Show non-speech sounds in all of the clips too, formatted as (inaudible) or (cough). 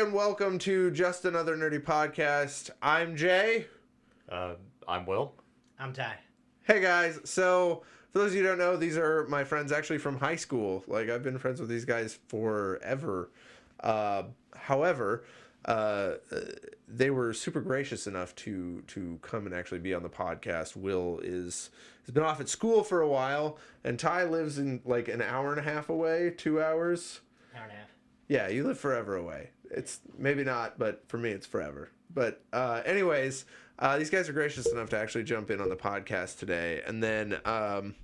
and welcome to Just Another Nerdy Podcast. I'm Jay. Uh, I'm Will. I'm Ty. Hey guys, so for those of you who don't know, these are my friends actually from high school. Like I've been friends with these guys forever. Uh, however, uh, they were super gracious enough to to come and actually be on the podcast. Will is has been off at school for a while, and Ty lives in like an hour and a half away, two hours. Hour and a half. Yeah, you live forever away. It's maybe not, but for me, it's forever. But uh, anyways, uh, these guys are gracious enough to actually jump in on the podcast today. And then, um,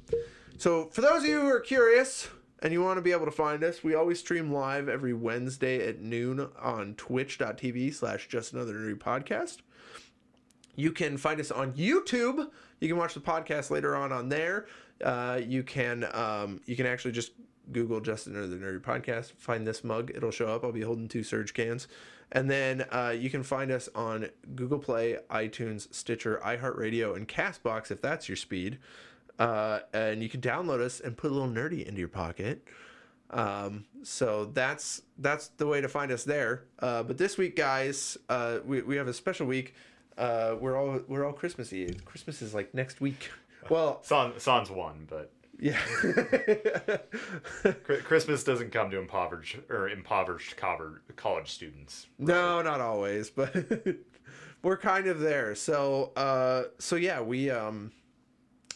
so for those of you who are curious and you want to be able to find us, we always stream live every Wednesday at noon on twitch.tv slash just another nerdy podcast. You can find us on YouTube. You can watch the podcast later on on there. Uh, you can um, you can actually just Google Just Another Nerdy Podcast. Find this mug; it'll show up. I'll be holding two Surge cans, and then uh, you can find us on Google Play, iTunes, Stitcher, iHeartRadio, and Castbox if that's your speed. Uh, and you can download us and put a little nerdy into your pocket. Um, so that's that's the way to find us there. Uh, but this week, guys, uh, we we have a special week. Uh, we're all we're all Christmassy. Christmas is like next week. (laughs) Well, Sans one, but yeah. Christmas doesn't come to impoverished or impoverished college students. no, not always, but (laughs) we're kind of there. So, uh, so yeah, we um,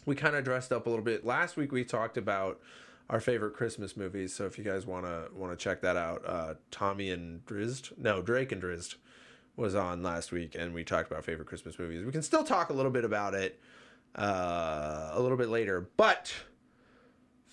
we kind of dressed up a little bit. Last week we talked about our favorite Christmas movies. So if you guys wanna wanna check that out, uh, Tommy and Drizzt, no Drake and Drizzt was on last week, and we talked about favorite Christmas movies. We can still talk a little bit about it uh, a little bit later, but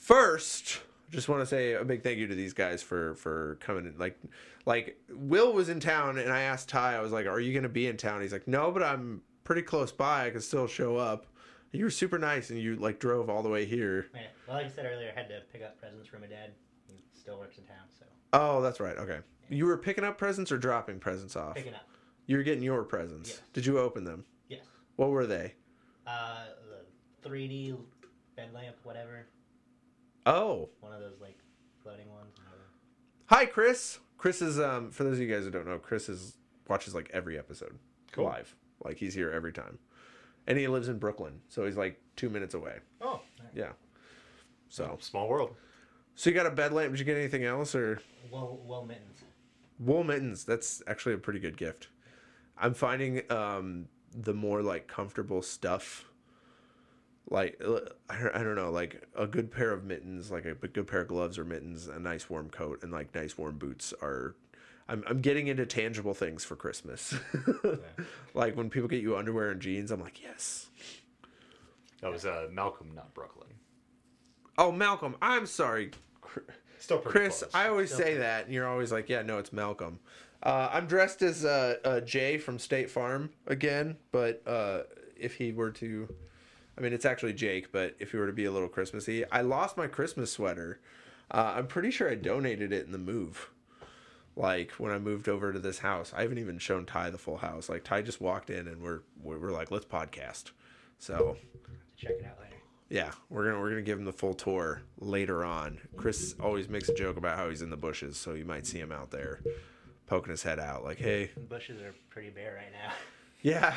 first just want to say a big thank you to these guys for for coming in like like will was in town and i asked ty i was like are you gonna be in town he's like no but i'm pretty close by i can still show up you were super nice and you like drove all the way here Yeah. Well, like I said earlier, I had to pick up presents for my dad. He still works in town, so oh that's right okay you were picking up presents or dropping presents off picking up. you were getting your presents Yes. did you open them Yes. what were they Uh, the 3D bed lamp, whatever. Oh. One of those like floating ones. hi chris. Chris is um for those of you guys who don't know chris is watches like every episode Cool. live. Like he's here every time. And he lives in brooklyn so he's like two minutes away. Oh. yeah. So. Small world. so you got a bed lamp? Did you get anything else or? Well, well mittens. wool mittens. That's actually a pretty good gift. I'm finding um the more like comfortable stuff like uh, I don't, I don't know like a good pair of mittens like a good pair of gloves or mittens a nice warm coat and like nice warm boots are i'm, I'm getting into tangible things for christmas (laughs) like when people get you underwear and jeans i'm like yes That was uh, Malcolm, not Brooklyn. oh malcolm i'm sorry Still Chris, close. I always Still say that, and you're always like, "Yeah, no, it's Malcolm." Uh, I'm dressed as uh, uh, Jay from State Farm again, but uh, if he were to, I mean, it's actually Jake, but if you were to be a little Christmassy, I lost my Christmas sweater. Uh, I'm pretty sure I donated it in the move. Like when I moved over to this house, I haven't even shown Ty the full house. Like Ty just walked in, and we're we're, we're like, "Let's podcast." So Check it out later. yeah, we're gonna we're gonna give him the full tour later on. Chris always makes a joke about how he's in the bushes, so you might see him out there poking his head out, like, "Hey, The bushes are pretty bare right now. yeah."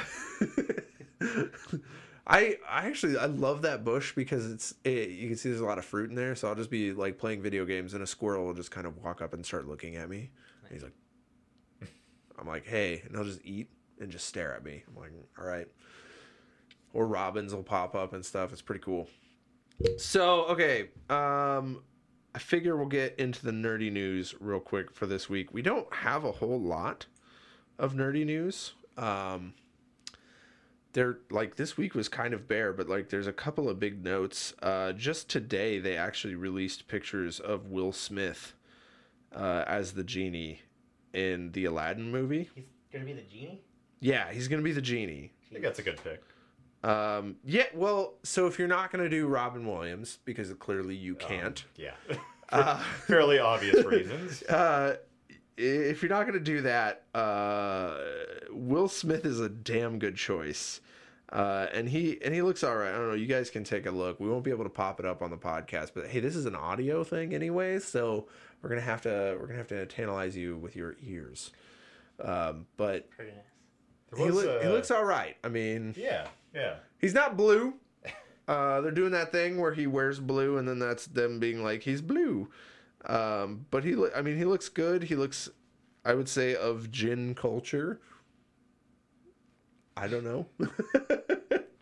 (laughs) I I actually I love that bush because it's it, you can see there's a lot of fruit in there. So I'll just be like playing video games, and a squirrel will just kind of walk up and start looking at me. And he's like, (laughs) I'm like, "Hey," and he'll just eat and just stare at me. I'm like, "All right." Or robins will pop up and stuff. It's pretty cool. So okay, um, I figure we'll get into the nerdy news real quick for this week. We don't have a whole lot of nerdy news. Um, there, like this week was kind of bare, but like there's a couple of big notes. Uh, just today, they actually released pictures of Will Smith uh, as the genie in the Aladdin movie. He's gonna be the genie. Yeah, he's gonna be the genie. I think that's a good pick. Um, yeah, well, so if you're not gonna do Robin Williams because clearly you can't, Yeah. (laughs) For fairly obvious reasons. (laughs) if you're not gonna do that, uh, Will Smith is a damn good choice. Uh, and he and he looks all right. I don't know. You guys can take a look. We won't be able to pop it up on the podcast, but hey, this is an audio thing anyway, so we're gonna have to we're gonna have to tantalize you with your ears. Um, but nice. He, was, loo- he uh, looks all right. I mean, Yeah, yeah. he's not blue. (laughs) Uh, they're doing that thing where he wears blue, and then that's them being like he's blue. Um, but he, I mean, he looks good. He looks, I would say, of gin culture. I don't know. (laughs)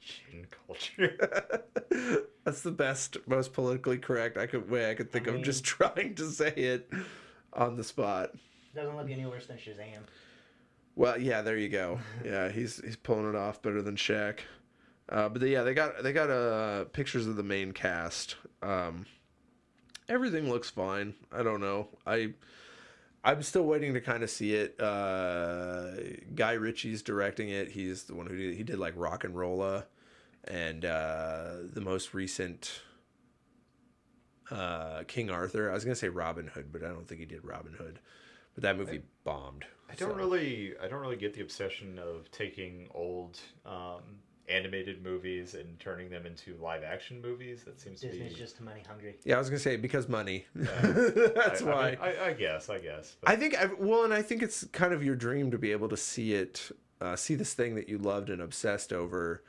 Gin culture. (laughs) That's the best, most politically correct I could way I could think I of just (laughs) trying to say it on the spot. Doesn't look any worse than Shazam. Well, yeah, there you go. Yeah, he's he's pulling it off better than Shaq. Uh, but they, yeah, they got they got uh, pictures of the main cast. Um, everything looks fine. I don't know. I I'm still waiting to kind of see it. Uh, Guy Ritchie's directing it. He's the one who did, he did like RocknRolla, and uh, the most recent uh, King Arthur. I was gonna say Robin Hood, but I don't think he did Robin Hood. But that movie bombed. I don't so. really, I don't really get the obsession of taking old um, animated movies and turning them into live action movies. That seems to be Disney's just money hungry. Yeah, I was gonna say because money. Yeah. (laughs) That's I, why. I, mean, I, I guess, I guess. But I think I well, and I think it's kind of your dream to be able to see it, uh, see this thing that you loved and obsessed over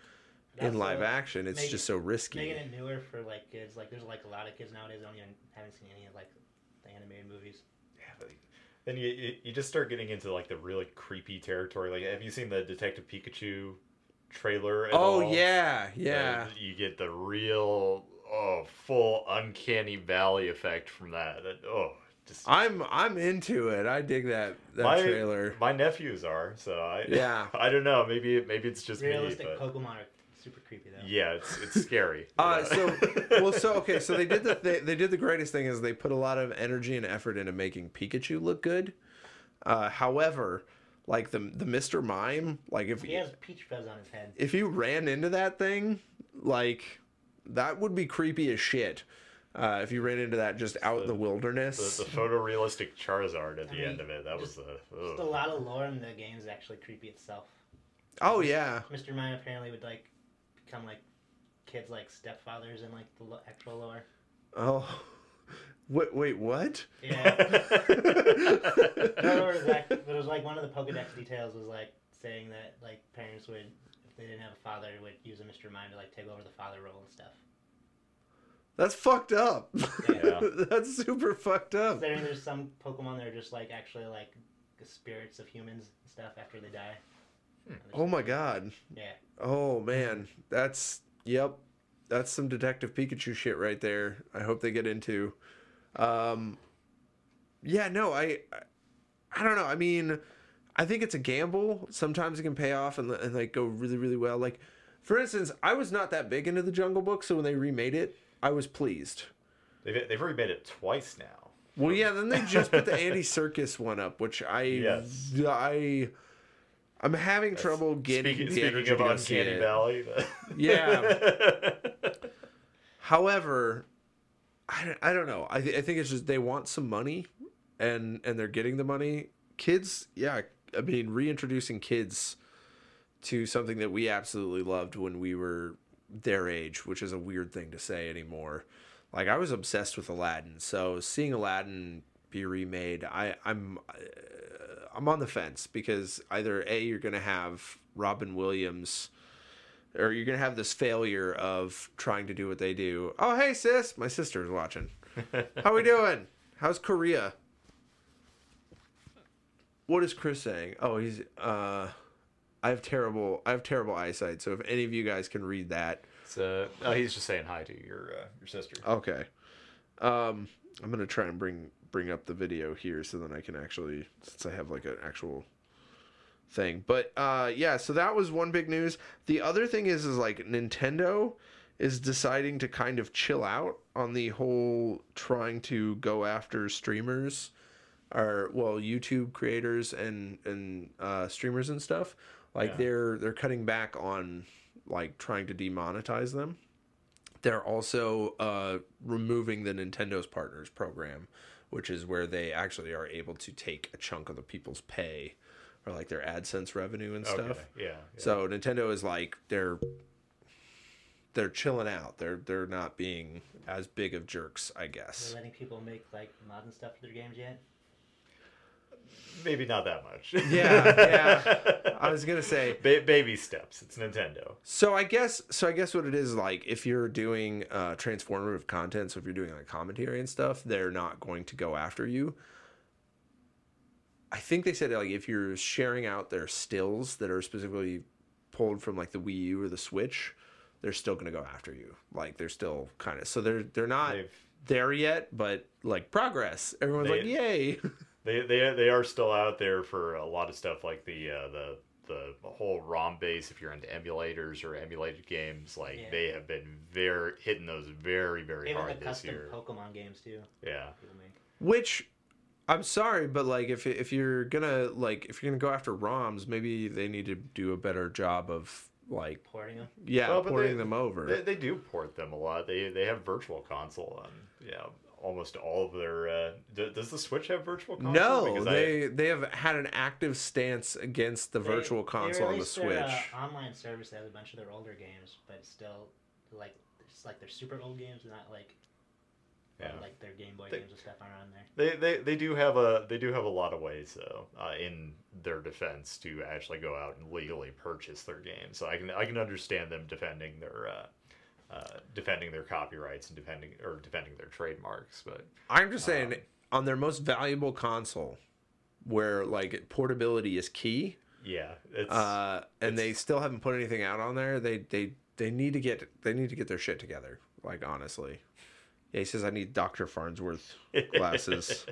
in live the- action. It's make- just so risky. Making it newer for like kids, like there's like a lot of kids nowadays don't even haven't seen any of like the animated movies. yeah, but then you, you you just start getting into like the really creepy territory. Like, have you seen the Detective Pikachu trailer? At Oh all? yeah, yeah. Uh, you get the real, oh, full uncanny valley effect from that. That oh, just I'm I'm into it. I dig that that my trailer. my nephews are. So I Yeah. (laughs) I don't know. Maybe maybe it's just Realistic me, but Pokemon are super creepy though. yeah, it's it's (laughs) scary. you Uh, know? so (laughs) well, so okay, so they did the they, they did the greatest thing is they put a lot of energy and effort into making Pikachu look good. Uh, however, like the the Mr. Mime, like if He has peach fuzz on his head. if you ran into that thing, like that would be creepy as shit. Uh, if you ran into that just out in the the- wilderness. the, the photorealistic Charizard at the mean, end of it. That was just- the. Just a lot of lore in the game is actually creepy itself. oh yeah. Mr. Mime apparently would like become like kids like stepfathers in like the actual lore. Oh. Wait, wait, what? Yeah. I don't know exact, but it was like one of the Pokedex details was like saying that like parents would, if they didn't have a father, would use a Mr. Mime to like take over the father role and stuff. That's fucked up. (laughs) Yeah. That's super fucked up. Considering there's some Pokemon that are just like actually like the spirits of humans and stuff after they die. Hmm. Oh my god. Yeah. Oh man, that's yep. That's some Detective Pikachu shit right there. I hope they get into. Um, yeah, no, I, I, don't know. I mean, I think it's a gamble. Sometimes it can pay off and, and like go really, really well. Like, for instance, I was not that big into the Jungle Book, so when they remade it, I was pleased. They've they've already made it twice now. Well, yeah, then they just put the Andy Serkis one up, which I, Yes. I, I'm having trouble getting Speaking, speaking of Uncanny. Valley. Yeah. (laughs) However, I, I don't know. I, th- I think it's just they want some money, and and they're getting the money. Kids, yeah. I mean, reintroducing kids to something that we absolutely loved when we were their age, which is a weird thing to say anymore. Like I was obsessed with Aladdin, so seeing Aladdin be remade, I I'm uh, I'm on the fence because either a you're gonna have Robin Williams or you're gonna have this failure of trying to do what they do. Oh, hey sis, my sister's watching. (laughs) How we doing? How's Korea? What is Chris saying? Oh, he's uh, I have terrible, I have terrible eyesight. So if any of you guys can read that, So, oh, he's just saying hi to your uh, your sister. okay. Um, I'm gonna try and bring bring up the video here so then I can actually, since I have like an actual thing. But uh, yeah, so that was one big news. The other thing is, is like Nintendo is deciding to kind of chill out on the whole trying to go after streamers or well YouTube creators and and uh, streamers and stuff. Like Yeah. they're they're cutting back on like trying to demonetize them. They're also uh, removing the Nintendo's partners program, which is where they actually are able to take a chunk of the people's pay or like their AdSense revenue and stuff. Okay. Yeah. yeah. So Nintendo is like they're they're chilling out. They're they're not being as big of jerks, I guess. They're letting people make like mods and stuff for their games yet. maybe not that much. Yeah, yeah. (laughs) I was gonna say. ba- baby steps. It's Nintendo. So I guess so I guess what it is like if you're doing uh, transformative content, so if you're doing like commentary and stuff, they're not going to go after you. I think they said like if you're sharing out their stills that are specifically pulled from like the Wii U or the Switch, they're still going to go after you. Like they're still kind of so they're they're not They've there yet, but like progress. Everyone's They- like, "Yay!" (laughs) they they they are still out there for a lot of stuff like the uh, the the whole ROM base. If you're into emulators or emulated games, like Yeah. they have been very hitting those very very Even the hard this custom year. Pokemon games too. Yeah, Which I'm sorry, but like if if you're gonna like if you're gonna go after ROMs, maybe they need to do a better job of like Porting them. yeah Well, porting they- them over. they, they do port them a lot. They they have Virtual Console on yeah almost all of their. Uh, d- does the Switch have Virtual Console? no, Because I- they they have had an active stance against the They- virtual they console on the released Switch. Their, uh, online service that has a bunch of their older games, but it's still like it's like they're super old games, not like yeah. like their Game Boy They- games and stuff aren't on there. They, they they do have a they do have a lot of ways though uh, in their defense to actually go out and legally purchase their games. So I can I can understand them defending their uh, uh, defending their copyrights and defending or defending their trademarks. But I'm just saying um, on their most valuable console, where like portability is key, yeah, it's uh, and it's- they still haven't put anything out on there. They they they need to get they need to get their shit together. Like honestly, yeah, he says I need Doctor Farnsworth (laughs) glasses.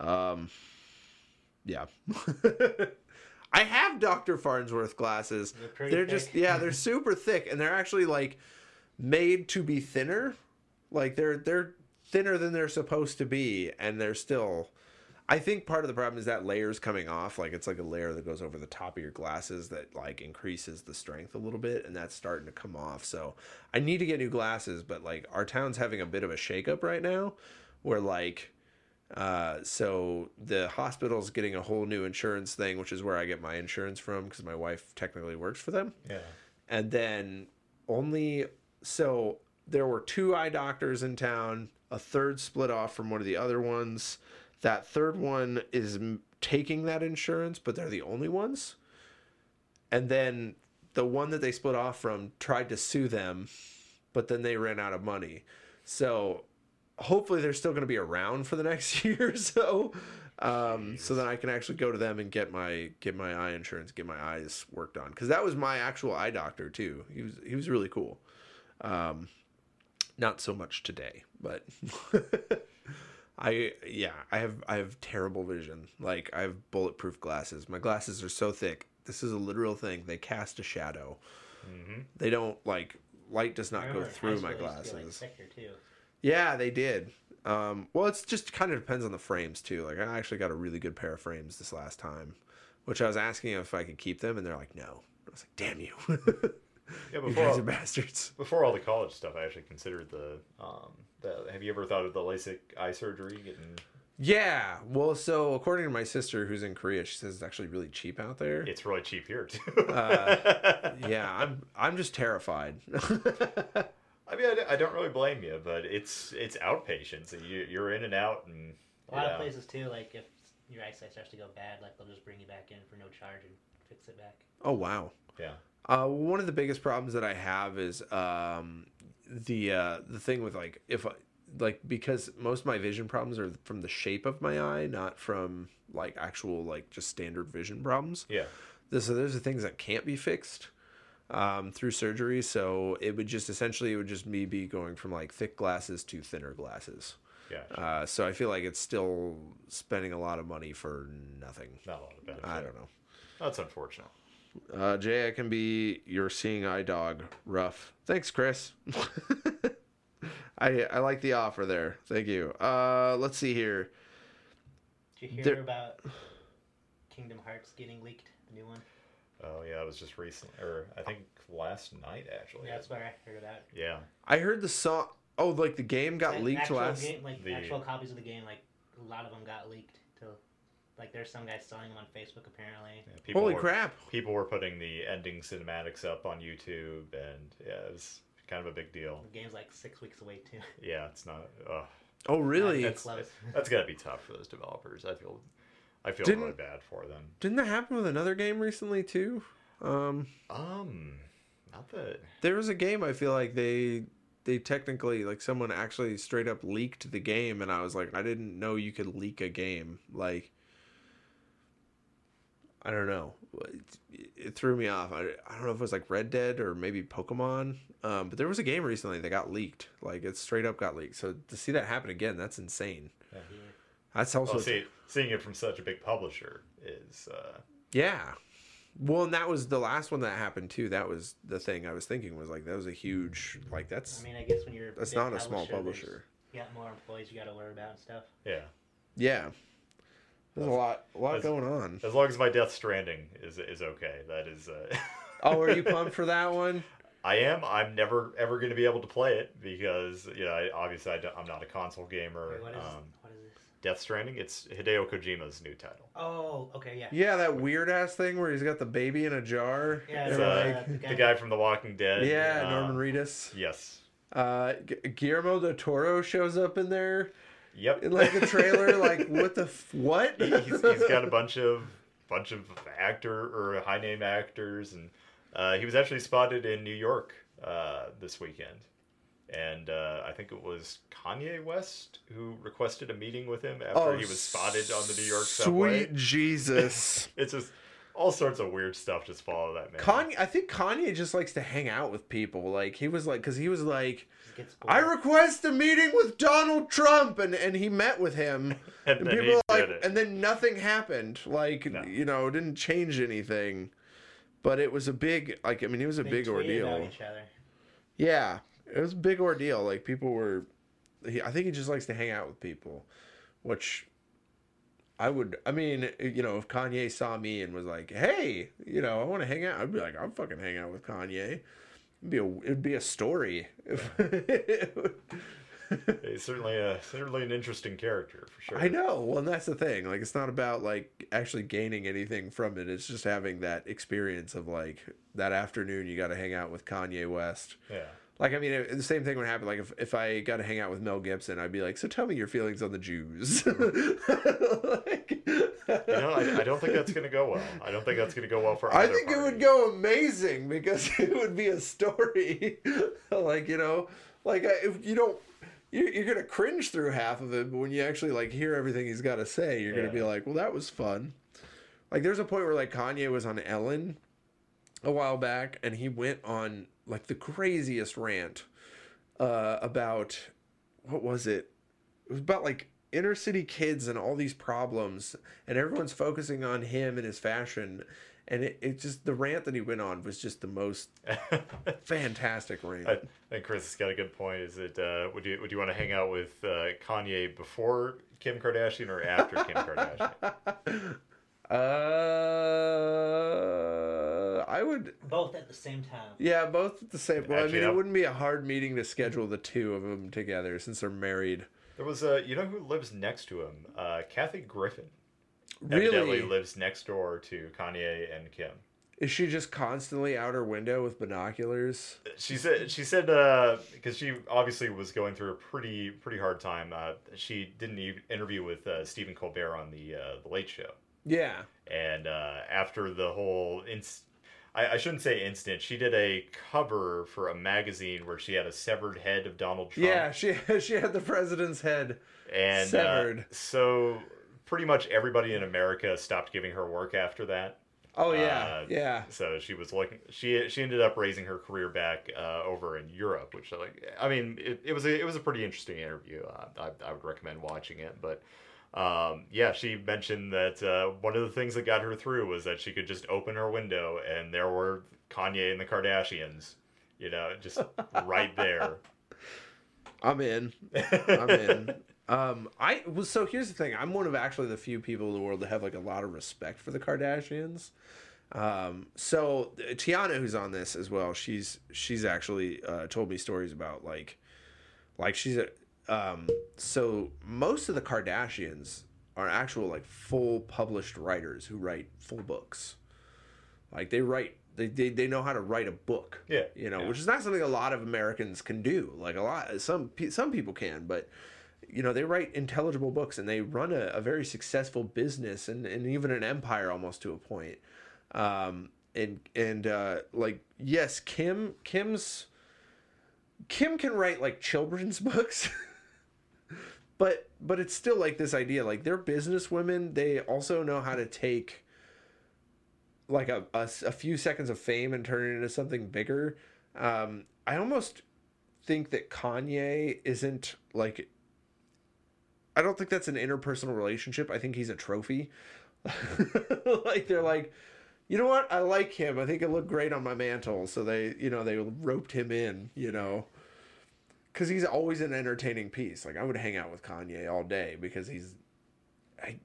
um, yeah, (laughs) I have Doctor Farnsworth glasses. They're They're just yeah, they're (laughs) super thick, and they're actually like made to be thinner. Like they're they're thinner than they're supposed to be, and they're still. I think part of the problem is that layer's coming off. Like it's like a layer that goes over the top of your glasses that like increases the strength a little bit, and that's starting to come off. So I need to get new glasses, but like our town's having a bit of a shakeup right now, where like, uh, so the hospital's getting a whole new insurance thing, which is where I get my insurance from because my wife technically works for them yeah. and then only so there were two eye doctors in town a third split off from one of the other ones that third one is taking that insurance but they're the only ones and then the one that they split off from tried to sue them but then they ran out of money so hopefully they're still going to be around for the next (laughs) year or so um, so then I can actually go to them and get my get my eye insurance, get my eyes worked on because that was my actual eye doctor too. He was he was really cool. Um, not so much today, but (laughs) I yeah I have I have terrible vision. Like I have bulletproof glasses. My glasses are so thick. This is a literal thing. They cast a shadow. hmm They don't like light does not go through my school, they used to get, like, glasses. Yeah, they did. Um, well, it's just kind of depends on the frames too. Like I actually got a really good pair of frames this last time, which I was asking if I could keep them, and they're like, no. I was like, damn you, (laughs) (laughs) Yeah, you before guys all, are bastards. before all the college stuff, I actually considered the um the. Have you ever thought of the LASIK eye surgery getting? Yeah. Well, so according to my sister who's in Korea, she says it's actually really cheap out there. It's really cheap here too. Uh, (laughs) yeah, I'm I'm just terrified. (laughs) I mean, I, don't- I don't really blame you, but it's it's outpatient, so you, you're in and out, and A lot yeah. of places too, like if your eyesight starts to go bad, like they'll just bring you back in for no charge and fix it back. oh wow. Yeah. Uh, one of the biggest problems that I have is um, the uh, the thing with like if I, like because most of my vision problems are from the shape of my eye, not from like actual like just standard vision problems. Yeah. This, so those are things that can't be fixed um, through surgery. So it would just essentially it would just me be going from like thick glasses to thinner glasses. Yeah. Uh, so I feel like it's still spending a lot of money for nothing. Not a lot of benefit. I don't know. That's unfortunate. Uh, Jay, I can be your seeing eye dog. Rough. Thanks, Chris. (laughs) I I like the offer there. Thank you. Uh, let's see here. Did you hear There- about Kingdom Hearts getting leaked? The new one. Oh yeah, it was just recent, or I think last night actually. Yeah, that's where I heard that. Yeah. I heard the song. Oh, like the game got Like, leaked actual last. game, like the- actual copies of the game. Like a lot of them got leaked. To like there's some guys selling them on Facebook apparently. yeah, people Holy were, crap! People were putting the ending cinematics up on YouTube, and yeah, it was kind of a big deal. The game's like six weeks away too. (laughs) Yeah, it's not. Uh, Oh, really? Not That's- close. (laughs) that's gotta be tough for those developers. I feel. I feel Didn't- really bad for them. Didn't that happen with another game recently too? Um, Um, not that. there was a game I feel like they they technically like someone actually straight up leaked the game, and I was like, I didn't know you could leak a game. Like, I don't know. It, it threw me off. I, I don't know if it was like Red Dead or maybe Pokemon. Um, but there was a game recently that got leaked. Like it straight up got leaked. So to see that happen again, that's insane. That's also Well, see, seeing it from such a big publisher is. Uh, Yeah. Well, and that was the last one that happened too. That was the thing I was thinking was like that was a huge like that's I mean, I guess when you're that's not a small publisher. You got more employees you got to worry about and stuff. yeah. Yeah. There's a lot a lot that's- going on. As long as my Death Stranding is is okay, that is. Uh, (laughs) Oh, are you pumped for that one? I am. I'm never ever going to be able to play it because you know I, obviously I am not a console gamer. Wait, what is um, what is this? Death Stranding. It's Hideo Kojima's new title. Oh, okay, yeah. Yeah, that weird ass thing where he's got the baby in a jar. Yeah, and It's, uh, like, the the guy- guy from The Walking Dead. yeah, uh, Norman Reedus. Yes. Uh, Gu- Guillermo del Toro shows up in there Yep. in like a trailer. like, what the f- what? He- he's, he's got a bunch of bunch of actor or high name actors, and uh, he was actually spotted in New York uh, this weekend. And uh, I think it was Kanye West who requested a meeting with him after he was spotted on the New York subway. Oh, Sweet Jesus. (laughs) It's just all sorts of weird stuff just follow that man. Kanye, I think Kanye just likes to hang out with people. Like he was like, because he was like, Just gets I request a meeting with Donald Trump, and and he met with him, (laughs) And and then people he are like, it. and then nothing happened. Like No. you know, it didn't change anything. But it was a big, like I mean, it was a They big ordeal. About each other. Yeah, it was a big ordeal. Like people were, he, I think he just likes to hang out with people, which I would. I mean, you know, if Kanye saw me and was like, "Hey, you know, I want to hang out," I'd be like, "I'll fucking hang out with Kanye." It'd be a, it'd be a story. (laughs) He's certainly a certainly an interesting character for sure. I know. Well, and that's the thing. Like, it's not about like actually gaining anything from it. It's just having that experience of like that afternoon you got to hang out with Kanye West. Yeah. Like, I mean, it, the same thing would happen. Like, if, if I got to hang out with Mel Gibson, I'd be like, so tell me your feelings on the Jews. (laughs) like, You know, I, I don't think that's going to go well. I don't think that's going to go well for. I think it would go amazing because (laughs) it would be a story. (laughs) like, you know, like I- if you don't, you're, you're going to cringe through half of it, but when you actually like hear everything he's got to say, you're going to be like, well, that was fun. Like, there's a point where like Kanye was on Ellen a while back and he went on like the craziest rant uh, about what was it? It was about like inner city kids and all these problems, and everyone's focusing on him and his fashion. And it, it just the rant that he went on was just the most (laughs) fantastic rant. I think Chris has got a good point. Is it uh, would you would you want to hang out with uh, Kanye before Kim Kardashian or after Kim Kardashian? (laughs) Uh, I would, Both at the same time. yeah, both at the same. Well, I mean, I- it wouldn't be a hard meeting to schedule the two of them together since they're married. There was a you know who lives next to him? Uh, Kathy Griffin. Evidently Really, lives next door to Kanye and Kim. is she just constantly out her window with binoculars? She said she said because she obviously was going through a pretty pretty hard time. Uh, she did an interview with uh, Stephen Colbert on the uh, the Late Show, Yeah, and uh, after the whole inc- I, I shouldn't say instant. She did a cover for a magazine where she had a severed head of Donald Trump. yeah. She (laughs) she had the president's head. and severed. Uh, so pretty much everybody in America stopped giving her work after that. Oh yeah, Uh, yeah. So she was looking. She she ended up raising her career back uh, over in Europe, which like I mean it, it was a it was a pretty interesting interview. Uh, I I would recommend watching it, but. Um, yeah, she mentioned that uh, one of the things that got her through was that she could just open her window and there were Kanye and the Kardashians, you know, just (laughs) right there. I'm in. I'm in. Um, I was so here's the thing. I'm one of actually the few people in the world that have like a lot of respect for the Kardashians. Um, so uh, Tiana, who's on this as well, she's she's actually uh, told me stories about like, like she's a um. So most of the Kardashians are actual like full published writers who write full books. Like they write. They, they, they know how to write a book Yeah, you know yeah. which is not something a lot of americans can do like a lot some some people can but you know they write intelligible books and they run a, a very successful business and, and even an empire almost to a point um and and uh like yes kim kim's kim can write like children's (laughs) books but but it's still like this idea like they're business women they also know how to take like a, a, a few seconds of fame and turn it into something bigger um i almost think that kanye isn't like I don't think that's an interpersonal relationship. I think he's a trophy. (laughs) like they're like, you know what? I like him. I think it looked great on my mantle. So they, you know, they roped him in, you know, because he's always an entertaining piece. Like I would hang out with Kanye all day because he's,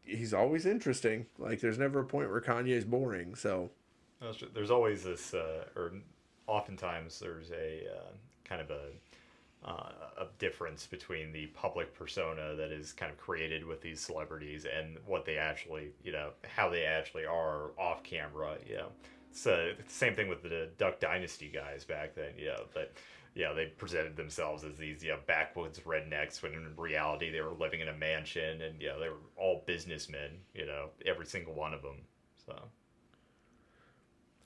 he's always interesting. Like there's never a point where Kanye's boring. So there's always this, uh, or oftentimes there's a uh, kind of a uh, a difference between the public persona that is kind of created with these celebrities and what they actually, you know, how they actually are off camera. You know, the same thing with the Duck Dynasty guys back then. You know, but yeah, they presented themselves as these you know backwoods rednecks when in reality they were living in a mansion and you know they were all businessmen. You know, every single one of them. So.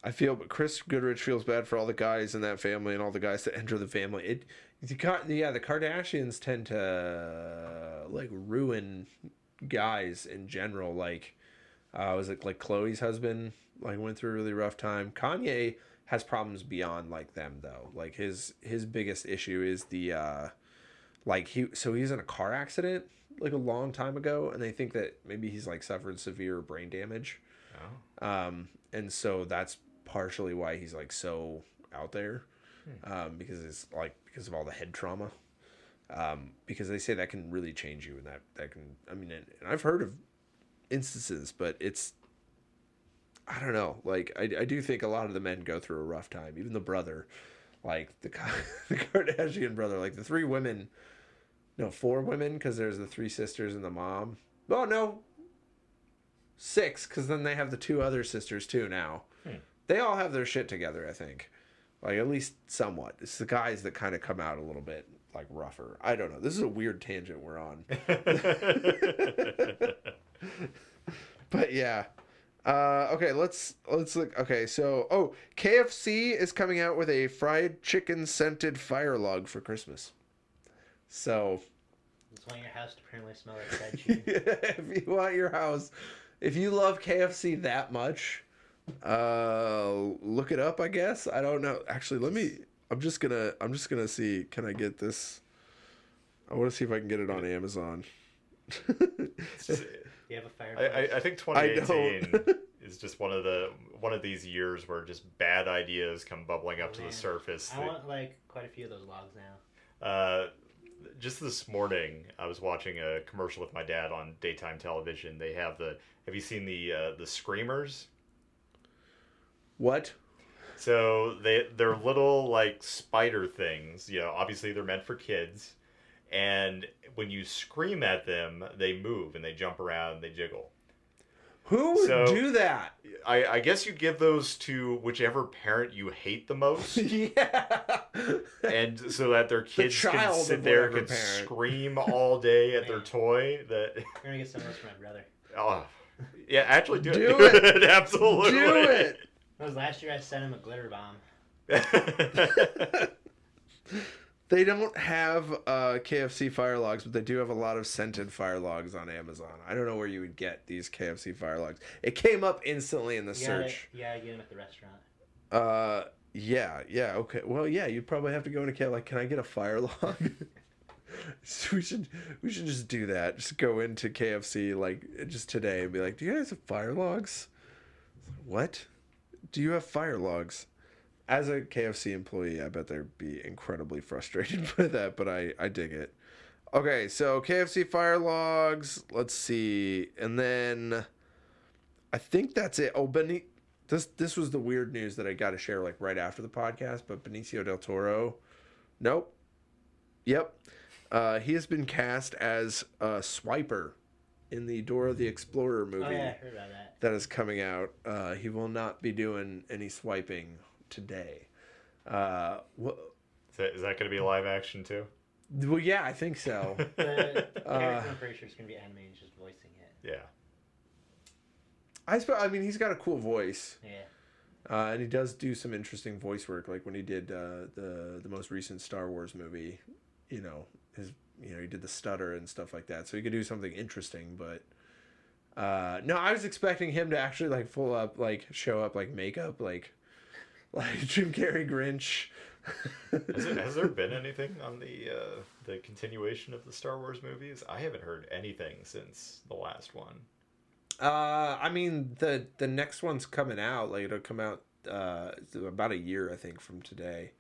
I feel, but Chris Goodrich feels bad for all the guys in that family and all the guys that enter the family. It the, yeah, the Kardashians tend to like ruin guys in general. Like, uh, was it like Khloe's husband like went through a really rough time? Kanye has problems beyond like them though. Like his his biggest issue is the uh, like he so he's in a car accident like a long time ago, and they think that maybe he's like suffered severe brain damage. Oh. Um, and so that's partially why he's like so out there um, because it's like because of all the head trauma. Um, because they say that can really change you, and that that can. I mean, and, and I've heard of instances, but it's. I don't know. Like I, I do think a lot of the men go through a rough time. Even the brother, like the (laughs) the Kardashian brother, like the three women. No, four women because there's the three sisters and the mom. Oh no, six because then they have the two other sisters too now. Hmm. They all have their shit together, I think like at least somewhat. It's the guys that kind of come out a little bit like rougher. I don't know. This is a weird tangent we're on. (laughs) (laughs) but yeah. Uh, okay, let's let's look. Okay, so oh, KFC is coming out with a fried chicken scented fire log for Christmas. So. You want your house to apparently smell like fried (laughs) chicken. if you want your house, if you love KFC that much, uh, look it up. I guess I don't know. Actually, let me. I'm just gonna. I'm just gonna see. Can I get this? I want to see if I can get it on Amazon. (laughs) you have a fire. I, I, think 2018 (laughs) is just one of the one of these years where just bad ideas come bubbling up oh, to man. the surface. I want like quite a few of those logs now. Uh, just this morning, I was watching a commercial with my dad on daytime television. They have the. Have you seen the uh, the screamers? What? So they they're little like spider things. You know, obviously they're meant for kids. And when you scream at them, they move and they jump around, they jiggle. Who would so, do that? I, I guess you give those to whichever parent you hate the most. (laughs) yeah. And so that their kids the can sit there and can scream all day at their (laughs) toy. That you're gonna get some of those from my brother. Oh, yeah. Actually, do, it. do (laughs) it. it. Absolutely. Do it. That was last year. I sent him a glitter bomb. They don't have uh, KFC fire logs, but they do have a lot of scented fire logs on Amazon. I don't know where you would get these KFC fire logs. It came up instantly in the you search. Gotta, yeah, I get them at the restaurant. Uh, yeah, yeah, okay. Well, yeah, you'd probably have to go into KFC. like, can I get a fire log? so (laughs) we should we should just do that. Just go into KFC like just today and be like, "Do you guys have fire logs?" What? do you have fire logs? As a KFC employee, I bet they'd be incredibly frustrated (laughs) by that, but I, I dig it. Okay, so KFC fire logs. Let's see, and then I think that's it. Oh, Beni- this this was the weird news that I got to share like right after the podcast. But Benicio del Toro, nope, yep, uh, he has been cast as a Swiper in the Dora the Explorer movie. Oh, yeah, I heard about that. That is coming out. Uh, he will not be doing any swiping today. Uh, is that, is that going to be live action too? Well, yeah, I think so. (laughs) The Uh, character, I'm pretty sure, is going to be animated, he's just voicing it. Yeah. I suppose. I mean, he's got a cool voice, Yeah. uh, and he does do some interesting voice work. Like when he did uh, the the most recent Star Wars movie, you know, his you know he did the stutter and stuff like that. So he could do something interesting. But uh, no, I was expecting him to actually like full up, like show up like makeup, like like (laughs) Jim Carrey Grinch. Has, it, has there (laughs) been anything on the uh, the continuation of the Star Wars movies? I haven't heard anything since the last one. Uh, I mean the the next one's coming out. Like it'll come out uh about a year I think from today.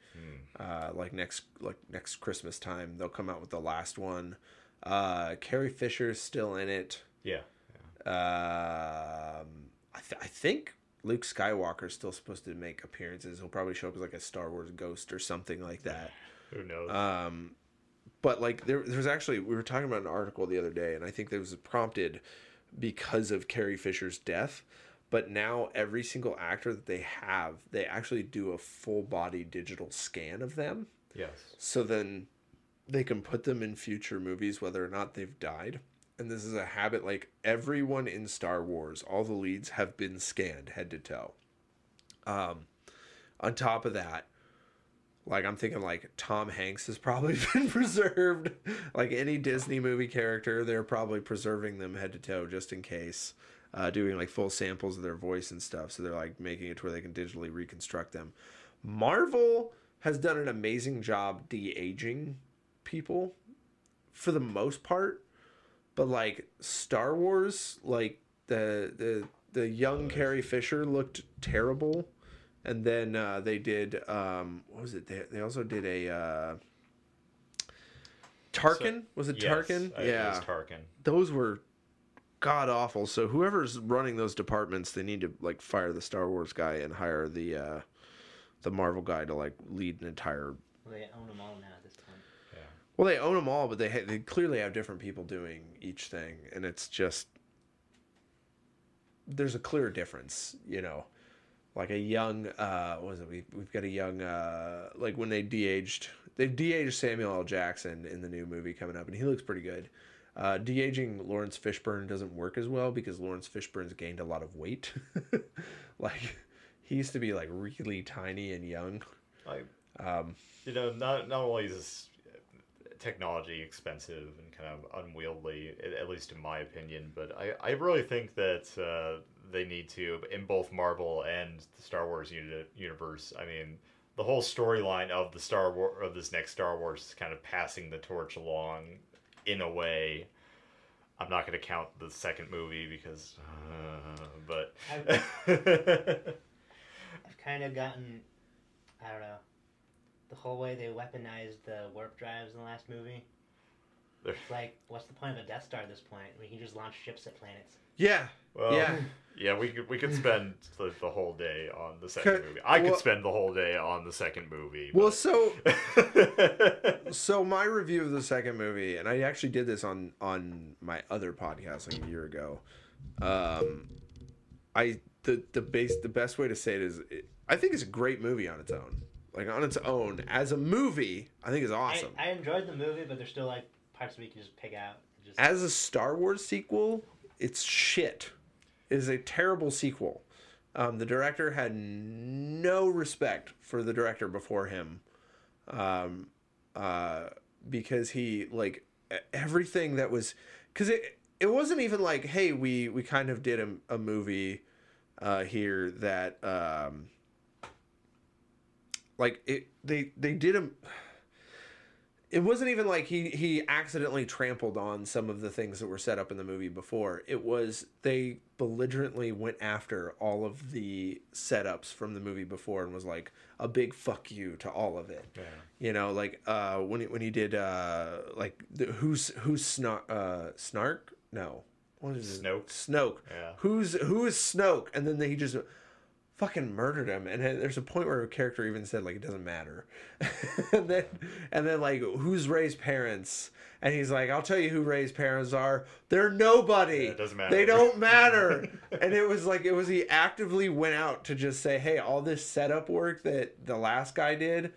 Uh, like next like next Christmas time they'll come out with the last one. Uh, Carrie Fisher's still in it. Yeah. Um, I, th- I think Luke Skywalker's still supposed to make appearances. He'll probably show up as like a Star Wars ghost or something like that. (sighs) Who knows? Um, but like there, there was actually we were talking about an article the other day, and I think that was prompted because of Carrie Fisher's death. But now every single actor that they have, they actually do a full body digital scan of them, yes. so then they can put them in future movies whether or not they've died. And this is a habit like everyone in Star Wars, all the leads have been scanned head to toe. Um, on top of that, like I'm thinking like Tom Hanks has probably (laughs) been preserved. like any Disney movie character, they're probably preserving them head to toe just in case. Uh, doing like full samples of their voice and stuff, so they're like making it to where they can digitally reconstruct them. Marvel has done an amazing job de-aging people for the most part, but like Star Wars, like the the the young Carrie Fisher looked terrible and then uh, they did um, what was it? They, they also did a uh, Tarkin. was it Yes, Tarkin? it yeah, was Tarkin. those were god awful. So whoever's running those departments, they need to like fire the Star Wars guy and hire the uh, the Marvel guy to like lead an entire. Well, they own them all now at this point. Well, they own them all, but they ha- they clearly have different people doing each thing, and it's just there's a clear difference, you know. Like a young, uh, what was it? We we've got a young, uh, like when they de-aged, they de-aged Samuel L. Jackson in the new movie coming up, and he looks pretty good. Uh, de-aging Laurence Fishburne doesn't work as well because Laurence Fishburne's gained a lot of weight. (laughs) like he used to be like really tiny and young. I, Um, you know, not not only is technology expensive and kind of unwieldy, at- least in my opinion, but I, I really think that uh, they need to in both Marvel and the Star Wars uni- universe. I mean, the whole storyline of the Star War of this next Star Wars is kind of passing the torch along in a way. I'm not going to count the second movie because, uh, but I've (laughs) kind of gotten, I don't know, the whole way they weaponized the warp drives in the last movie. They're- It's like, what's the point of a Death Star at this point? We can just launch ships at planets. yeah, well, yeah. Yeah, we could we could (laughs) spend the, the whole day on the second movie. I could well- spend the whole day on the second movie. Well, so (laughs) so my review of the second movie, and I actually did this on on my other podcast like a year ago. Um, I the the base the best way to say it is, it, I think it's a great movie on its own. Like on its own as a movie, I think it's awesome. I, I enjoyed the movie, but there's still like parts of it you can just pick out. Just, as a Star Wars sequel, it's shit. It is a terrible sequel. Um, the director had no respect for the director before him, um, uh, because he like everything that was because it it wasn't even like hey we we kind of did a, a movie uh, here that um, like it they they did a it wasn't even like he he accidentally trampled on some of the things that were set up in the movie before. It was they belligerently went after all of the setups from the movie before and was like a big fuck you to all of it. Yeah. You know, like uh when he, when he did uh like the, who's who's snark uh snark? No. What is it? Snoke. Snoke. Yeah. Who's who is Snoke? And then he just fucking murdered him. And there's a point where a character even said like it doesn't matter. (laughs) And then and then like who's Rey's parents? And he's like i'll tell you who Rey's parents are. They're nobody. Yeah, it doesn't matter. they don't (laughs) matter. And it was like it was he actively went out to just say hey all this setup work that the last guy did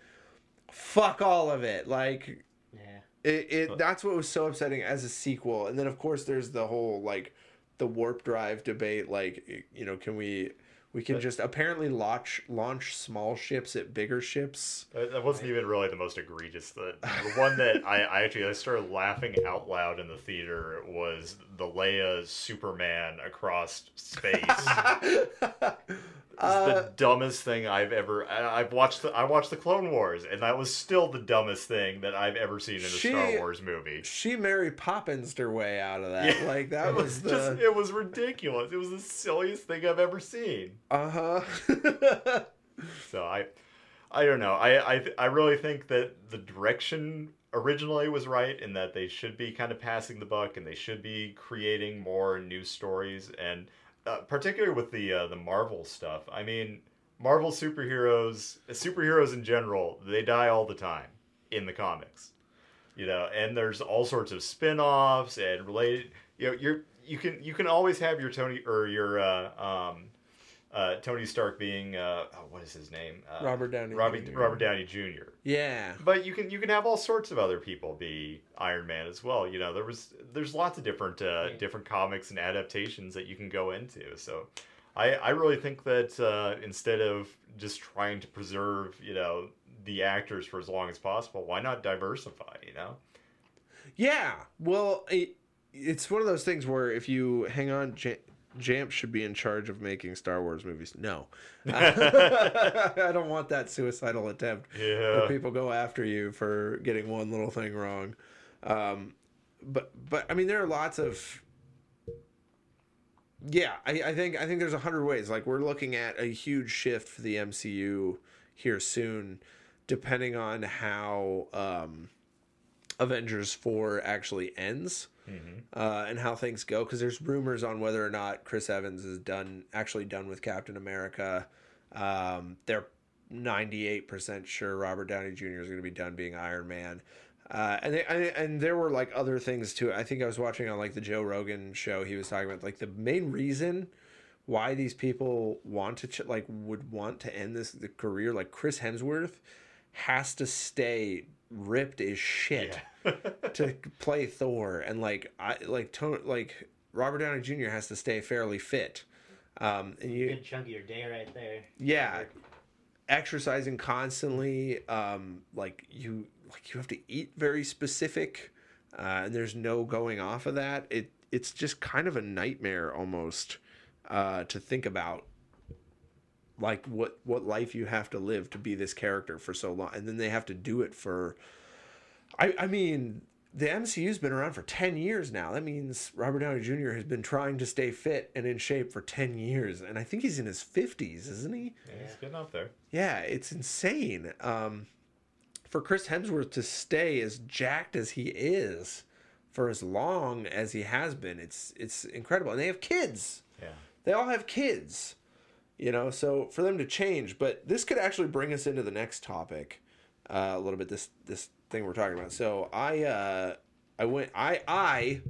fuck all of it. Like yeah. It, it that's what was so upsetting as a sequel, and then of course there's the whole like the warp drive debate. Like you know, can we we can just apparently launch launch small ships at bigger ships. That that wasn't even really the most egregious. The, the one that I, I actually I started laughing out loud in the theater was the Leia Superman across space. (laughs) It's Uh, the dumbest thing I've ever. I, I've watched. The, I watched the Clone Wars, and that was still the dumbest thing that I've ever seen in a She- Star Wars movie. she Mary Poppins her way out of that. Yeah. Like that It was the just. It was ridiculous. It was the silliest thing I've ever seen. uh huh. (laughs) So I, I don't know. I I I really think that the direction originally was right in that they should be kind of passing the buck and they should be creating more new stories and uh, particularly with the uh, the Marvel stuff. I mean, Marvel superheroes, superheroes in general, they die all the time in the comics. You know, and there's all sorts of spin-offs and related. You know, you're you can you can always have your Tony or your uh, um, uh, Tony Stark being uh, oh, what is his name? Uh, Robert Downey Robbie, Jr.. Robert Downey Jr. yeah. But you can you can have all sorts of other people be Iron Man as well. You know, there was there's lots of different uh, Yeah. different comics and adaptations that you can go into. So, I I really think that uh, instead of just trying to preserve you know the actors for as long as possible, why not diversify? You know. Yeah. Well, it, it's one of those things where if you hang on, J- Jamp should be in charge of making Star Wars movies. No. (laughs) (laughs) I don't want that suicidal attempt where Yeah. people go after you for getting one little thing wrong. Um, but but I mean, there are lots of. Yeah, I, I think I think there's a hundred ways. Like we're looking at a huge shift for the MCU here soon, depending on how um, Avengers four actually ends uh, and how things go. Because there's rumors on whether or not Chris Evans is done actually done with Captain America. Um, they're 98% sure Robert Downey Jr. is going to be done being Iron Man. Uh, and they, and, and there were like other things too. I think I was watching on like the Joe Rogan show. He was talking about like the main reason why these people want to ch- like would want to end this the career. Like Chris Hemsworth has to stay ripped as shit Yeah. (laughs) to play Thor, and like I like to, like Robert Downey Jr. has to stay fairly fit. Um, and you Good chunk of your day right there. yeah exercising constantly um like you like you have to eat very specific uh and there's no going off of that it it's just kind of a nightmare almost uh to think about like what what life you have to live to be this character for so long and then they have to do it for i i mean the MCU's been around for 10 years now. That means Robert Downey Jr. has been trying to stay fit and in shape for 10 years. And I think he's in his 50s, isn't he? Yeah, he's getting up there. Yeah, it's insane. Um, for Chris Hemsworth to stay as jacked as he is for as long as he has been, it's it's incredible. And they have kids. Yeah. They all have kids. You know, so for them to change, but this could actually bring us into the next topic uh, a little bit. This this thing we're talking about. So I uh, I went I I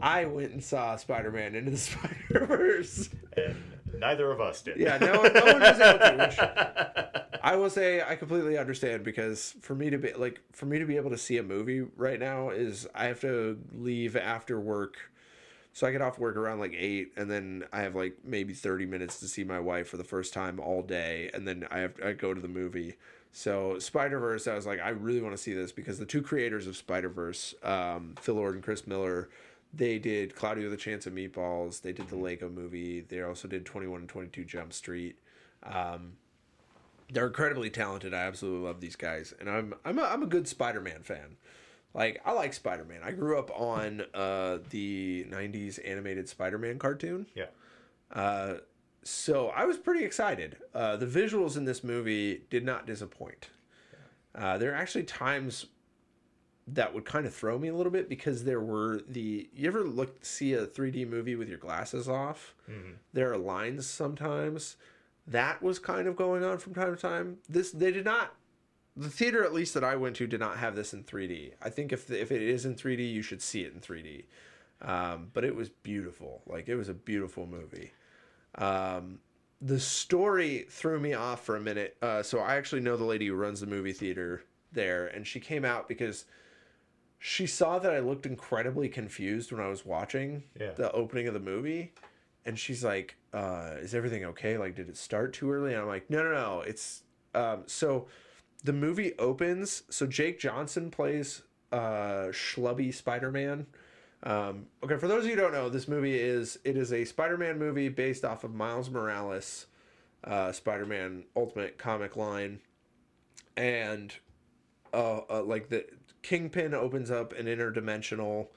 I went and saw Spider Man into the (laughs) Spider Verse. And neither of us did. Yeah, no, no one was able to. Which (laughs) I will say I completely understand because for me to be like for me to be able to see a movie right now is I have to leave after work. So I get off work around like eight, and then I have like maybe thirty minutes to see my wife for the first time all day, and then I have I go to the movie. So Spider Verse, I was like, I really want to see this because the two creators of Spider Verse, um, Phil Lord and Chris Miller, they did Cloudy with a Chance of Meatballs. They did the Lego Movie. They also did Twenty One and Twenty Two Jump Street. Um, they're incredibly talented. I absolutely love these guys, and I'm I'm a, I'm a good Spider Man fan. Like I like Spider Man. I grew up on uh, the '90s animated Spider Man cartoon. Yeah. Uh, so I was pretty excited. Uh, the visuals in this movie did not disappoint. Uh, there are actually times that would kind of throw me a little bit because there were the you ever look see a 3D movie with your glasses off? Mhm. There are lines sometimes. That was kind of going on from time to time. This they did not. The theater, at least that I went to, did not have this in 3D. I think if if it is in 3D, you should see it in 3D. Um, but it was beautiful. Like it was a beautiful movie. Um, the story threw me off for a minute. Uh, so I actually know the lady who runs the movie theater there, and she came out because she saw that I looked incredibly confused when I was watching Yeah. the opening of the movie, and she's like, uh, "Is everything okay? Like, did it start too early?" And I'm like, "No, no, no. It's um, so the movie opens. So Jake Johnson plays uh, Schlubby Spider Man." Um, okay, for those of you who don't know, this movie is it is a Spider-Man movie based off of Miles Morales, uh, Spider-Man Ultimate comic line, and uh, uh, like the Kingpin opens up an interdimensional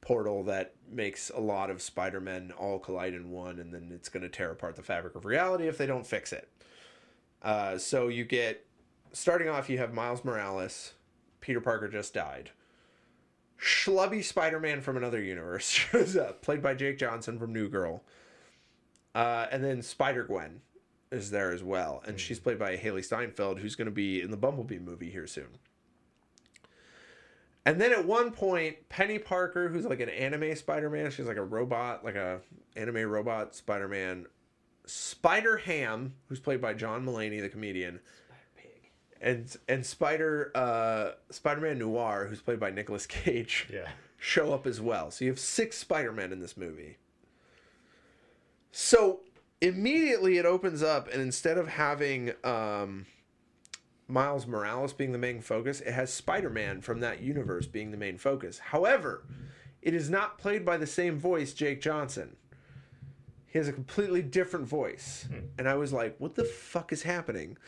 portal that makes a lot of Spider-Men all collide in one, and then it's going to tear apart the fabric of reality if they don't fix it. Uh, so you get starting off, you have Miles Morales, Peter Parker just died schlubby Spider-Man from another universe (laughs) shows up, played by Jake Johnson from New Girl. Uh, and then Spider-Gwen is there as well, and she's played by Hailee Steinfeld, who's going to be in the Bumblebee movie here soon. And then at one point, Penny Parker, who's like an anime Spider-Man, she's like a robot, like a anime robot Spider-Man. Spider Ham, who's played by John Mulaney, the comedian. And and Spider uh, Spider-Man Noir, who's played by Nicolas Cage Yeah. show up as well. So you have six Spider-Men in this movie. So immediately it opens up, and instead of having um, Miles Morales being the main focus, it has Spider-Man from that universe being the main focus. However, it is not played by the same voice, Jake Johnson. He has a completely different voice. And I was like, what the fuck is happening?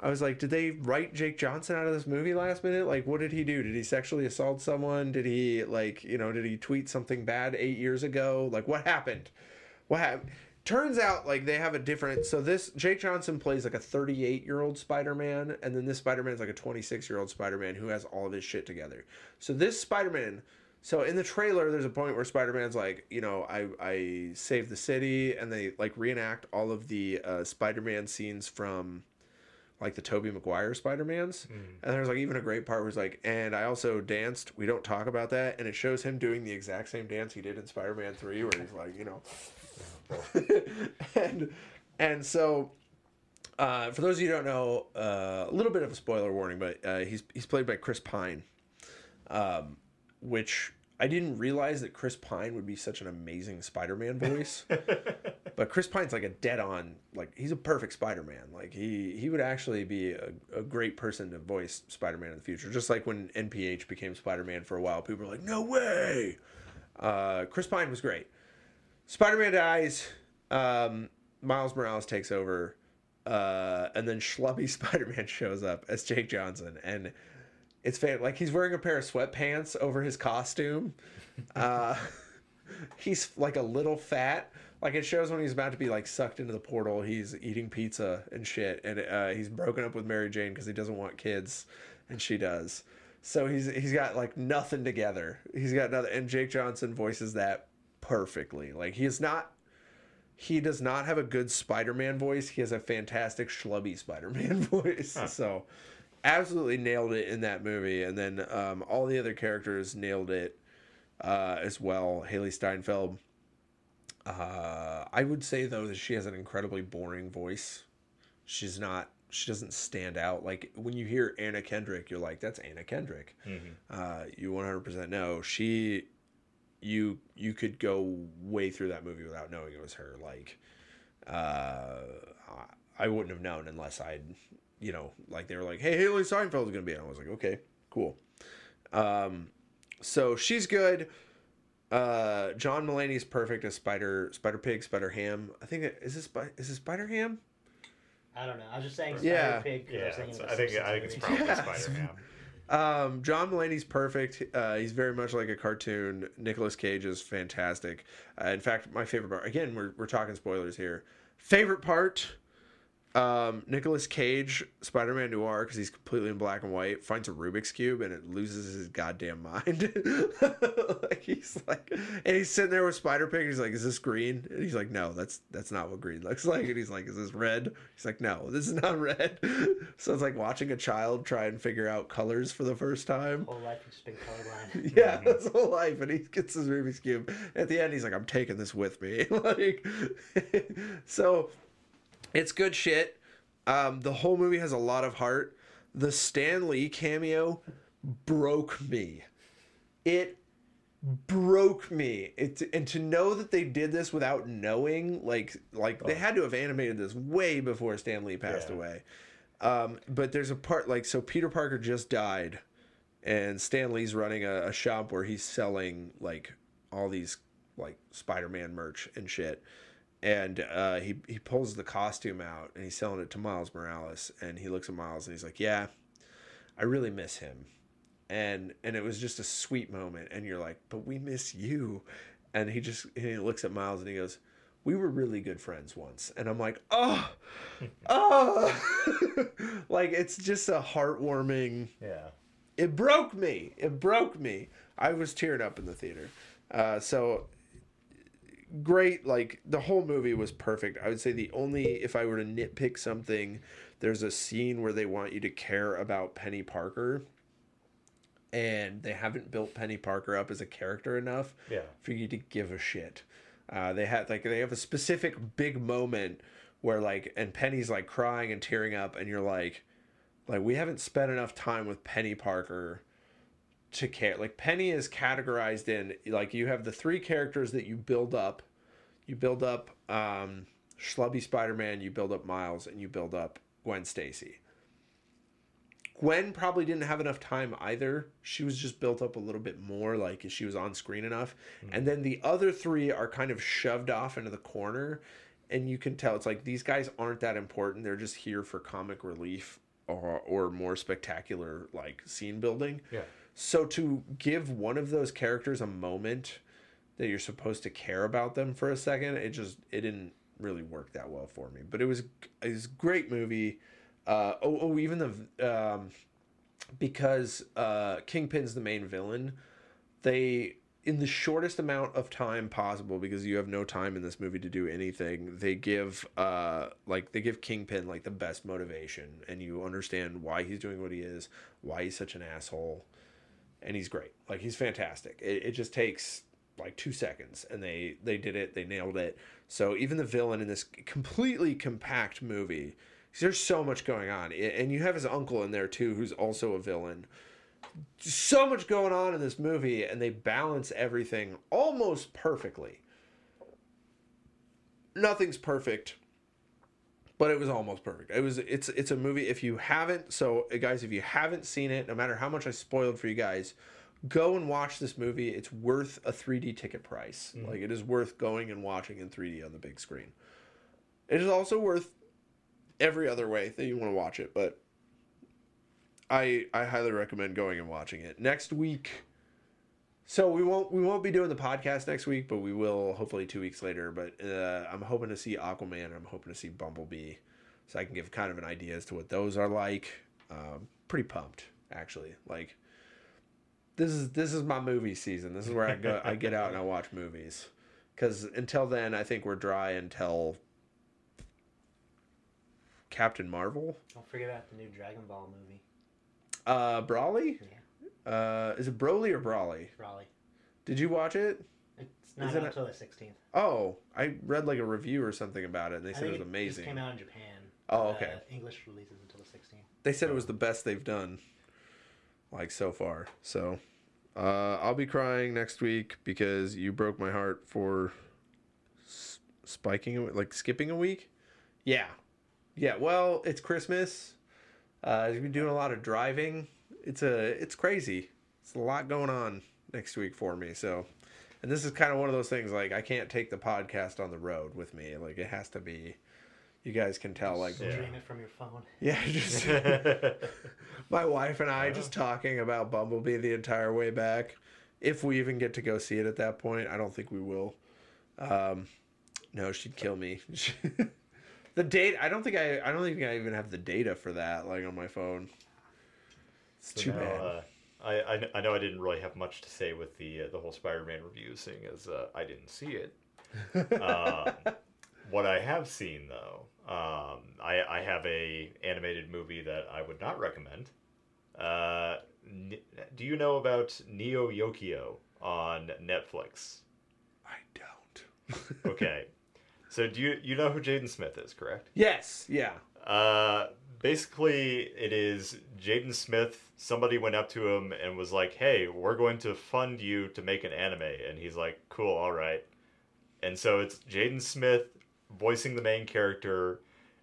I was like, did they write Jake Johnson out of this movie last minute? Like, what did he do? Did he sexually assault someone? Did he, like, you know, did he tweet something bad eight years ago? Like, what happened? What happened? Turns out, like, they have a different. So, this, Jake Johnson plays like a 38 year old Spider Man, and then this Spider Man is like a 26 year old Spider Man who has all of his shit together. So, this Spider Man. So in the trailer, there's a point where Spider-Man's like, you know, I I saved the city, and they like reenact all of the uh, Spider-Man scenes from like the Tobey Maguire Spider-Mans. And there's like even a great part where it's like, and I also danced. We don't talk about that, and it shows him doing the exact same dance he did in Spider-Man Three, where he's like, you know, (laughs) and and so. Uh, for those of you who don't know, uh, a little bit of a spoiler warning, but uh, he's he's played by Chris Pine, um, which I didn't realize that Chris Pine would be such an amazing Spider-Man voice. (laughs) but Chris Pine's like a dead-on, like he's a perfect Spider-Man. Like he he would actually be a, a great person to voice Spider-Man in the future. Just like when NPH became Spider-Man for a while, people were like, "No way!" Uh, Chris Pine was great. Spider-Man dies. Um, Miles Morales takes over, uh, and then Schlubby (laughs) Spider-Man shows up as Jake Johnson, and it's fan like he's wearing a pair of sweatpants over his costume. (laughs) Uh, he's like a little fat. Like it shows when he's about to be like sucked into the portal, he's eating pizza and shit, and uh, he's broken up with Mary Jane because he doesn't want kids, and she does. So he's he's got like nothing together. He's got nothing, and Jake Johnson voices that perfectly. Like he is not. He does not have a good Spider-Man voice. He has a fantastic schlubby Spider-Man (laughs) voice. So, absolutely nailed it in that movie. And then um, all the other characters nailed it uh, as well. Hailee Steinfeld. Uh, I would say though that she has an incredibly boring voice. She's not. She doesn't stand out. Like when you hear Anna Kendrick, you're like, "That's Anna Kendrick." Uh, you 100% know she. You you could go way through that movie without knowing it was her. Like, uh, I wouldn't have known unless I'd, you know, like they were like, "Hey, Hailee Steinfeld is gonna be," in it." I was like, "Okay, cool." Um, so she's good. Uh, John Mulaney's perfect as Spider Spider Pig Spider Ham. I think it, is this is this Spider Ham? I don't know. I was just saying Spider Yeah. Pig. 'cause I, Yeah, was thinking it's- of I think I think it's probably Yeah. Spider Ham. (laughs) Um, John Mulaney's perfect. Uh, he's very much like a cartoon. Nicolas Cage is fantastic. Uh, in fact, my favorite part. Again, we're we're talking spoilers here. Favorite part. Um, Nicolas Cage, Spider-Man Noir, because he's completely in black and white, finds a Rubik's cube and it loses his goddamn mind. (laughs) like he's like, and he's sitting there with Spider Pig. He's like, "Is this green?" And he's like, "No, that's that's not what green looks (laughs) like." And he's like, "Is this red?" He's like, "No, this is not (laughs) red." so it's like watching a child try and figure out colors for the first time. Whole life he's been colorblind. Yeah, his whole life, and he gets his Rubik's cube. At the end, he's like, "I'm taking this with me." like, so it's good shit. Um, the whole movie has a lot of heart. The Stan Lee cameo broke me. it broke me. It and to know that they did this without knowing, like like they had to have animated this way before Stan Lee passed Yeah. away. Um, but there's a part like so Peter Parker just died, and Stan Lee's running a, a shop where he's selling like all these like Spider-Man merch and shit. And uh, he he pulls the costume out and he's selling it to Miles Morales, and he looks at Miles and he's like, "Yeah, I really miss him." and and it was just a sweet moment and you're like but we miss you. And he just he looks at miles and he goes we were really good friends once. And i'm like oh (laughs) oh. (laughs) Like it's just a heartwarming Yeah. it broke me. It broke me. I was tearing up in the theater. Uh, so great like the whole movie was perfect i would say the only if i were to nitpick something there's a scene where they want you to care about penny parker and they haven't built penny parker up as a character enough Yeah. for you to give a shit. Uh, they had like they have a specific big moment where like and Penny's like crying and tearing up, and you're like, like we haven't spent enough time with Penny Parker to care. Like Penny is categorized in like you have the three characters that you build up. You build up um, Schlubby Spider Man, you build up Miles, and you build up Gwen Stacy. Gwen probably didn't have enough time either. She was just built up a little bit more, like she was on screen enough. And then the other three are kind of shoved off into the corner. And you can tell it's like these guys aren't that important. They're just here for comic relief or, or more spectacular, like scene building. Yeah. So to give one of those characters a moment that you're supposed to care about them for a second, it just it didn't really work that well for me. But it was it was a great movie. Uh, oh, oh, even the um, because uh, Kingpin's the main villain, they in the shortest amount of time possible because you have no time in this movie to do anything they give uh like they give kingpin like the best motivation and you understand why he's doing what he is why he's such an asshole and he's great. Like he's fantastic. It, it just takes like two seconds and they they did it. They nailed it. So even the villain in this completely compact movie there's so much going on. And you have his uncle in there too who's also a villain. So much going on in this movie and they balance everything almost perfectly. Nothing's perfect but it was almost perfect. It was it's it's a movie if you haven't so uh, guys if you haven't seen it no matter how much i spoiled for you guys go and watch this movie. It's worth a 3d ticket price. Like it is worth going and watching in 3d on the big screen. It is also worth every other way that you want to watch it but I I highly recommend going and watching it. Next week so we won't we won't be doing the podcast next week, but we will hopefully 2 weeks later, but uh, I'm hoping to see Aquaman I'm hoping to see Bumblebee so I can give kind of an idea as to what those are like. Um, pretty pumped actually. Like this is this is my movie season. This is where I go I get out and I watch movies. Cuz until then I think we're dry until Captain Marvel. Don't forget about the new Dragon Ball movie. Uh, Brawley? Yeah, Uh, is it Broly or Brawly? Raleigh. Did you watch it? It's not out it- until the 16th. Oh, I read like a review or something about it, and they I said it was Just amazing. came out in Japan. Oh, Uh, okay. English releases until the 16th. They said it was the best they've done, like so far. So, uh, I'll be crying next week because you broke my heart for s- spiking, a- like skipping a week. Yeah, yeah. Well, it's Christmas. Uh, you've been doing a lot of driving. It's a, it's crazy. It's a lot going on next week for me. So, and this is kind of one of those things like I can't take the podcast on the road with me. Like it has to be. You guys can tell, like Yeah. Stream it from your phone. (laughs) yeah, just (laughs) my wife and I just talking about Bumblebee the entire way back. If we even get to go see it at that point, I don't think we will. Um, no, she'd kill me. (laughs) the date, I don't think I, I don't think I even have the data for that, like on my phone. It's too No, bad. uh, I, I I know I didn't really have much to say with the uh, the whole Spider-Man review, seeing as uh, I didn't see it. (laughs) um, what I have seen though, um, I I have a animated movie that I would not recommend. Uh, N- do you know about Neo Yokio on Netflix? I don't. (laughs) Okay, so do you you know who Jaden Smith is, correct? yes, yeah. Uh, basically, it is Jaden Smith. Somebody went up to him and was like, "Hey, we're going to fund you to make an anime," and he's like, "Cool, all right." And so it's Jaden Smith voicing the main character,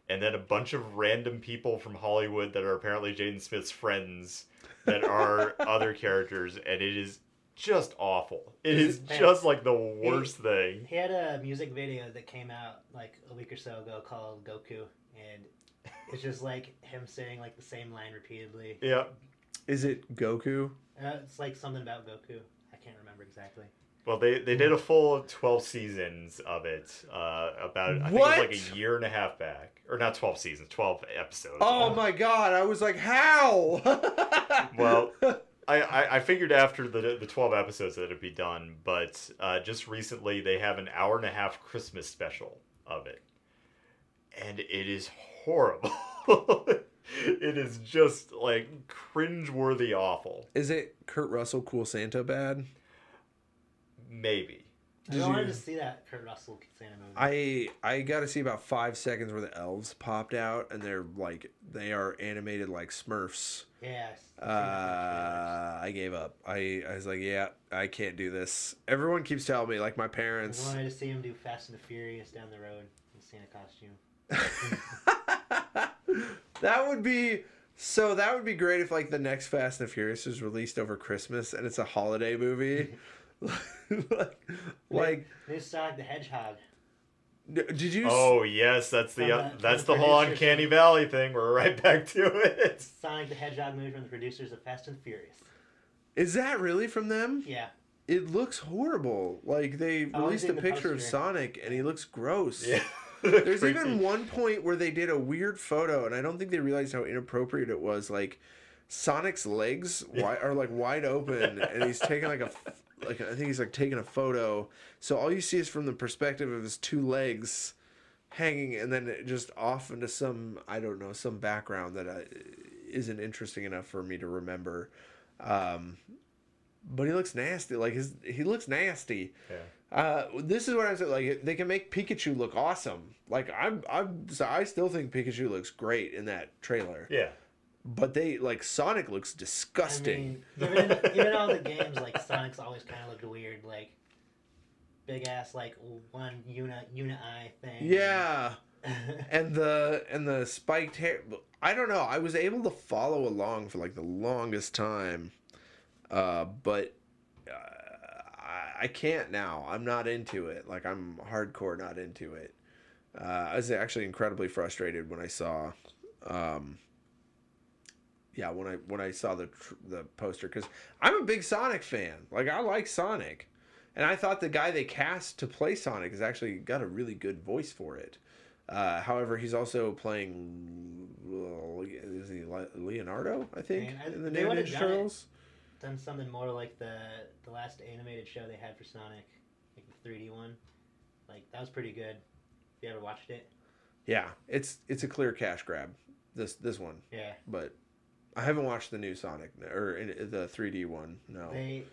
and then a bunch of random people from Hollywood that are apparently Jaden Smith's friends that are (laughs) other characters, and it is just awful. It is just like the worst thing. He had a music video that came out like a week or so ago called Goku, and it's just like him saying like the same line repeatedly. Yeah. Is it Goku? Uh, it's like something about Goku. I can't remember exactly. Well, they, they did a full 12 seasons of it uh, about, I think it was like a year and a half back. Or not 12 seasons, 12 episodes. Oh my god! I was like, how? (laughs) Well, I, I, I figured after the, the 12 episodes that it'd be done, but uh, just recently they have an hour and a half Christmas special of it. And it is horrible. (laughs) it is just like cringeworthy awful. is it Kurt Russell Cool Santa bad? Maybe. Did I wanted you- to see that Kurt Russell Santa movie. I I got to see about five seconds where the elves popped out and they're like they are animated like Smurfs. yeah. I've Uh, I gave up. I I was like, yeah, I can't do this. Everyone keeps telling me, like my parents. I parents. wanted to see him do Fast and the Furious down the road in Santa costume. (laughs) that would be so. That would be great if like the next Fast and the Furious is released over Christmas and it's a holiday movie. (laughs) like, like, New Sonic the Hedgehog. did you? Oh yes, that's the uh, the- that's the the whole producers uncanny of- valley thing. We're right back to it. (laughs) Sonic the Hedgehog movie from the producers of Fast and Furious. Is that really from them? Yeah. It looks horrible. Like they Oh, released a the picture of. Sonic and he looks gross. Yeah. (laughs) (laughs) There's Crazy. even one point where they did a weird photo, and I don't think they realized how inappropriate it was. Like Sonic's legs wi- (laughs) are like wide open, and he's taking like a like I think he's like taking a photo. So all you see is from the perspective of his two legs hanging, and then it just off into some I don't know some background that I, isn't interesting enough for me to remember. Um, but he looks nasty. Like his he looks nasty. Yeah. Uh, this is what I'm saying. Like they can make Pikachu look awesome. Like I'm, I'm, so I still think Pikachu looks great in that trailer. Yeah. But they like Sonic looks I disgusting. mean, even, in, even all the games, like Sonic's always kind of looked weird, like big ass, like one unit unit eye thing. yeah, and the and the spiked hair. I don't know. I was able to follow along for like the longest time, uh, but I, can't now. I'm not into it. Like I'm hardcore not into it. Uh, I was actually incredibly frustrated when I saw, um, yeah, when I when I saw the tr- the poster because I'm a big Sonic fan. Like I like Sonic, and I thought the guy they cast to play Sonic has actually got a really good voice for it. Uh, however, he's also playing is he Leonardo? I think Man, I- in the Ninja would've Ninja done it. Turtles. Done something more like the the last animated show they had for Sonic, like the 3D one. Like that was pretty good. If you ever watched it? Yeah, it's it's a clear cash grab. This this one, Yeah. but I haven't watched the new Sonic or the 3D one. No. They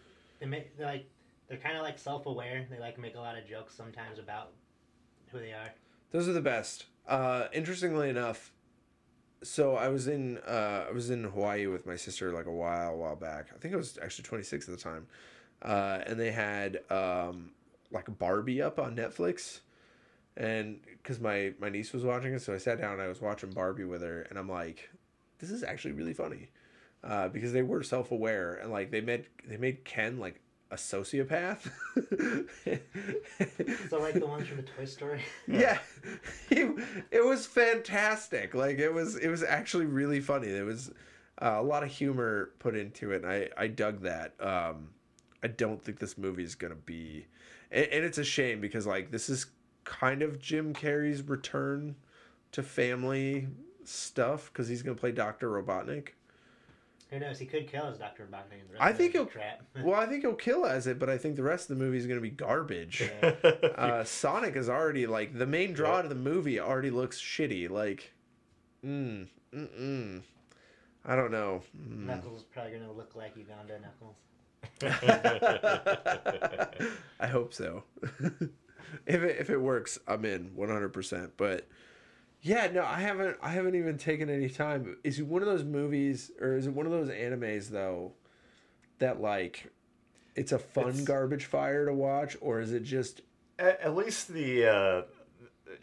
they make they're like they're kind of like self aware. They like make a lot of jokes sometimes about who they are. Those are the best. Uh, interestingly enough, so I was in uh, I was in Hawaii with my sister like a while while back. I think I was actually 26 at the time, uh, and they had um, like Barbie up on Netflix, and because my my niece was watching it, so I sat down and I was watching Barbie with her, and I'm like, this is actually really funny, uh, because they were self aware and like they made they made Ken like a sociopath. So like the ones from the Toy Story. (laughs) yeah. He, it was fantastic. Like it was it was actually really funny. There was uh, a lot of humor put into it and i i dug that. Um i don't think this movie is gonna be and, and it's a shame because like this is kind of jim carrey's return to family stuff because he's gonna play dr robotnik Who knows? He could kill as Doctor Robotnik. and the rest I of think he'll- trap. (laughs) well i think he'll kill as it but i think the rest of the movie is gonna be garbage (laughs) uh, Sonic is already like the main draw Yeah. to the movie already looks shitty. Like, mm, mm, mm. I don't know. Mm. Knuckles is probably gonna look like Uganda Knuckles. (laughs) I hope so. if it if it works, I'm in 100. percent But Yeah, no, I haven't. I haven't even taken any time. Is it one of those movies, or is it one of those animes though, that like, it's a fun It's- garbage fire to watch, or is it just? At, at least the uh,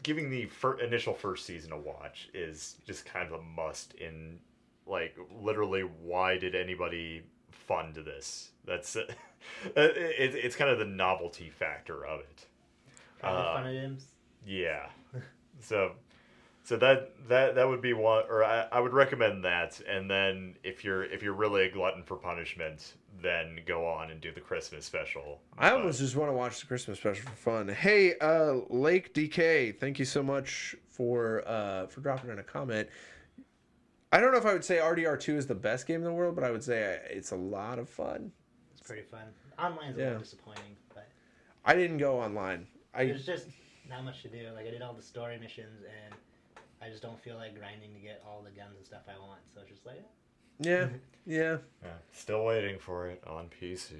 giving the fir- initial first season a watch is just kind of a must. In like literally, why did anybody fund this? That's it, (laughs) it, it's kind of the novelty factor of it. Uh, fun of. Yeah. (laughs) So so that that that would be one or I, I would recommend that and then if you're if you're really a glutton for punishment then go on and do the Christmas special. I But- almost just want to watch the Christmas special for fun. Hey, uh, Lake DK, thank you so much for uh for dropping in a comment. I don't know if I would say RDR two is the best game in the world, but I would say it's a lot of fun. It's pretty fun. Online's a Yeah. little disappointing, but I didn't go online. I there's just not much to do. Like I did all the story missions, and I just don't feel like grinding to get all the guns and stuff I want. So it's just like, yeah (laughs) yeah Yeah, still waiting for it on PC.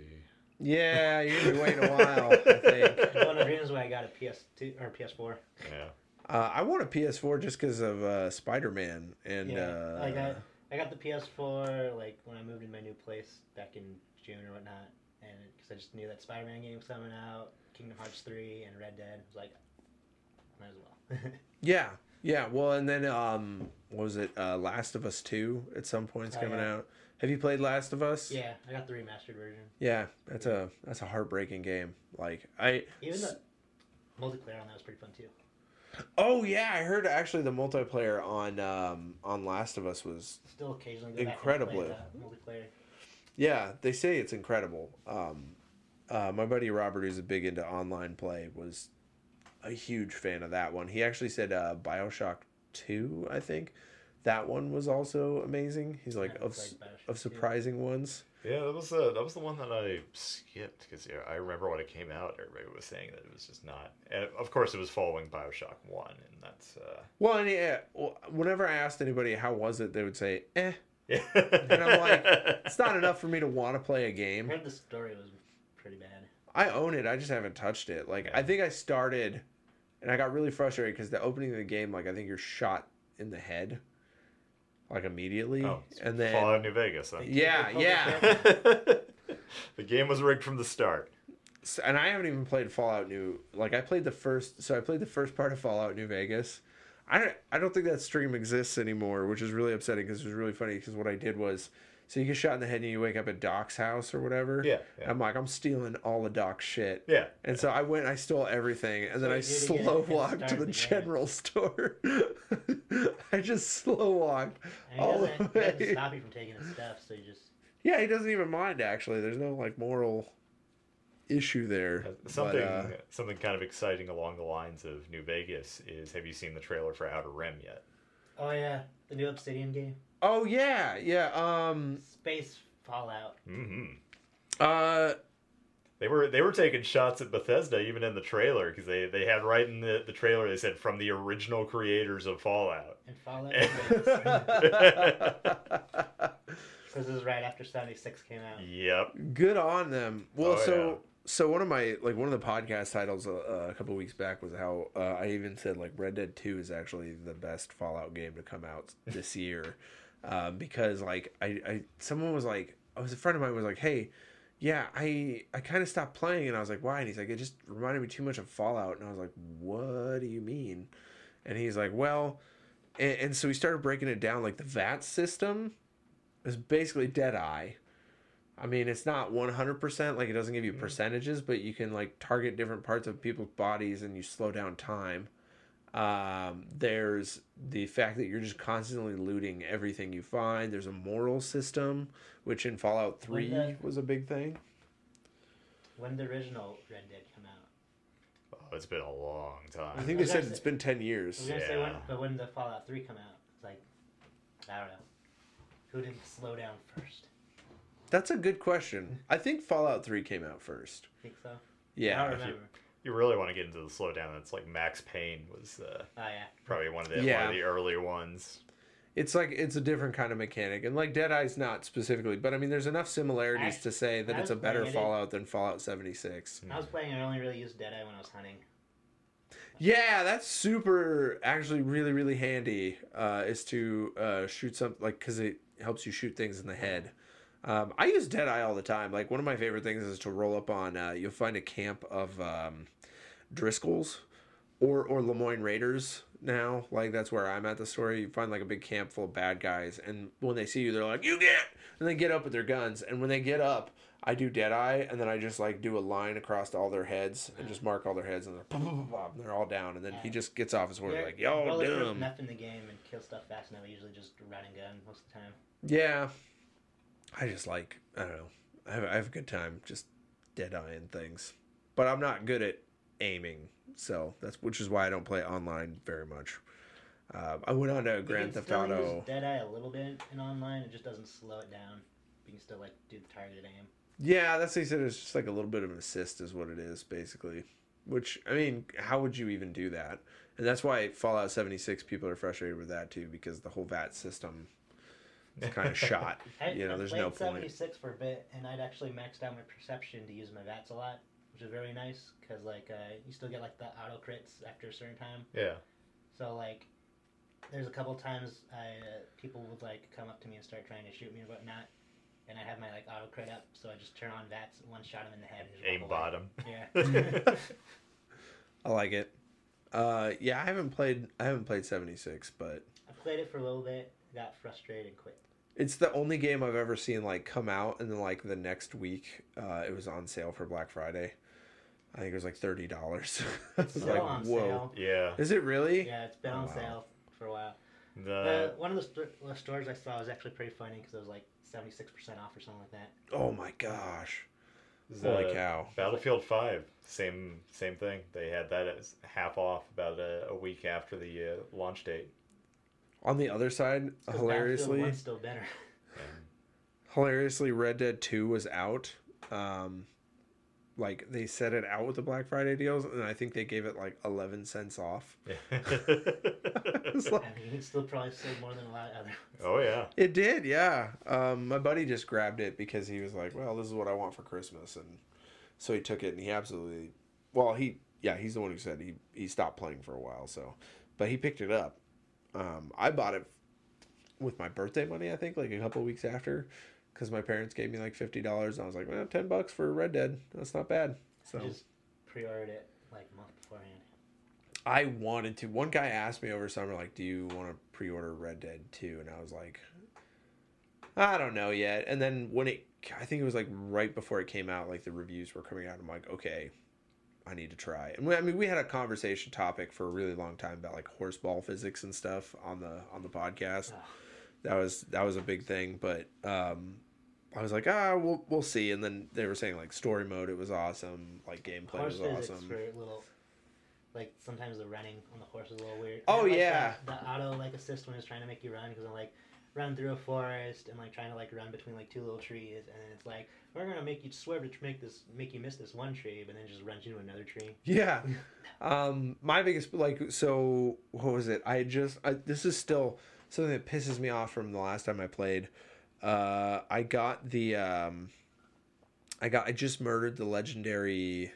yeah. You're gonna be waiting a while. I (laughs) think. one of the reasons why I got a PS2 or PS4. Yeah. Uh, I want a PS4 just because of uh, Spider Man and Yeah, uh, like I, I got the PS4 like when I moved in my new place back in June or whatnot, and because I just knew that Spider-Man game was coming out, Kingdom Hearts 3 and Red Dead, I was like, might as well. (laughs) yeah yeah. Well, and then um, what was it? Uh, Last of Us Two at some point's Oh, coming yeah. out. Have you played Last of Us? yeah, I got the remastered version. Yeah, that's a that's a heartbreaking game. Like I Even the multiplayer on that was pretty fun too. Oh yeah, I heard actually the multiplayer on um on Last of Us was Still occasionally Incredibly. and play the multiplayer. yeah, they say it's incredible. Um uh my buddy Robert who's a big into online play was a huge fan of that one. He actually said uh BioShock 2, I think. That one was also amazing. He's like of played Bioshock of 2. surprising ones. Yeah, that was the that was the one that I skipped because yeah, I remember when it came out, everybody was saying that it was just not. And of course, it was following Bioshock One, and that's uh, Well, and yeah, whenever I asked anybody how was it, they would say, "Eh, yeah. (laughs) And I'm like, it's not enough for me to want to play a game." I heard the story was pretty bad. I own it. I just haven't touched it. Like I think I started, and I got really frustrated because the opening of the game, like I think you're shot in the head, like immediately, Oh, and then Fallout New Vegas. Huh? yeah, yeah. (laughs) the game was rigged from the start. S- And I haven't even played Fallout New. Like I played the first, so I played the first part of Fallout New Vegas. I don't, I don't think that stream exists anymore, which is really upsetting because it was really funny. Because what I did was, so you get shot in the head and you wake up at Doc's house or whatever. Yeah, yeah. I'm like, I'm stealing all of Doc's shit. Yeah. And so I went, I stole everything, and then I you did it again slow walked to started the again. general (laughs) store. I just slow walked all doesn't, the he doesn't way. stop you from taking his stuff, so you just Yeah, he doesn't even mind. Actually, there's no like moral issue there. Uh, Something But, uh, something kind of exciting along the lines of New Vegas is have you seen the trailer for Outer Rim yet? Oh yeah, the new Obsidian game, oh yeah, yeah. Um. Space Fallout. Mm-hmm. Uh. They were they were taking shots at Bethesda even in the trailer because they, they had right in the, the trailer they said from the original creators of Fallout. And Fallout (laughs) Because (laughs) this is right after 76 came out. Yep. Good on them. Well, Oh, so yeah. so one of my like one of the podcast titles uh, a couple weeks back was how uh, I even said like Red Dead Two is actually the best Fallout game to come out this year, (laughs) um, because like I, I someone was like I was a friend of mine was like hey. Yeah, I I kind of stopped playing and I was like, why? And he's like, it just reminded me too much of Fallout. And I was like, what do you mean? And he's like, well, and, and so we started breaking it down. Like the VAT system is basically Deadeye. I mean, it's not 100%, like it doesn't give you percentages, but you can like target different parts of people's bodies and you slow down time. Um, there's the fact that you're just constantly looting everything you find. There's a moral system, which in Fallout 3 the- was a big thing. When did the original Red Dead come out? Oh, it's been a long time. I think I they said gonna it's say- been 10 years. was gonna say when, Yeah. but when did the Fallout 3 come out? It's like, I don't know. Who didn't slow down first? That's a good question. I think Fallout 3 came out first. Think so? I Yeah. don't remember. You really want to get into the slowdown. It's like Max Payne was uh, Oh yeah. probably one of the Yeah. one of the earlier ones. It's like it's a different kind of mechanic, and like Deadeye's not specifically, but I mean, there's enough similarities I- to say that it's a better playing it. Fallout than Fallout 76. I was playing. I only really used Deadeye when I was hunting. Yeah, that's super. Actually, really, really handy. Uh, is to uh, shoot something like because it helps you shoot things in the head. Um, I use Deadeye all the time. Like one of my favorite things is to roll up on. Uh, you'll find a camp of um, Driscolls or or Lemoyne Raiders now. Like that's where I'm at the story. You find like a big camp full of bad guys, and when they see you, they're like, "You get!" and they get up with their guns. And when they get up, I do Deadeye, and then I just like do a line across all their heads and just mark all their heads, and they're pop, pop, pop, pop, and they're all down. And then he just gets off his horse like, "Yo, dumb." enough in the game and kill stuff fast enough. Usually just run and gun most of the time. Yeah, I just like I don't know. I have, I have a good time just dead eyeing things, but I'm not good at aiming. So that's which is why I don't play online very much. Uh, I went on to Grand Theft Auto. use Deadeye a little bit in online. It just doesn't slow it down. You can still like do the targeted aim. Yeah, that's what he said. It's just like a little bit of an assist, is what it is, basically. Which I mean, how would you even do that? And that's why Fallout 76 people are frustrated with that too, because the whole VAT system kind of shot. (laughs) I, You know, there's played no point. 76 for a bit, and I'd actually maxed out my perception to use my VATS a lot, which is very nice because like uh, you still get like the auto crits after a certain time. Yeah. So like, there's a couple times I uh, people would like come up to me and start trying to shoot me and whatnot, and I have my like auto crit up, so I just turn on VATS, one shot him in the head, and just Aim walk away. bottom. Yeah. (laughs) I like it. Uh, yeah, I haven't played. I haven't played 76, but I played it for a little bit, got frustrated, and quit. It's the only game I've ever seen like come out and then like the next week uh, it was on sale for Black Friday. I think it was like thirty dollars. (laughs) It's still on sale. yeah. Is it really? Yeah, it's been Oh, on wow. sale for a while. The, Uh, one of the, st- the stores I saw was actually pretty funny because it was like 76% off or something like that. Oh my gosh! the Holy cow! Battlefield Five, same same thing. They had that as half off about a, a week after the uh, launch date. On the other side, hilariously, still better. hilariously, Red Dead Two was out. Um, like they set it out with the Black Friday deals, and I think they gave it like eleven cents off. (laughs) It's like- I mean, you can still probably save more than a lot of other. oh yeah. It did, yeah. Um, my buddy just grabbed it because he was like, "Well, this is what I want for Christmas," and so he took it and he absolutely, well, he yeah, he's the one who said he he stopped playing for a while. So, but he picked it up. Um, I bought it with my birthday money, I think, like a couple weeks after, because my parents gave me like fifty dollars. and I was like, "Well, ten bucks for Red Dead. That's not bad." So I just pre-ordered it like a month beforehand. I wanted to. One guy asked me over summer, like, "Do you want to pre-order Red Dead 2? And I was like, "I don't know yet." And then when it, I think it was like right before it came out, like the reviews were coming out. I'm like, "Okay, I need to try." And we, I mean, we had a conversation topic for a really long time about like horseball physics and stuff on the on the podcast. That was that was a big thing, but um, I was like, "Ah, we'll we'll see." And then they were saying like story mode, it was awesome. Like gameplay Horse was awesome. for little. Like sometimes the running on the horse is a little weird. Oh, yeah. that- The, auto like assist when it's trying to make you run because I'm like run through a forest and like trying to like run between like two little trees and it's like we're gonna make you swear to make this make you miss this one tree but then just runs into another tree. Yeah. (laughs) Um, my biggest like so what was it? I just I, this is still something that pisses me off from the last time I played. Uh, I got the um, I got I just murdered the legendary.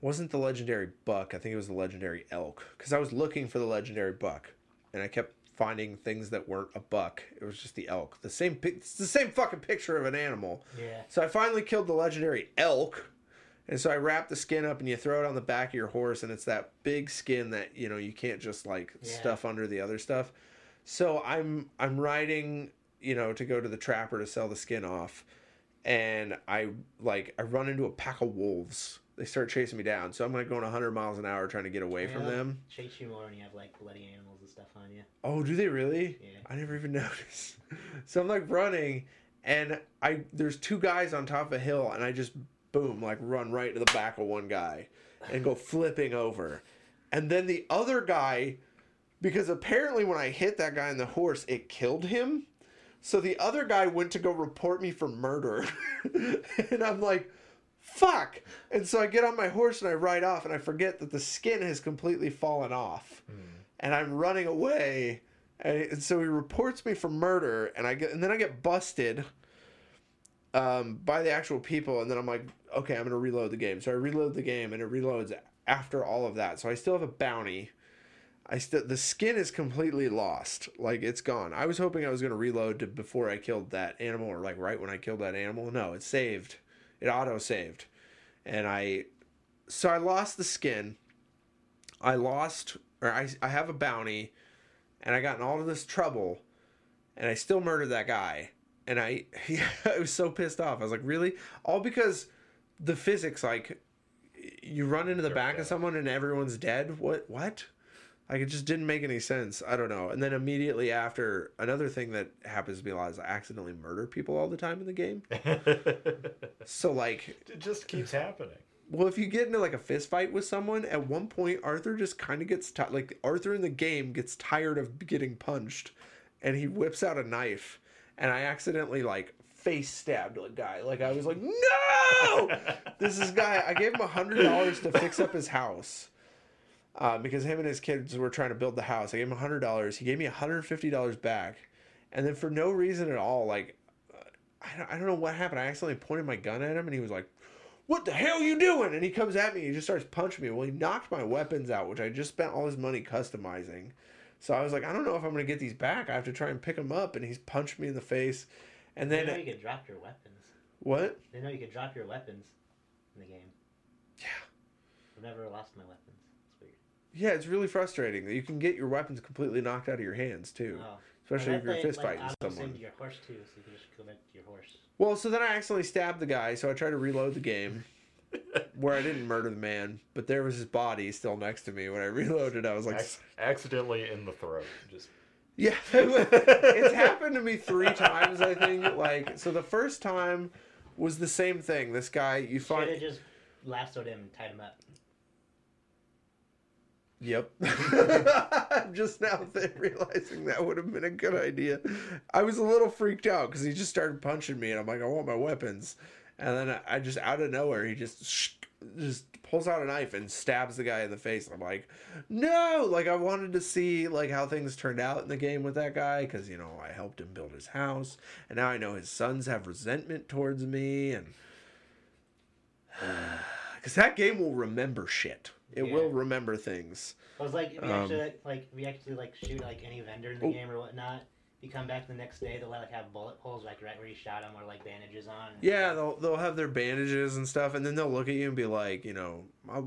Wasn't the legendary buck? I think it was the legendary elk because I was looking for the legendary buck, and I kept finding things that weren't a buck. It was just the elk. The same. It's the same fucking picture of an animal. Yeah. So I finally killed the legendary elk. And so I wrap the skin up and you throw it on the back of your horse and it's that big skin that, you know, you can't just like Yeah. stuff under the other stuff. So I'm I'm riding, you know, to go to the trapper to sell the skin off. And I like I run into a pack of wolves. They start chasing me down. So I'm like going 100 miles an hour trying to get away from them. Chase you more when you have like bloody animals and stuff on you. Oh, do they really? Yeah. I never even (laughs) noticed. So I'm like running, and I there's two guys on top of a hill, and I just boom like run right to the back of one guy, and go (laughs) flipping over, and then the other guy, because apparently when I hit that guy on the horse, it killed him. So the other guy went to go report me for murder, (laughs) and I'm like. Fuck! And so I get on my horse and I ride off, and I forget that the skin has completely fallen off and I'm running away. And, and so he reports me for murder, and I get, and then I get busted um, by the actual people, and then I'm like, okay, I'm gonna reload the game. So I reload the game, and it reloads after all of that. So I still have a bounty. I still the skin is completely lost. Like it's gone. I was hoping I was gonna reload to before I killed that animal or like right when I killed that animal. No, it's saved. It auto saved. And I so I lost the skin. I lost or I I have a bounty and I got in all of this trouble and I still murdered that guy. And I (laughs) I was so pissed off. I was like, really? All because the physics like you run into the They're back of someone and everyone's dead. What? What? Like it just didn't make any sense. I don't know. And then immediately after, another thing that happens to me a lot is I accidentally murder people all the time in the game. (laughs) So like, it just keeps happening. well, if you get into like a fist fight with someone, at one point Arthur just kind of gets ti like Arthur in the game gets tired of getting punched, and he whips out a knife, and I accidentally like face stabbed a guy. Like I was like, no, (laughs) this is guy. I gave him a hundred dollars to fix up his house. Uh, because him and his kids were trying to build the house. I gave him a hundred dollars. He gave me a hundred fifty dollars back, and then for no reason at all, like I don't, I don't know what happened. I accidentally pointed my gun at him, and he was like, "What the hell you doing?" And he comes at me. And he just starts punching me. Well, he knocked my weapons out, which I just spent all his money customizing. So I was like, I don't know if I'm gonna get these back. I have to try and pick them up, and he's punched me in the face. And They know then you can drop your weapons. what? They know you can drop your weapons in the game. Yeah. I've never lost my weapons. It's weird. Yeah, it's really frustrating that you can get your weapons completely knocked out of your hands too, Oh. especially if you're that fist thing, like, fighting someone. your horse too, so you can just go back to your horse. Well, so then I accidentally stabbed the guy, so I tried to reload the game (laughs) where I didn't murder the man, but there was his body still next to me. When I (laughs) reloaded, I was like, Ac- accidentally in the throat. Just yeah. (laughs) it's happened to me three times, I think. Like, so the first time was the same thing. This guy, you Should find. just lassoed him and tied him up. Yep. (laughs) I'm just now (laughs) realizing that would have been a good idea. I was a little freaked out because he just started punching me, and I'm like, I want my weapons. And then I, just out of nowhere, he just sh- just pulls out a knife and stabs the guy in the face. I'm like, no! Like I wanted to see like how things turned out in the game with that guy because you know I helped him build his house, and now I know his sons have resentment towards me, and (sighs) because that game will remember shit. It Yeah. will remember things. I was like if you Um, actually like you actually like shoot like any vendor in the Oh. game or whatnot. You come back the next day, they'll like have bullet holes like right where you shot them or like bandages on. Yeah, they'll they'll have their bandages and stuff, and then they'll look at you and be like, you know, my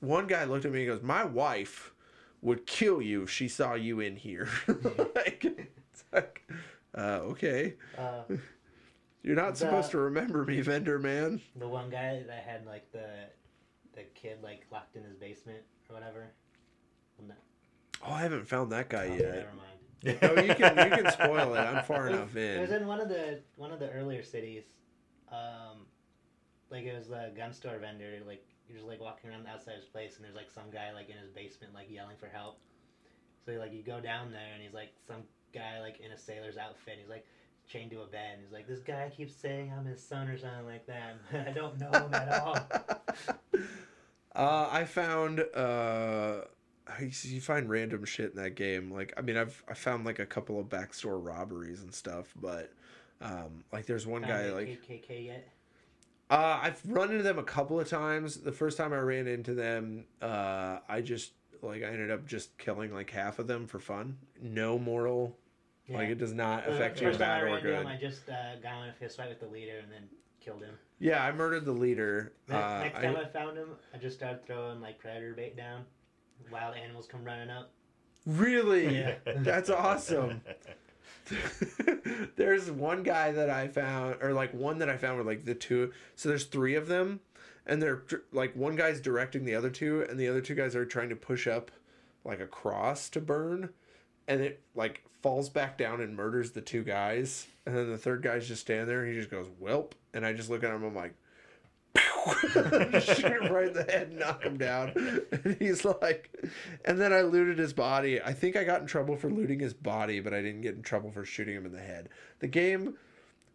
one guy looked at me and goes, "My wife would kill you if she saw you in here." (laughs) like, it's like, uh, okay, Uh, (laughs) you're not The- supposed to remember me, vendor man. the one guy that had like the the kid like locked in his basement or whatever. No, Oh, I haven't found that guy oh, yet. Never mind. Oh, you can you can (laughs) spoil it. I'm far enough It was in. in one of the one of the earlier cities. Um, like it was a gun store vendor. Like you're just like walking around the outside of his place, and there's like some guy like in his basement like yelling for help. So like you go down there, and he's like some guy like in a sailor's outfit. And he's like chained to a bed. And he's like, this guy keeps saying I'm his son or something like that. (laughs) I don't know him at all. (laughs) Uh, I found uh, you find random shit in that game. Like, I mean, I've I found like a couple of backstore robberies and stuff, but um, like there's one guy like KKK yet? uh, I've run into them a couple of times. The first time I ran into them, uh, I just like I ended up just killing like half of them for fun. No moral, like it does not Uh, affect the you I bad or good. him, I just uh, got in a fist fight with the leader and then killed him. Yeah, I murdered the leader. Uh, Next time I found him, I just started throwing like predator bait down. Wild animals come running up. really, Yeah. (laughs) that's awesome. (laughs) there's one guy that I found, or like one that I found where like the two. So there's three of them, and they're like one guy's directing the other two, and the other two guys are trying to push up like a cross to burn, and it like falls back down and murders the two guys, and then the third guy's just standing there, and he just goes whelp, and I just look at him, I'm like. shoot (laughs) him right in the head and knock him down. And he's like, and then I looted his body. I think I got in trouble for looting his body, but I didn't get in trouble for shooting him in the head. The game,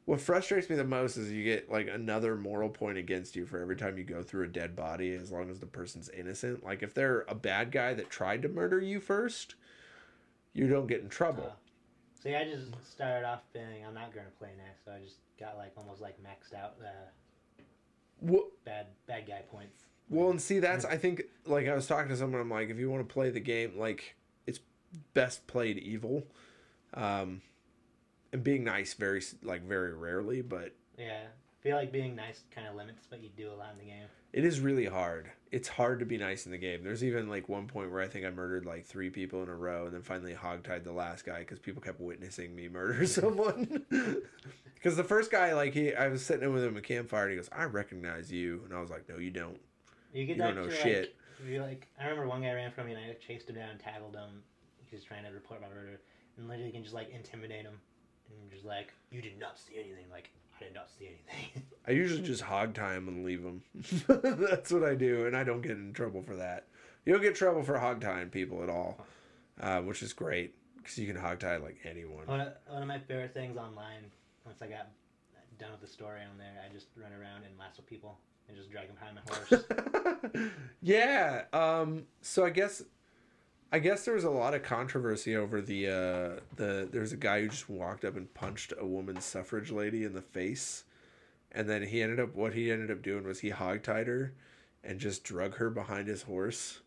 what frustrates me the most is you get like another moral point against you for every time you go through a dead body, as long as the person's innocent. Like if they're a bad guy that tried to murder you first, you don't get in trouble. Uh, See, I just started off being I'm not gonna play next, so I just got like almost like maxed out uh, What? bad bad guy points. Well, and see, that's I think like I was talking to someone. I'm like, if you want to play the game, like it's best played evil, um, and being nice very like very rarely, but Yeah, I feel like being nice kind of limits what you do a lot in the game. it is really hard. It's hard to be nice in the game. There's even like one point where I think I murdered like three people in a row, and then finally hogtied the last guy because people kept witnessing me murder (laughs) someone. (laughs) Because the first guy, like he, I was sitting in with him at campfire, and he goes, "I recognize you," and I was like, "No, you don't." You You don't know like, shit. if you like, I remember one guy ran from me and I chased him down and tackled him. He was trying to report my murder, and literally can just like intimidate him, and just like, you did not see anything. Like I did not see anything. (laughs) I usually just hog tie them and leave them. (laughs) That's what I do, and I don't get in trouble for that. You don't get trouble for hog tying people at all, uh, which is great because you can hog tie like anyone. one, of, one of my favorite things online, once I got done with the story on there, I just run around and lasso people and just drag them behind my horse. (laughs) yeah. Um. So I guess, I guess there was a lot of controversy over the uh the there's a guy who just walked up and punched a woman suffrage lady in the face, and then he ended up what he ended up doing was he hog tied her, and just drug her behind his horse,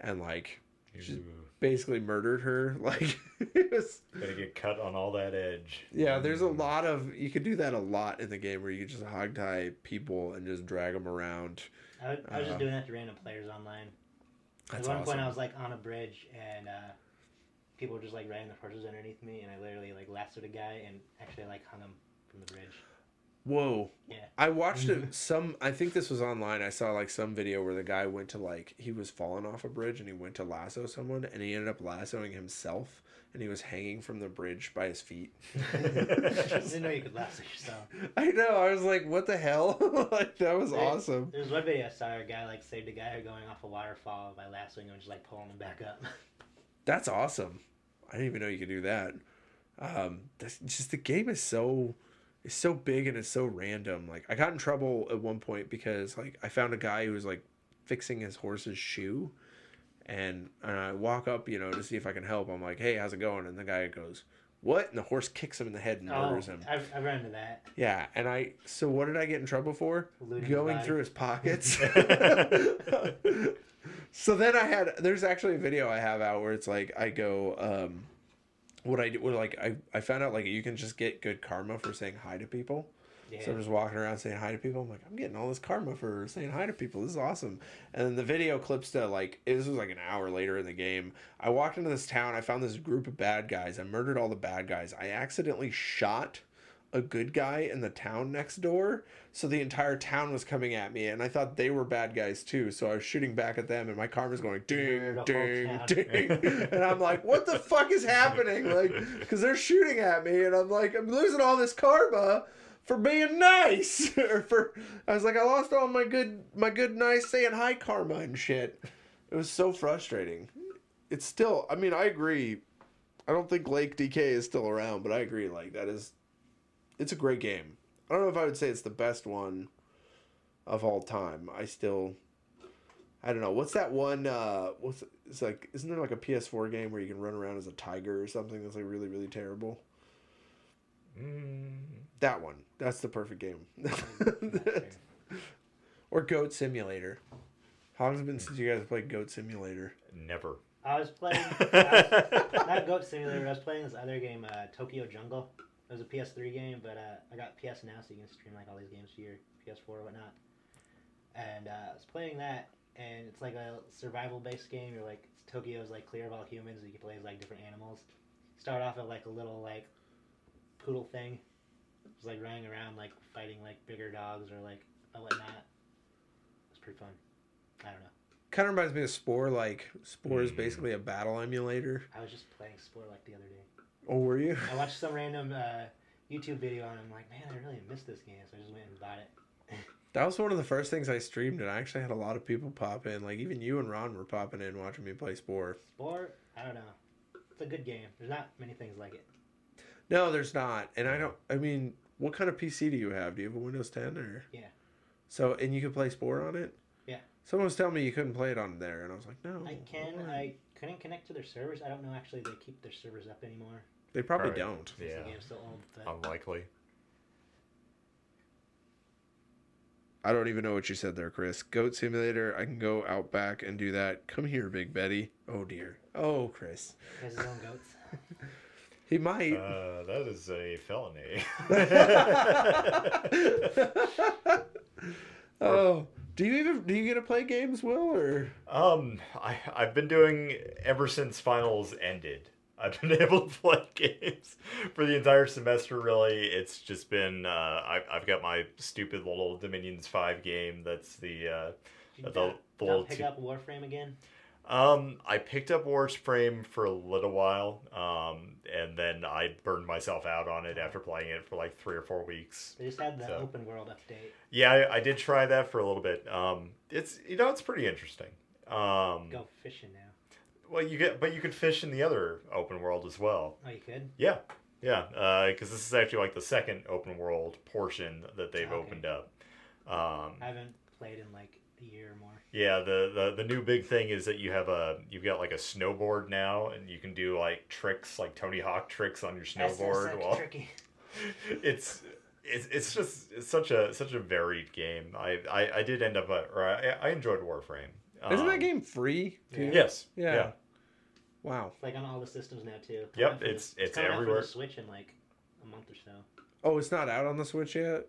and like She's- basically murdered her. (laughs) Like it was. Gotta get cut on all that edge. Yeah, there's a lot of you could do that a lot in the game where you could just hog tie people and just drag them around. I, I was Uh, just doing that to random players online. That's At one point. I was like on a bridge, and uh, people were just like riding their horses underneath me, and I literally like lassoed a guy and actually like hung him from the bridge. Whoa. Yeah. I watched it (laughs) some I think this was online. I saw like some video where the guy went to like he was falling off a bridge and he went to lasso someone and he ended up lassoing himself and he was hanging from the bridge by his feet. (laughs) I didn't know you could lasso yourself. (laughs) I know. I was like, what the hell? (laughs) like that was Right. awesome. There's one video I saw where a guy like saved a guy going off a waterfall by lassoing him and just like pulling him back up. That's awesome. I didn't even know you could do that. Um, that's just the game is so it's so big and it's so random. Like I got in trouble at one point because like I found a guy who was like fixing his horse's shoe, and, and I walk up, you know, to see if I can help. I'm like, "Hey, how's it going?" And the guy goes, "What?" And the horse kicks him in the head and oh, murders him. I've, I've run into that. Yeah, and I so what did I get in trouble for? Looting Going through his pockets. (laughs) (laughs) so then I had there's actually a video I have out where it's like I go um what I do like I I found out like you can just get good karma for saying hi to people. Yeah. So I'm just walking around saying hi to people. I'm like, I'm getting all this karma for saying hi to people. This is awesome. And then the video clips to like this was like an hour later in the game. I walked into this town. I found this group of bad guys. I murdered all the bad guys. I accidentally shot a good guy in the town next door. So the entire town was coming at me, and I thought they were bad guys too. So I was shooting back at them, and my karma's going ding, ding, (laughs) ding, and I'm like, what the fuck is happening? Like, because they're shooting at me, and I'm like, I'm losing all this karma for being nice (laughs) or for I was like I lost all my good my good nice saying hi karma and shit. It was so frustrating. It's still I mean I agree. I don't think Lake DK is still around, but I agree like that is it's a great game. I don't know if I would say it's the best one of all time. I still I don't know. What's that one uh what's it's like isn't there like a PS4 game where you can run around as a tiger or something that's like really really terrible? Mm, That one. That's the perfect game. (laughs) or Goat Simulator. How long has it been since you guys played Goat Simulator? never. I was playing I was, (laughs) not Goat Simulator. I was playing this other game, uh, Tokyo Jungle. It was a PS3 game, but uh, I got PS now, so you can stream like all these games to your PS4 or whatnot. And uh, I was playing that, and it's like a survival-based game. You're like Tokyo's like clear of all humans. And you can play as like different animals. Start off at like a little like poodle thing. It's like running around like fighting like bigger dogs or like a whatnot. It's pretty fun. I don't know. Kind of reminds me of Spore. Like Spore is Mm. basically a battle emulator. I was just playing Spore like the other day. Oh, were you? I watched some random uh, YouTube video and I'm like, man, I really missed this game, so I just went and bought it. (laughs) That was one of the first things I streamed, and I actually had a lot of people pop in. Like even you and Ron were popping in watching me play Spore. Spore, I don't know. It's a good game. There's not many things like it. No, there's not, and I don't. I mean, what kind of PC do you have? Do you have a Windows 10 or? Yeah. So and you can play Spore on it. Yeah. Someone was telling me you couldn't play it on there, and I was like, no. I can. why? I couldn't connect to their servers. I don't know actually they keep their servers up anymore. They probably Probably. don't. Yeah. the game's so old. But Unlikely. I don't even know what you said there, Chris. Goat Simulator. I can go out back and do that. Come here, Big Betty. Oh dear. Oh, Chris. He has his own goats. (laughs) He might. Uh, that is a felony. (laughs) (laughs) oh, do you even do you get to play games, Will? Or um, I I've been doing ever since finals ended. (laughs) I've been able to play games for the entire semester. Really, it's just been uh, I've I've got my stupid little Dominions Five game. That's the uh, Did the, you the not- little pick two- up Warframe again? Um, I picked up Warframe for a little while, um, and then I burned myself out on it after playing it for like three or four weeks. They just had the So- open world update. Yeah, I, I did try that for a little bit. Um, it's you know it's pretty interesting. Um, Go fishing now. well, you get but you could fish in the other open world as well. Oh, you could. Yeah, yeah, because this is actually like the second open world portion that they've Okay. opened up. Um, I haven't played in like a year more. Yeah, the, the the new big thing is that you have a you've got like a snowboard now, and you can do like tricks like Tony Hawk tricks on your That's- that's snowboard. Well, tricky. (laughs) it's it's it's just it's such a such a varied game. I I, I did end up uh, or I, I enjoyed Warframe. isn't that Um, game free? Too? Yes. Yeah. Yeah. Wow. Like on all the systems now too. Yep, Coming out for the- it's- it's coming out for everywhere. the Switch in like a month or so. Oh, it's not out on the Switch yet.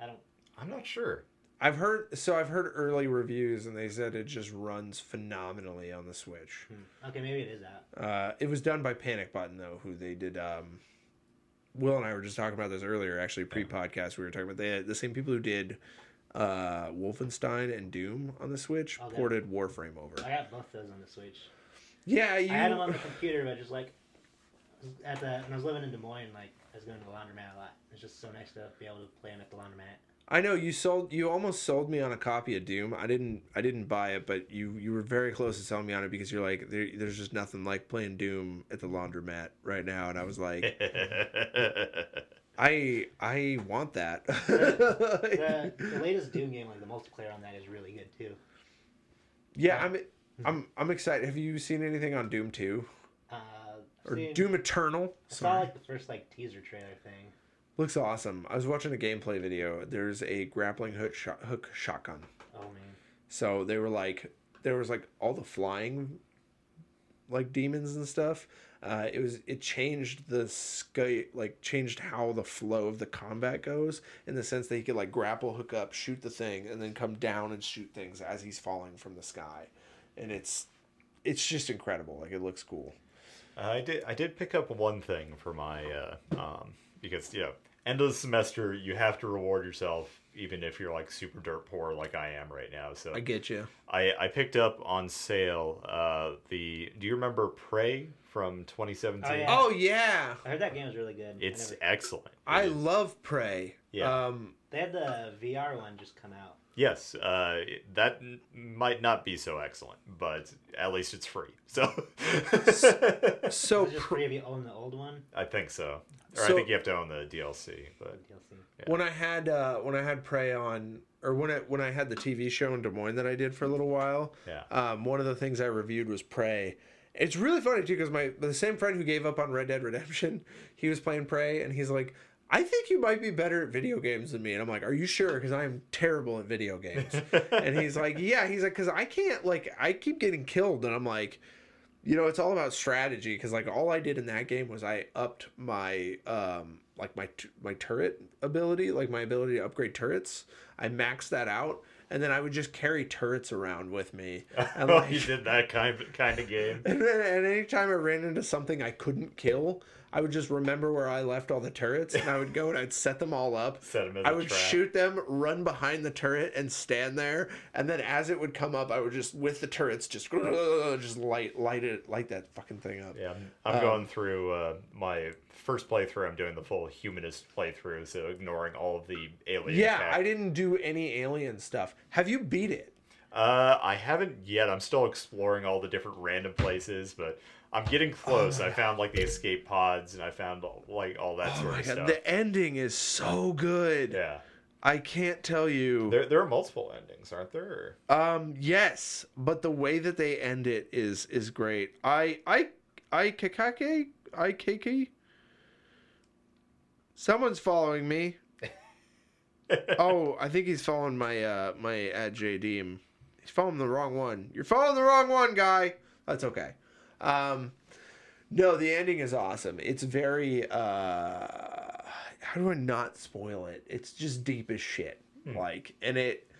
I don't. I'm not sure. I've heard so I've heard early reviews and they said it just runs phenomenally on the Switch. Hmm. Okay, maybe it is that. Uh, it was done by Panic Button though, who they did. Um, Will and I were just talking about this earlier, actually pre-podcast. We were talking about they the same people who did uh, Wolfenstein and Doom on the Switch ported Warframe over. I got both those on the Switch. Yeah, you. I had them on the computer, but just like at the when I was living in Des Moines, like I was going to the laundromat a lot. It's just so nice to be able to play them at the laundromat. I know you sold. You almost sold me on a copy of Doom. I didn't. I didn't buy it, but you you were very close to selling me on it because you're like, there, there's just nothing like playing Doom at the laundromat right now, and I was like, (laughs) I I want that. (laughs) The, the latest Doom game, like the multiplayer on that, is really good too. yeah, I'm I'm I'm excited. Have you seen anything on Doom Two Uh, or seen- Doom Eternal? I saw Sorry, like the first like teaser trailer thing. Looks awesome. I was watching a gameplay video. There's a grappling hook shot, hook shotgun. Oh man, So they were like, there was like all the flying, like demons and stuff. Uh, it was it changed the sky, like changed how the flow of the combat goes in the sense that he could like grapple, hook up, shoot the thing, and then come down and shoot things as he's falling from the sky, and it's it's just incredible. Like it looks cool. I did. I did pick up one thing for my uh, um, because you know end of the semester you have to reward yourself even if you're like super dirt poor like I am right now. So I get you. I I picked up on sale uh, the. Do you remember Prey from 2017? Oh, yeah. Oh yeah, I heard that game was really good. I It's never- excellent. It I is- love Prey. Yeah. Um, they had the VR one just come out. Yes. Uh, that n- might not be so excellent, but at least it's free. So. so Was it just Pr- free if you own the old one? I think so. Or I think you have to own the DLC, but DLC. when I had uh, when I had Prey on, or when I when I had the TV show in Des Moines that I did for a little while, yeah. um, one of the things I reviewed was Prey. It's really funny too because my the same friend who gave up on Red Dead Redemption, he was playing Prey, and he's like, "I think you might be better at video games than me." And I'm like, "Are you sure?" Because I am terrible at video games. (laughs) and he's like, "Yeah." He's like, "Cause I can't like I keep getting killed," and I'm like. You know, it's all about strategy because like all I did in that game was I upped my um like my t- my turret ability, like my ability to upgrade turrets. I maxed that out, and then I would just carry turrets around with me. (laughs) And Oh, like, you did that kind of kind of game. (laughs) and then and anytime I ran into something I couldn't kill, I would just remember where I left all the turrets, and I would go and I'd set them all up. (laughs) Set him as I would trap. shoot them, run behind the turret, and stand there. And then as it would come up, I would just with the turrets just (laughs) just light light it light that fucking thing up. Yeah, I'm, Um, going through uh, my first playthrough. I'm doing the full humanist playthrough, so ignoring all of the alien. Yeah, tech. I didn't do any alien stuff. Have you beat it? Uh, I haven't yet. I'm still exploring all the different random places, but I'm getting close. Oh I found like the escape pods, and I found like all that Oh sort of god, stuff. the ending is so good. Yeah, I can't tell you. there there are multiple endings, aren't there? Um, yes, but the way that they end it is is great. I I I Kikake I Kiki. Someone's following me. (laughs) oh, I think he's following my uh my at JD. He's following the wrong one. You're following the wrong one, guy. That's okay. Um, no, the ending is awesome. It's very uh, how do I not spoil it? It's just deep as shit. Like, and it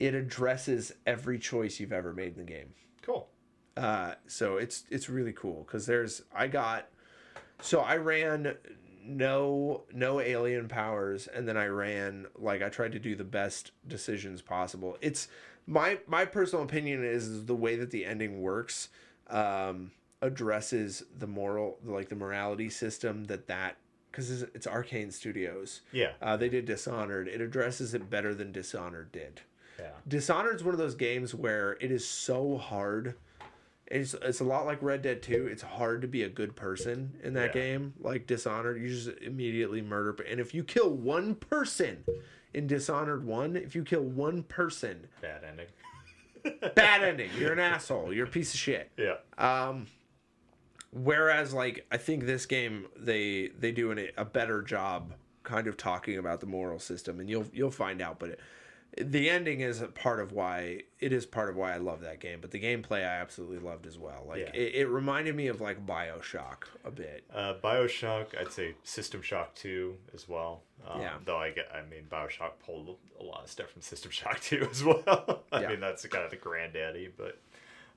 it addresses every choice you've ever made in the game. Cool. Uh, so it's it's really cool because there's I got so I ran no no alien powers and then I ran like I tried to do the best decisions possible. It's my my personal opinion is, is the way that the ending works um, addresses the moral like the morality system that that because it's, it's Arkane Studios. Yeah. Uh, they did Dishonored. It addresses it better than Dishonored did. Yeah. Dishonored's one of those games where it is so hard. It's, it's a lot like Red Dead 2. It's hard to be a good person in that Yeah. game. Like Dishonored, you just immediately murder. And if you kill one person in Dishonored 1, if you kill one person, Bad ending. Bad ending. You're an asshole. You're a piece of shit. Yeah. Um, whereas, like, I think this game they they do an, a better job kind of talking about the moral system, and you'll you'll find out. But it, the ending is a part of why it is part of why I love that game. But the gameplay I absolutely loved as well. Like Yeah. it, it reminded me of like Bioshock a bit. Uh, Bioshock, I'd say System Shock 2 as well. Um, Yeah. Though I get, I mean, Bioshock pulled a lot of stuff from System (laughs) Shock 2 as well. (laughs) I Yeah. mean, that's kind of the granddaddy, but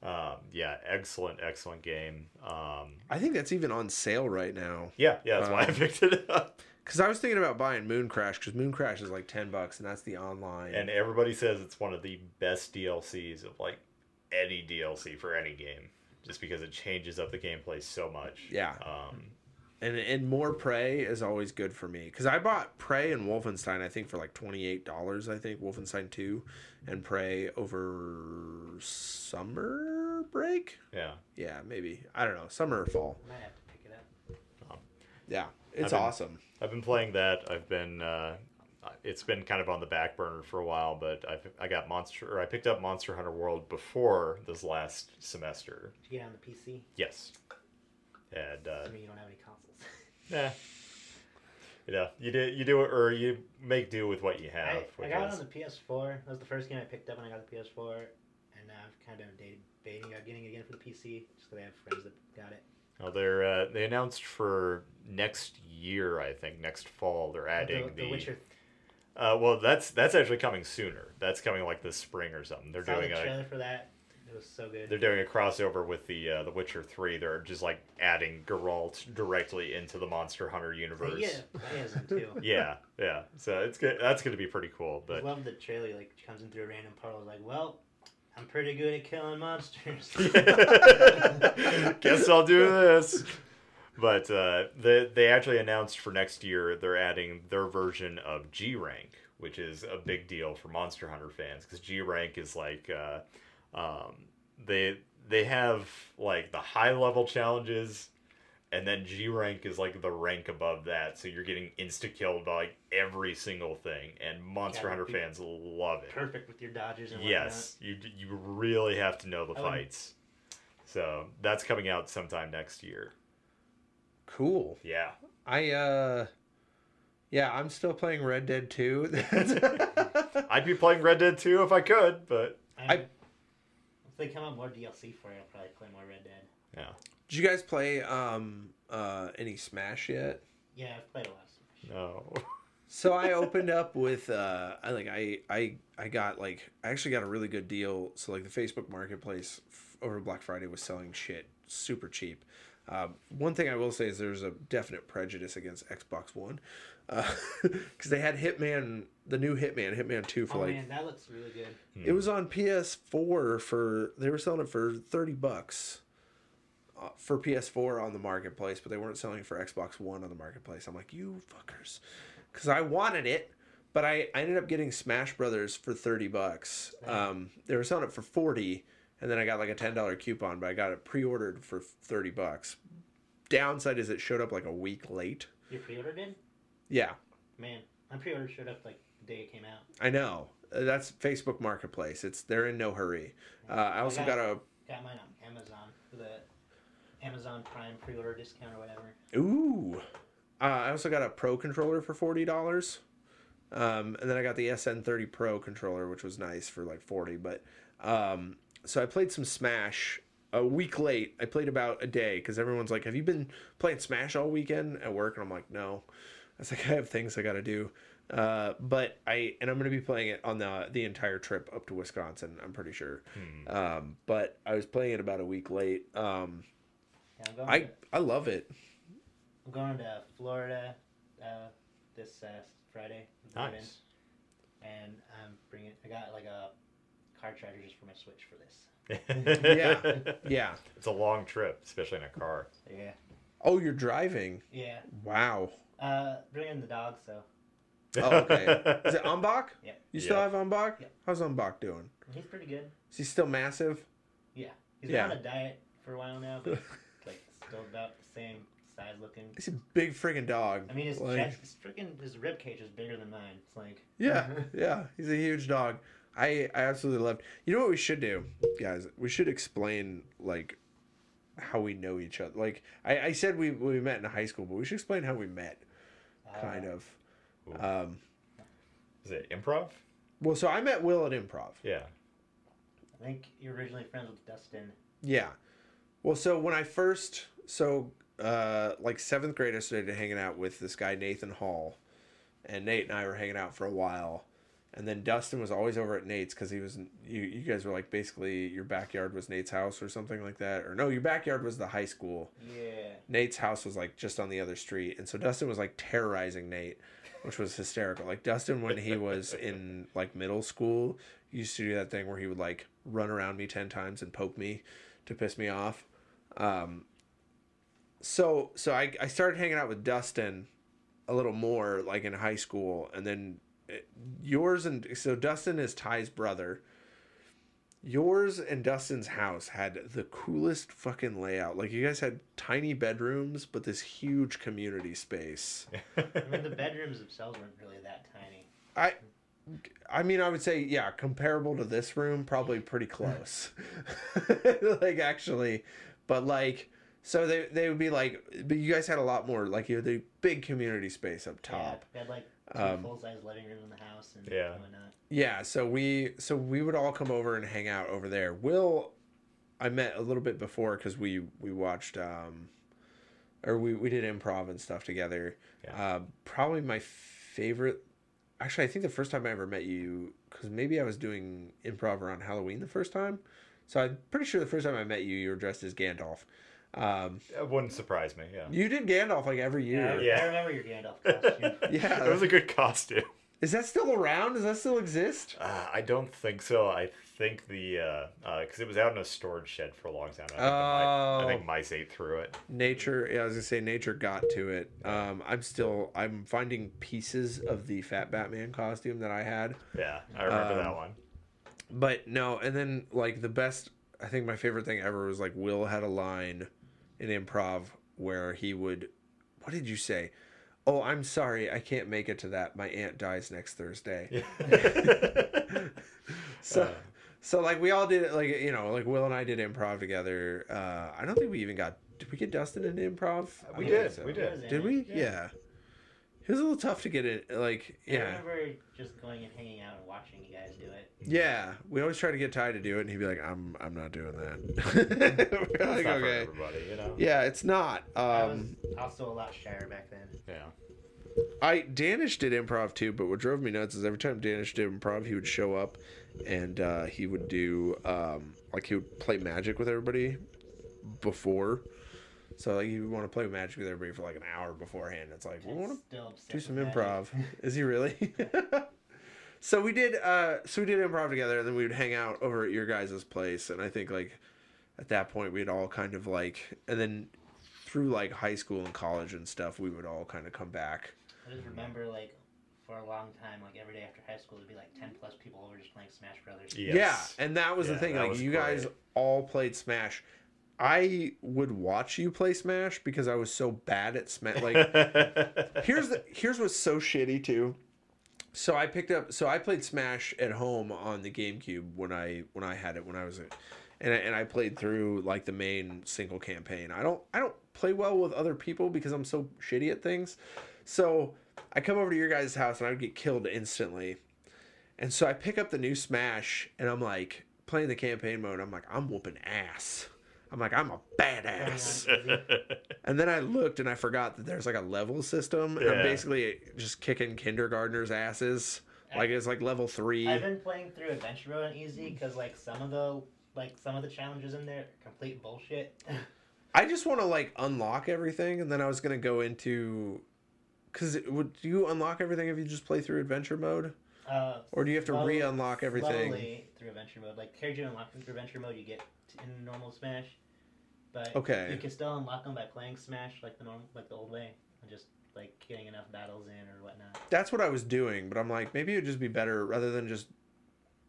um, yeah, excellent, excellent game. Um, I think that's even on sale right now. yeah, yeah, that's why I Um, (laughs) picked it up. Because I was thinking about buying Moon Crash because Moon Crash is like ten bucks, and that's the online. And everybody says it's one of the best DLCs of like any DLC for any game, just because it changes up the gameplay so much. Yeah. Um, and and more Prey is always good for me because I bought Prey and Wolfenstein I think for like twenty eight dollars I think Wolfenstein two and Prey over summer break yeah. yeah maybe I don't know summer or fall I might have to pick it up. Yeah it's I've been- awesome I've been playing that. I've been uh, it's been kind of on the back burner for a while, but I've I got Monster or I picked up Monster Hunter World before this last semester. Did you get it on the PC? Yes, and uh, I mean, you don't have any consoles. (laughs) yeah, you know you do you do it or you make do with what you have. I, I which got it is- on the PS4. That was the first game I picked up when I got the PS4, and now I've kind of been debating about getting it again for the PC, just because I have friends that got it. Well, they're uh, they announced for next year, I think next fall. They're adding the, the Witcher. Uh, well, that's that's actually coming sooner. That's coming like this spring or something. They're Saw doing the a trailer for that. It was so good. they're doing a crossover with the uh, the Witcher Three. They're just like adding Geralt directly into the Monster Hunter universe. yeah, that has them too. (laughs) yeah, yeah. So it's good. That's going to be pretty cool. But I love the trailer. Like comes in through a random portal. Like, well, I'm pretty good at killing monsters. (laughs) (laughs) guess I'll do this. But uh, they they actually announced for next year they're adding their version of G rank, which is a big deal for Monster Hunter fans because G rank is like uh, um, they they have like the high level challenges, and then G rank is like the rank above that. So you're getting insta killed by like every single thing, and Monster Gotta Hunter fans love it. Perfect with your dodges and Yes, you you really have to know the I would- fights. So that's coming out sometime next year. cool Yeah. I uh yeah I'm still playing Red Dead 2 (laughs) I'd be (laughs) playing Red Dead 2 if I could, but whatnot. I- I, if they come out more DLC for it, I'll probably play more Red Dead. yeah. Did you guys play um uh any Smash yet Yeah, I've played a lot. Of Smash. No. (laughs) So I opened up with uh I like I I I got like I actually got a really good deal. So like the Facebook Marketplace f- over Black Friday was selling shit super cheap. Um, one thing I will say is there's a definite prejudice against Xbox One (laughs) because they had Hitman, the new Hitman, Hitman Two for Oh like man, that looks really good. it was on PS4 for they were selling it for thirty bucks uh, for PS4 on the marketplace, but they weren't selling for Xbox One on the marketplace. I'm like, you fuckers, because I wanted it, but I, I ended up getting Smash Brothers for thirty bucks. Um, they were selling it for forty, and then I got like a ten dollar coupon, but I got it pre-ordered for thirty bucks. Downside is it showed up like a week late. Your pre-order did? Yeah, Man, my pre-order showed up like the day it came out. I know. Uh, That's Facebook Marketplace. It's they're in no hurry. Uh, I also got- got a Got mine on Amazon for the Amazon Prime pre-order discount or whatever. Ooh. Uh, I also got a pro controller for forty dollars. Um, and then I got the SN30 Pro controller, which was nice for like 40. But um, so I played some Smash a week late. I played about a day because everyone's like, "Have you been playing Smash all weekend at work?" And I'm like, "No." I was like, "I have things I got to do." Uh, but I and I'm gonna be playing it on the the entire trip up to Wisconsin. I'm pretty sure. Um, but I was playing it about a week late. Um, Yeah, I'm going, I to, I love it. I'm going to Florida uh, this uh, Friday. with Jordan, Nice. And I'm bringing. I got like a car charger just for my Switch for this. (laughs) Yeah. Yeah. It's a long trip, especially in a car. Yeah. Oh, you're driving. Yeah. Wow. Uh, bringing the dog, so Oh, okay. Is it Umbach? (laughs) Yeah. You still Yep. have Umbach? Yep. How's Umbach doing? he's pretty good. Is he still massive? Yeah. He's Yeah. been on a diet for a while now, but like (laughs) still about the same size looking. He's a big friggin' dog. I mean, his Like- chest, his freaking his rib cage is bigger than mine. It's like Yeah, (laughs) yeah. He's a huge dog. I I absolutely loved. You know what we should do, guys? We should explain like how we know each other. Like I, I said we we met in high school, but we should explain how we met, uh, kind of. Ooh. Um, Is it improv? well, so I met Will at improv. Yeah. I think you're originally friends with Dustin. Yeah. Well, so when I first, so uh, like seventh grade, I started hanging out with this guy Nathan Hall, and Nate and I were hanging out for a while, and then Dustin was always over at Nate's because he was you. You guys were like basically your backyard was Nate's house or something like that, or no, your backyard was the high school. Yeah. Nate's house was like just on the other street, and so Dustin was like terrorizing Nate, which was hysterical. Like Dustin, when he was (laughs) in like middle school, used to do that thing where he would like run around me ten times and poke me to piss me off. Um, so so I I started hanging out with Dustin a little more like in high school, and then it, yours and so Dustin is Ty's brother. Yours and Dustin's house had the coolest fucking layout. Like you guys had tiny bedrooms, but this huge community space. (laughs) I mean, the bedrooms themselves weren't really that tiny. I I mean I would say yeah, comparable to this room, probably pretty close. (laughs) like actually, but like so they they would be like but you guys had a lot more like you had the big community space up top. Yeah, we had like two Um, full size living rooms in the house and Yeah. whatnot. Yeah, so we so we would all come over and hang out over there. Will I met a little bit before because we we watched um or we we did improv and stuff together. Yeah. Um, probably my favorite. Actually, I think the first time I ever met you because maybe I was doing improv around Halloween the first time. So I'm pretty sure the first time I met you, you were dressed as Gandalf. Um, It wouldn't surprise me. Yeah. you did Gandalf like every year. Yeah. I remember your Gandalf costume. (laughs) Yeah. it was a good costume. Is that still around? Does that still exist? Uh, I don't think so. I think the because it was out in a storage shed for a long time. I think, the mi- I Oh. think mice ate through it. Nature, yeah, I was gonna say nature got to it. Um, I'm still, I'm finding pieces of the Fat Batman costume that I had, Yeah, I remember Um, that one. but no. And then like the best, I think my favorite thing ever was like Will had a line in improv where he would, what did you say? Oh, I'm sorry, I can't make it to that. My aunt dies next Thursday. (laughs) So, Uh. so like we all did it, like you know, like Will and I did improv together. Uh, I don't think we even got. Did we get Dustin into improv? We did, think we did. Did we? Yeah. Yeah. It was a little tough to get it. Like, yeah. I yeah, remember just going and hanging out and watching you guys do it. yeah. We always try to get Ty to do it, and he'd be like, "I'm, I'm not doing that." (laughs) (laughs) We're It's like, not for okay. everybody, you know. Yeah, it's not. I was Um, also a lot shyer back then. Yeah. I Danish did improv too, but what drove me nuts is every time Danish did improv, he would show up, and uh, he would do um, like he would play magic with everybody before. So like you want to play with magic with everybody for like an hour beforehand. It's like we want to do some improv. (laughs) Is he really? (laughs) so we did. Uh, so we did improv together, and then we would hang out over at your guys' place. And I think like at that point we'd all kind of like, and then through like high school and college and stuff, we would all kind of come back. I just remember like for a long time, like every day after high school, there'd be like ten plus people over just playing Smash Brothers. Yes. Yeah, and that was the thing. Like was you guys all played Smash. I would watch you play Smash because I was so bad at Smash. (laughs) Like here's the here's what's so shitty too. So I picked up so I played Smash at home on the GameCube when I when I had it when I was and I, and I played through like the main single campaign. I don't I don't play well with other people because I'm so shitty at things. So I come over to your guys' house and I would get killed instantly. And so I pick up the new Smash and I'm like playing the campaign mode. I'm like I'm whooping ass. I'm like I'm a badass. (laughs) And then I looked and I forgot that there's like a level system. And I'm basically just kicking kindergartners' asses. Like it's like level three. I've been playing through Adventure Mode on easy because like some of the like some of the challenges in there are complete bullshit. (laughs) I just want to like unlock everything, and then I was gonna go into, cause it, would do you unlock everything if you just play through adventure mode, uh, or do you have to re-unlock everything? slowly through Adventure Mode. Like character you unlock them through Adventure Mode, you get to, in normal Smash, but Okay. you can still unlock them by playing Smash like the normal like the old way and just like getting enough battles in or whatnot. That's what I was doing, but I'm like maybe it would just be better rather than just,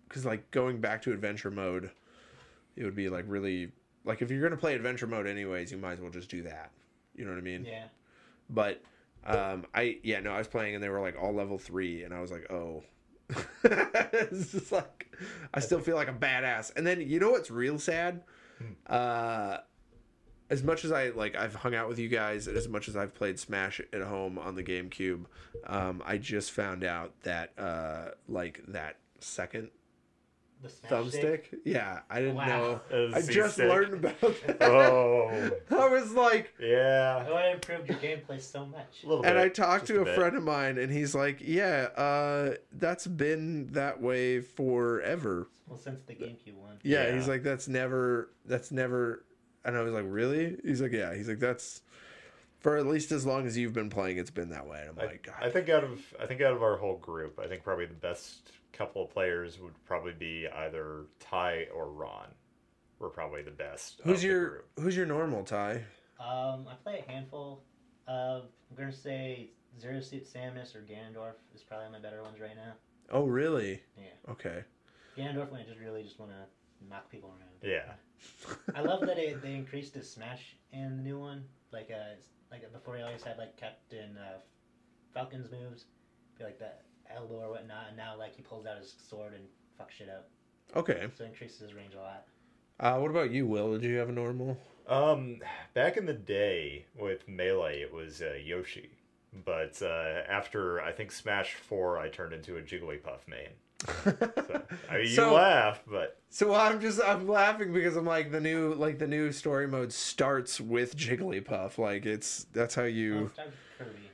cause like going back to adventure mode, it would be like really like if you're gonna play adventure mode anyways, you might as well just do that. You know what I mean? Yeah. But um, I yeah no, I was playing and they were like all level three, and I was like, oh, (laughs) it's just like I still feel like a badass. And then you know what's real sad? Uh, as much as I like, I've hung out with you guys, and as much as I've played Smash at home on the GameCube, um, I just found out that uh, like that second The Smash thumbstick, yeah, I didn't Wow. know. I just stick. learned about (laughs) that. Oh, I was like, yeah. It would have improved your gameplay so much. A little and bit, I talked to a, bit. friend of mine, and he's like, "Yeah, uh, that's been that way forever." Well, since the GameCube one. Yeah, Yeah. he's like, "That's never, that's never." And I was like, "Really?" He's like, "Yeah." He's like, "That's for at least as long as you've been playing, it's been that way." And I'm I, like, "God." I think out of I think out of our whole group, I think probably the best couple of players would probably be either Ty or Ron. We're probably the best. who's of the your group. Who's your normal Ty? Um, I play a handful of. I'm gonna say Zero Suit Samus or Ganondorf is probably my better ones right now. Oh, really? Yeah. Okay. Ganondorf when I just really just want to knock people around. Yeah. I love that they, they increased his smash in the new one. Like uh, like before he always had like Captain uh, Falcon's moves, be like that elbow or whatnot, and now like he pulls out his sword and fucks shit up. Okay. So it increases his range a lot. Uh, what about you, Will? Did you have a normal? Um, back in the day with Melee, it was uh, Yoshi. But uh, after I think Smash Four, I turned into a Jigglypuff main. So, I mean, you laugh, but So I'm just I'm laughing because I'm like the new like the new story mode starts with Jigglypuff. Like it's that's how you it starts Kirby.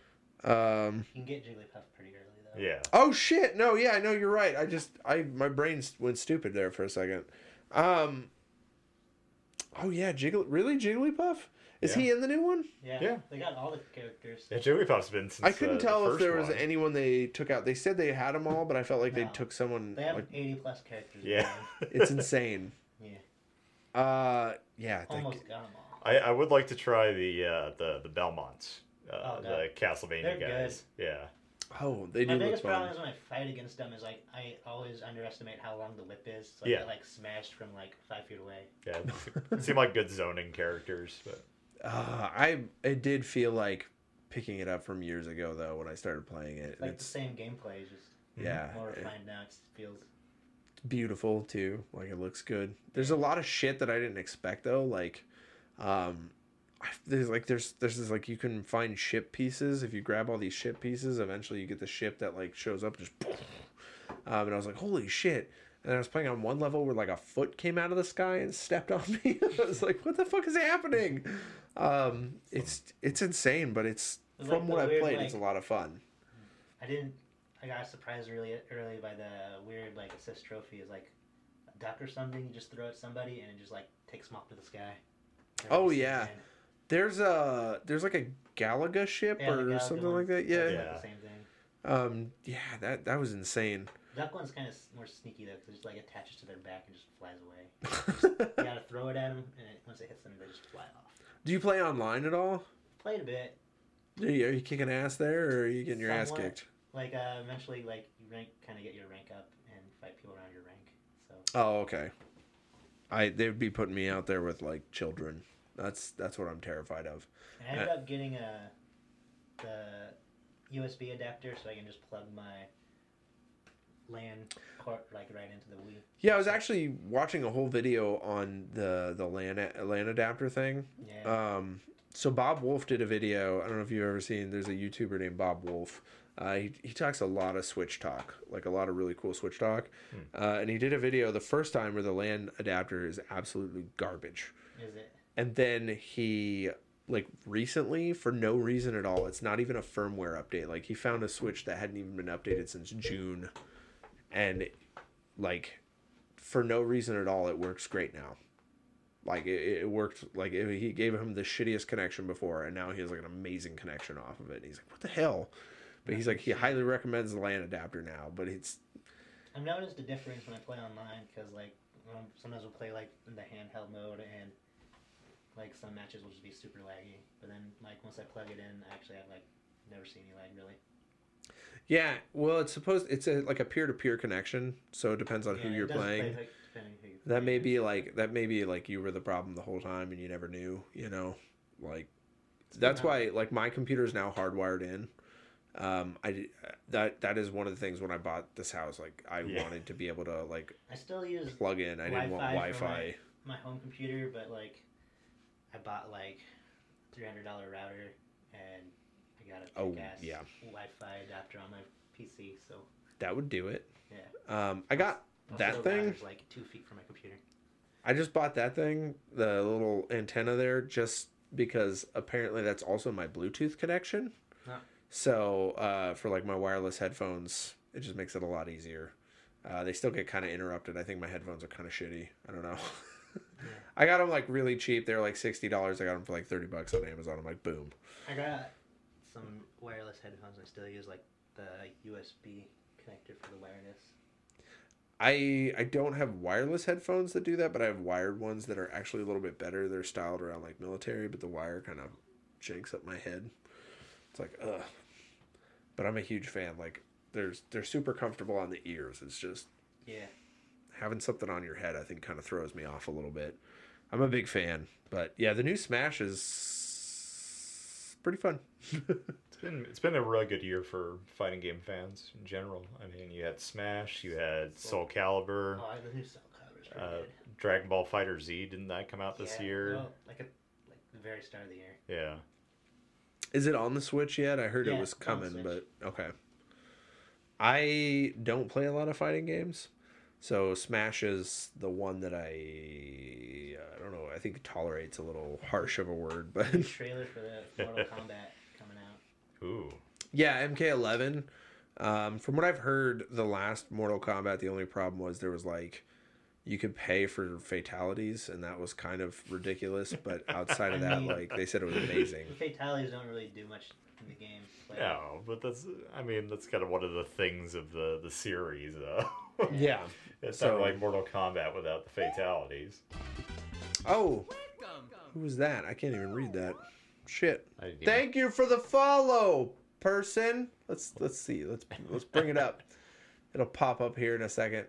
um You can get Jigglypuff pretty early though. yeah. Oh shit. No, yeah, I know you're right. I just I my brain went stupid there for a second. Um Oh yeah, Jiggly really Jigglypuff? Is Yeah. he in the new one? Yeah. Yeah. They got all the characters. Yeah, Jigglypuff's been since. I couldn't uh, the tell if first there was one. anyone they took out. They said they had them all, but I felt like they No. took someone They have like 80 plus characters. in Yeah. the (laughs) it's insane. yeah. Uh yeah, the- Almost got them all. I, I would like to try the uh, the the Belmonts, uh, Oh, no. the Castlevania They're guys. Yeah. Oh, they do My do look biggest problem fun. is when I fight against them is like I always underestimate how long the whip is, so I Yeah. get like smashed from like five feet away. Yeah, it (laughs) seem like good zoning characters, but Uh, I it did feel like picking it up from years ago though when I started playing it. It's like it's the same gameplay, just yeah, more it- refined now. It feels beautiful too. Like it looks good. There's a lot of shit that I didn't expect though. Like, um, there's like there's there's this like you can find ship pieces if you grab all these ship pieces. Eventually, you get the ship that like shows up just. Um, and I was like, holy shit. And I was playing on one level where like a foot came out of the sky and stepped on (laughs) me. I was like, what the fuck is happening? Um, it's it's insane, but it's It's from like what I've played, like- it's a lot of fun. I didn't. I got surprised really early by the weird like assist trophy. Is like a duck or something. You just throw at somebody and it just like takes them up to the sky. Oh, yeah. again. There's a there's like a Galaga ship Yeah, or Galaga something one. like that. Yeah. Yeah. same thing. Um. Yeah. That that was insane. Duck one's kind of more sneaky though, because it just like attaches to their back and just flies away. (laughs) You gotta throw it at them, and it, once it hits them, they just fly off. Do you play online at all? Played a bit. Are you, are you kicking ass there, or are you getting your ass kicked? Like uh, eventually, like you rank, kind of get your rank up and fight people around your rank. So Oh, okay. I they would be putting me out there with like children. That's that's what I'm terrified of. and I ended up getting a the USB adapter, so I can just plug my LAN port like right into the Wii. Yeah, I was actually watching a whole video on the the LAN LAN adapter thing. Yeah. Um, so Bob Wulff did a video. I don't know if you've ever seen. There's a YouTuber named Bob Wulff. Uh, he, he talks a lot of Switch talk, like a lot of really cool Switch talk. Uh, and he did a video the first time where the LAN adapter is absolutely garbage. Is it? And then he like recently for no reason at all. It's not even a firmware update. Like he found a Switch that hadn't even been updated since June, and like for no reason at all, it works great now. Like it, it worked. Like it, he gave him the shittiest connection before, and now he has like an amazing connection off of it. And he's like, "What the hell?" But he's like, he highly recommends the LAN adapter now. But it's I've noticed a difference when I play online because like um, sometimes we'll play like in the handheld mode and like some matches will just be super laggy. But then like once I plug it in, I actually have like never seen any lag really. Yeah. Well, it's supposed it's a like a peer to peer connection, so it depends on Yeah, who you're playing. Play, like, who you're That may be like that may be like you were the problem the whole time and you never knew, you know. Like that's why like my computer is now hardwired in. Um I that that is one of the things when I bought this house like I Yeah. wanted to be able to like I still use plug in. I didn't want Wi-Fi. my home computer, but like I bought like three hundred dollar router and I got a Oh, yeah. Wi-Fi adapter on my PC. So That would do it. yeah, Um I got Also that thing like two feet from my computer. I just bought that thing, the little antenna there, just because apparently that's also my Bluetooth connection. Huh. So uh, for like my wireless headphones, it just makes it a lot easier. Uh, they still get kind of interrupted. I think my headphones are kind of shitty. I don't know. (laughs) I got them like really cheap. They're like sixty dollars. I got them for like thirty bucks on Amazon. I'm like, boom. I got some wireless headphones. I still use like the USB connector for the wireless. I I don't have wireless headphones that do that, but I have wired ones that are actually a little bit better. They're styled around like military, but the wire kind of janks up my head. It's like ugh. But I'm a huge fan. Like there's they're super comfortable on the ears. It's just Yeah, having something on your head. I think kind of throws me off a little bit. I'm a big fan, but yeah, the new Smash is pretty fun. (laughs) It's been it's been a really good year for fighting game fans in general. I mean, you had Smash, you had Soul Calibur, oh, the new Soul Calibur is pretty uh, good. Dragon Ball FighterZ. Didn't that come out this Yeah, year? well, like a, like the very start of the year. Yeah. Is it on the Switch yet? I heard Yeah, it was it's on the coming, but okay. I don't play a lot of fighting games, so Smash is the one that I I don't know. I think tolerates a little harsh of a word, but New trailer for the (laughs) Mortal Kombat coming out. Ooh. yeah, MK11. Um, from what I've heard, the last Mortal Kombat, the only problem was there was like you could pay for fatalities, and that was kind of ridiculous. But outside of (laughs) that, mean- like they said, it was amazing. The fatalities don't really do much in the game. Like, No, but that's I mean that's kind of one of the things of the the series though. Yeah. (laughs) it's So- not like Mortal Kombat without the fatalities. Oh, who was that? I can't even read that. Shit. I didn't even- Thank you for the follow, person. Let's let's see. Let's let's bring it up. (laughs) It'll pop up here in a second. It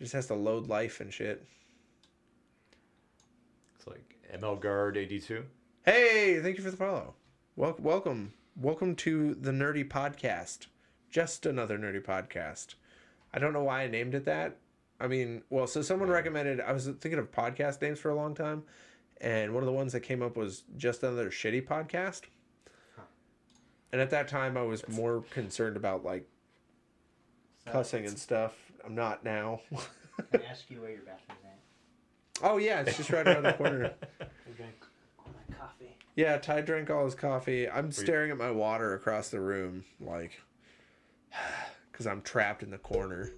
just has to load life and shit. It's like ML Guard eighty two. Hey, thank you for the follow. Wel- welcome, welcome to the Nerdy Podcast. Just another nerdy podcast. I don't know why I named it that. I mean, well, so someone recommended. I was thinking of podcast names for a long time, and one of the ones that came up was just another shitty podcast. Huh. And at that time, I was more concerned about like so, cussing and stuff. I'm not now. (laughs) Can I ask you where your bathroom's at? oh yeah, it's just right around the corner. (laughs) I drank all my coffee. Yeah, Ty drank all his coffee. I'm staring at my water across the room, like, (sighs) because I'm trapped in the corner,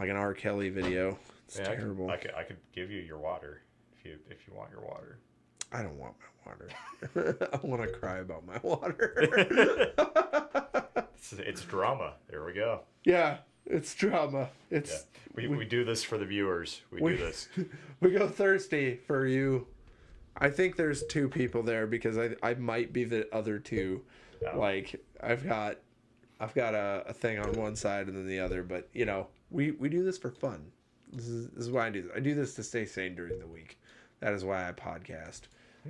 like an R. Kelly video. It's Yeah, I could, terrible. I could I could give you your water if you if you want your water. I don't want my water. (laughs) I want to cry about my water. (laughs) It's, it's drama. There we go. yeah, it's drama. Yeah. It's We, we, do this for the viewers. We, We- do this. (laughs) we go thirsty for you. I think there's two people there because I I might be the other two. Like I've got I've got a, a thing on one side and then the other, but you know we we do this for fun. This is this is why I do this. I do this to stay sane during the week. That is why I podcast.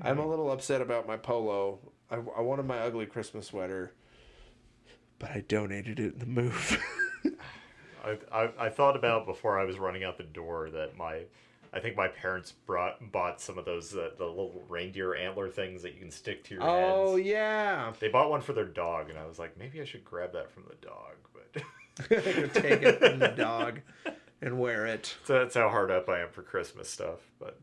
I'm a little upset about my polo. I, I wanted my ugly Christmas sweater, but I donated it in the move. (laughs) I, I I thought about before I was running out the door that my I think my parents brought bought some of those uh, the little reindeer antler things that you can stick to your Oh heads. yeah. They bought one for their dog, and I was like, maybe I should grab that from the dog, but (laughs) (laughs) Take it from the dog and wear it. so that's how hard up I am for Christmas stuff. But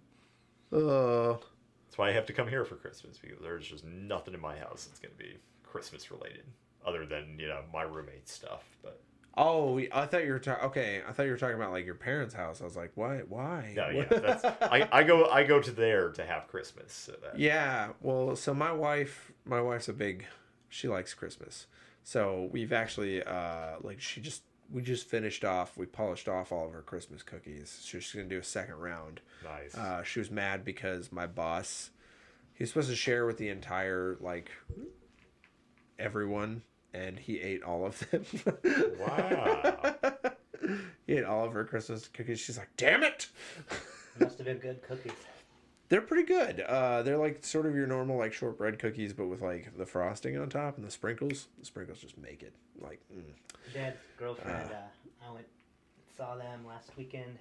Oh. that's why I have to come here for Christmas because there's just nothing in my house that's going to be Christmas related, other than you know my roommate's stuff. But Oh, I thought you were talking. Okay, I thought you were talking about like your parents' house. I was like, why? Why? no, yeah, (laughs) that's I, I go I go to there to have Christmas. So that, Yeah, well, so my wife, my wife's a big, she likes Christmas. So we've actually, uh, like, she just, we just finished off, we polished off all of her Christmas cookies. She was going to do a second round. nice. Uh, she was mad because my boss, he was supposed to share with the entire, like, everyone, and he ate all of them. Wow. (laughs) he ate all of her Christmas cookies. She's like, damn it! Must have been good cookies. They're pretty good. Uh, they're like sort of your normal like shortbread cookies, but with like the frosting on top and the sprinkles. The sprinkles just make it like. Mm. Dad's girlfriend, uh, I went saw them last weekend,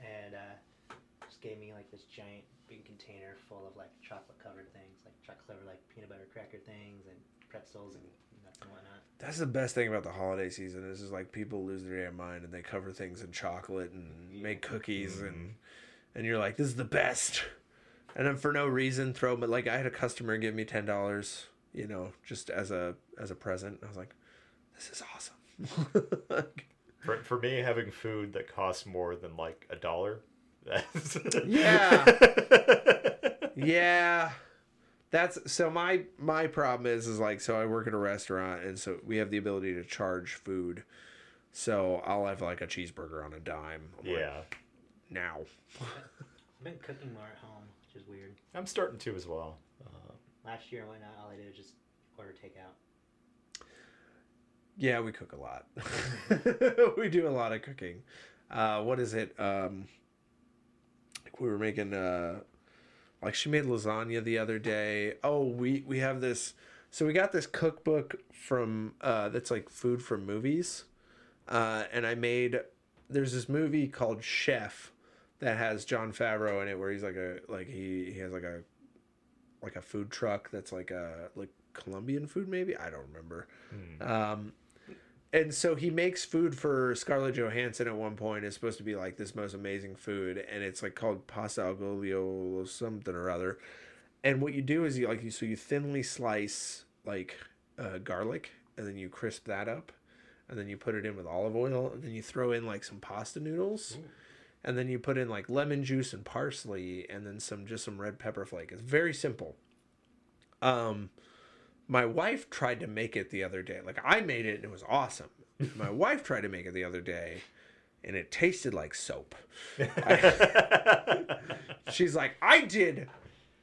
and uh, just gave me like this giant big container full of like chocolate covered things, like chocolate covered like peanut butter cracker things and pretzels and nuts and whatnot. That's the best thing about the holiday season is is like people lose their damn mind and they cover things in chocolate and make cookies and and you're like this is the best, and then for no reason throw but like I had a customer give me ten dollars you know just as a as a present. I was like, this is awesome. (laughs) For, for me, having food that costs more than like a dollar, that's Yeah. (laughs) yeah that's so my my problem is is like so i work at a restaurant and so we have the ability to charge food so i'll have like a cheeseburger on a dime I'm like, yeah. Now. (laughs) I've been cooking more at home, which is weird. I'm starting to as well. Uh, Last year and whatnot, all I did was just order takeout. yeah we cook a lot. (laughs) (laughs) We do a lot of cooking. Uh what is it um like we were making uh like she made lasagna the other day. Oh we we have this so we got this cookbook from uh that's like food from movies. Uh and i made there's this movie called chef that has Jon Favreau in it where he's like a like he he has like a like a food truck that's like a like colombian food maybe? I don't remember. Um and so he makes food for Scarlett Johansson at one point. It's supposed to be like this most amazing food, and it's like called pasta al olio or something or other. And what you do is you like you so you thinly slice like uh, garlic, and then you crisp that up, and then you put it in with olive oil, and then you throw in like some pasta noodles, and then you put in like lemon juice and parsley, and then some just some red pepper flake. It's very simple. Um, my wife tried to make it the other day. Like I made it and it was awesome. (laughs) My wife tried to make it the other day and it tasted like soap. (laughs) She's like, I did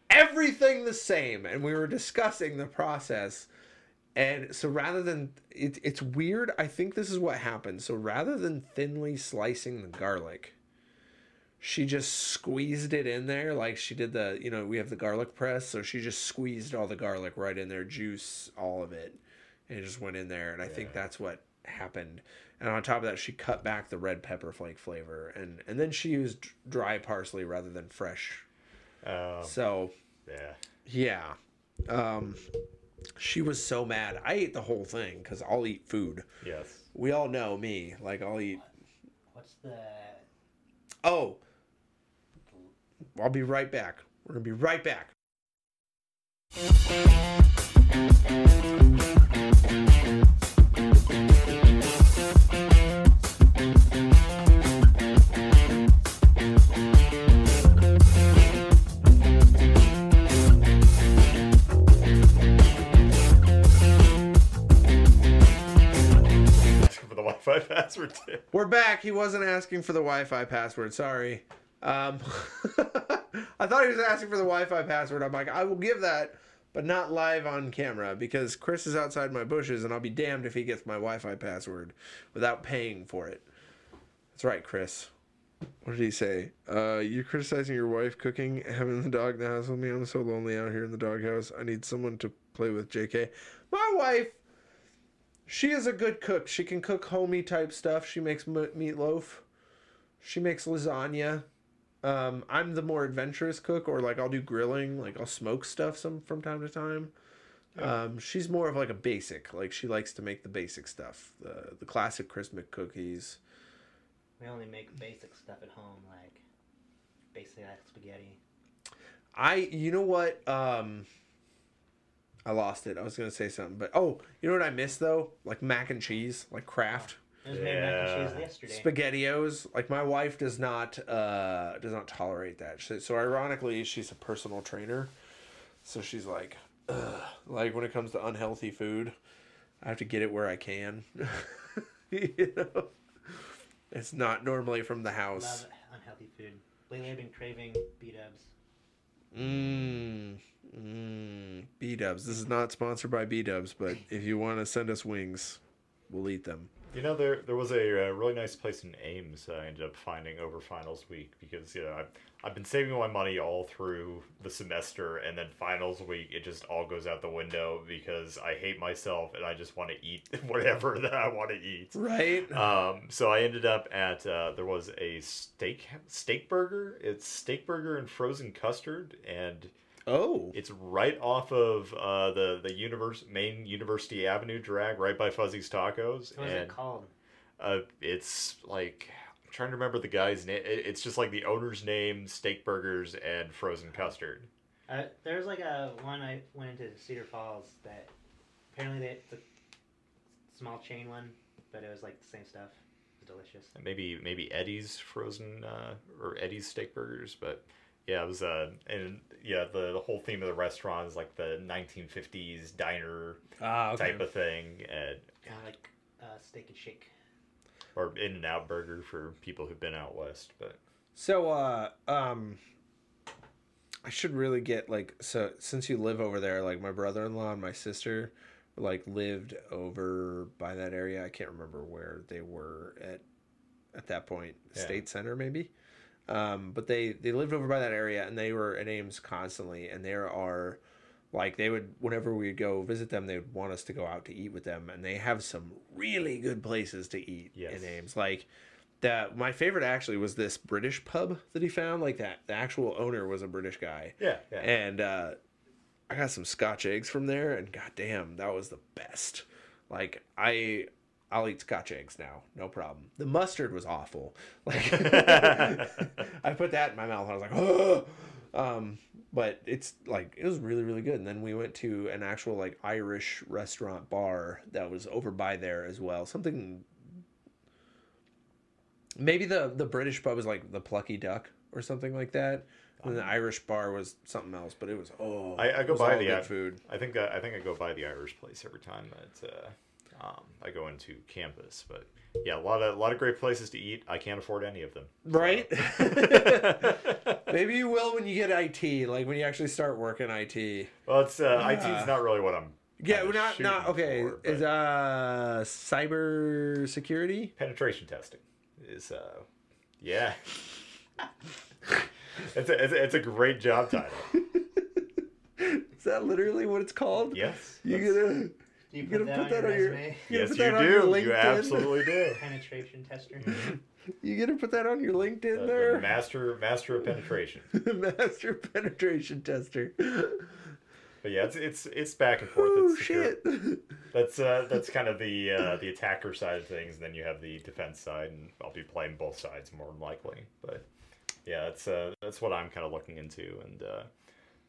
everything the same. And we were discussing the process. And so rather than, it, it's weird. I think this is what happened. So rather than thinly slicing the garlic, she just squeezed it in there like she did the you know we have the garlic press so she just squeezed all the garlic right in there juice all of it and it just went in there and i think that's what happened. And on top of that she cut back the red pepper flake flavor and and then she used dry parsley rather than fresh. Um, so yeah. yeah um she was so mad. I ate the whole thing because i'll eat food. Yes. we all know me like i'll eat What's the oh i'll be right back we're gonna be right back Asking for the Wi-Fi (laughs) password. We're back. He wasn't asking for the Wi-Fi password. Sorry. Um, (laughs) I thought he was asking for the Wi-Fi password. I'm like, I will give that, but not live on camera because Chris is outside my bushes, and I'll be damned if he gets my Wi-Fi password without paying for it. That's right, Chris. What did he say? Uh, you're criticizing your wife cooking, having the dog in the house with me. I'm so lonely out here in the doghouse. I need someone to play with. Jk, my wife She is a good cook. She can cook homey type stuff. She makes meatloaf. She makes lasagna. Um, I'm the more adventurous cook, or like I'll do grilling, like I'll smoke stuff some from time to time. Um, she's more of like a basic. Like she likes to make the basic stuff, the the classic Christmas cookies. We only make basic stuff at home, like basic like spaghetti. I, you know what? Um, I lost it. I was gonna say something, but oh, you know what I miss though? Like mac and cheese, like Kraft. It was made mac and cheese yesterday. spaghettios. Like my wife does not uh does not tolerate that so, so ironically she's a personal trainer. So she's like Ugh. like when it comes to unhealthy food i have to get it where i can. (laughs) You know? It's not normally from the house. Love unhealthy food. Lately, I've been craving B Dubs. mmm. Mmm. B-dubs. This is not sponsored by b-dubs but if you want to send us wings we'll eat them You know, there there was a uh, really nice place in Ames I ended up finding over finals week because you know I've I've been saving my money all through the semester, and then finals week it just all goes out the window because I hate myself and I just want to eat (laughs) whatever (laughs) that I want to eat. right Um, so I ended up at uh, there was a steak steak burger. It's steak burger and frozen custard, and oh it's right off of uh, the the univers- main University Avenue drag, right by Fuzzy's Tacos. What is and it called? uh, it's like I'm trying to remember the guy's name. It's just like the owner's name, steak burgers, and frozen custard. Uh, there was like a one I went into Cedar Falls that apparently they, it's a small chain one, but it was like the same stuff. It was delicious. Maybe maybe Eddie's frozen uh, or Eddie's steak burgers, but yeah, it was uh and yeah the the whole theme of the restaurant is like the 1950s diner ah type of thing, and Kind of like uh, steak and shake. or In-N-Out Burger for people who've been out west, but. So, uh, um, I should really get like so since you live over there, like my brother-in-law and my sister, like lived over by that area. I can't remember where they were at at that point. Yeah. State Center, maybe. Um, but they they lived over by that area, and they were at Ames constantly. And there are like they would whenever we would go visit them, they would want us to go out to eat with them, and they have some really good places to eat Yes. in Ames. Like that, my favorite actually was this British pub that he found. Like that, the actual owner was a British guy, Yeah, yeah. and uh, I got some Scotch eggs from there, and goddamn, that was the best. Like I. I'll eat Scotch eggs now, no problem. The mustard was awful. (laughs) Like (laughs) I put that in my mouth. I was like, oh. (gasps) Um, but it's like it was really really good. And then we went to an actual like Irish restaurant bar that was over by there as well. Something. Maybe the the British pub was like the Plucky Duck or something like that. And the Irish bar was something else, but it was oh, I, I go by the food. I think uh, I think I go by the Irish place every time that uh, um, I go into campus. But yeah, a lot of a lot of great places to eat. I can't afford any of them. Right? (laughs) (laughs) Maybe you will when you get IT, like when you actually start working IT. Well, it's uh, Ah. IT's not really what I'm. Yeah, not not okay. for, is uh cyber security? penetration testing is uh, yeah. (laughs) it's a, it's a it's a great job title. Is that literally what it's called? Yes. You that's- gonna Do you You put gotta that put on that your on your- resume? you Yes, put you on do. You absolutely do. (laughs) Penetration tester. (laughs) you gonna put that on your LinkedIn The, the there? master master of penetration. (laughs) Master penetration tester. But yeah, it's it's it's back and forth. Oh shit. That's uh, that's kind of the uh, the attacker side of things. And then you have the defense side, and I'll be playing both sides more than likely. But yeah, that's uh, that's what I'm kind of looking into, and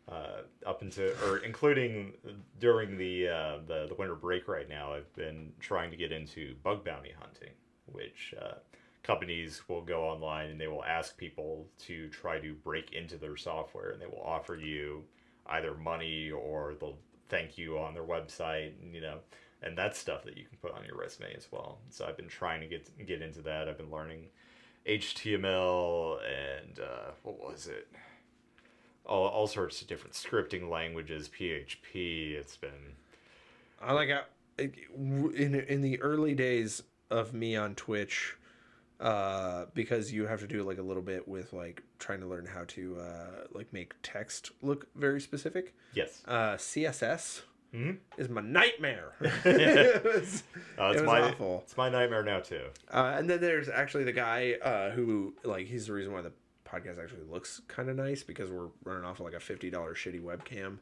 uh, up into or including during the, uh, the the winter break right now, I've been trying to get into bug bounty hunting, which uh, companies will go online and they will ask people to try to break into their software, and they will offer you either money or they'll thank you on their website, and, you know, and that's stuff that you can put on your resume as well. So I've been trying to get get into that. I've been learning HTML and uh, what was it? All, all sorts of different scripting languages, PHP. It's been I like I, in in the early days of me on Twitch, uh, because you have to do like a little bit with like trying to learn how to uh, like make text look very specific. yes. Uh, CSS Mhm. is my nightmare. (laughs) (laughs) It was, Uh, it's it was my awful. it's my nightmare now too. Uh, and then there's actually the guy uh, who like he's the reason why the podcast actually looks kind of nice because we're running off of like a fifty dollars shitty webcam,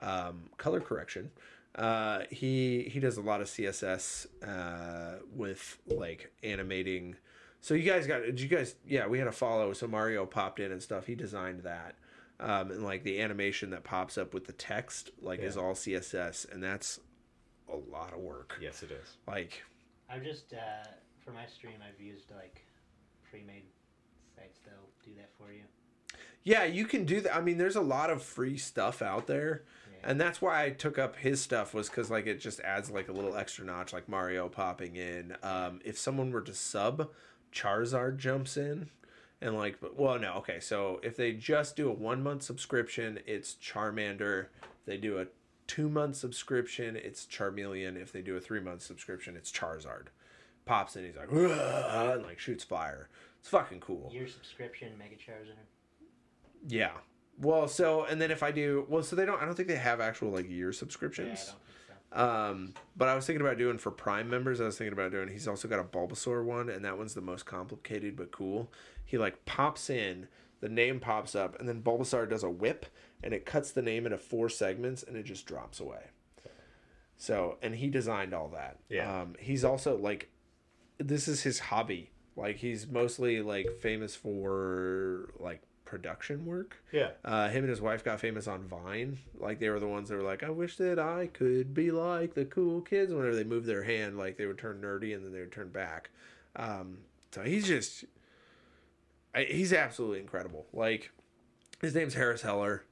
um, color correction. Uh, he he does a lot of CSS uh, with like animating. So you guys got did you guys yeah we had a follow so Mario popped in and stuff. He designed that. Um, and like the animation that pops up with the text like is all CSS and that's a lot of work. Yes, it is. Like I've just uh, for my stream I've used like pre-made sites that'll do that for you. Yeah, you can do that. I mean, there's a lot of free stuff out there. Yeah. And that's why I took up his stuff was because like it just adds like a little extra notch, like Mario popping in. Um, if someone were to sub, Charizard jumps in, and like, but well, no, okay. So if they just do a one month subscription, it's Charmander. If they do a two month subscription, it's Charmeleon. If they do a three month subscription, it's Charizard. Pops in, he's like, and like shoots fire. It's fucking cool. Year subscription, Mega Charizard. Yeah. Well, so and then if I do well, so they don't. I don't think they have actual like year Yeah, I subscriptions. don't think so. Um, but I was thinking about doing for Prime members. I was thinking about doing. He's also got a Bulbasaur one, and that one's the most complicated but cool. He like pops in, the name pops up, and then Bulbasaur does a whip, and it cuts the name into four segments, and it just drops away. So, and he designed all that. Yeah. Um, he's also like, this is his hobby. Like he's mostly like famous for like production work. Yeah. Uh, him and his wife got famous on Vine. Like they were the ones that were like, "I wish that I could be like the cool kids." Whenever they moved their hand, like they would turn nerdy and then they would turn back. Um, so he's just, I, he's absolutely incredible. Like his name's Harris Heller.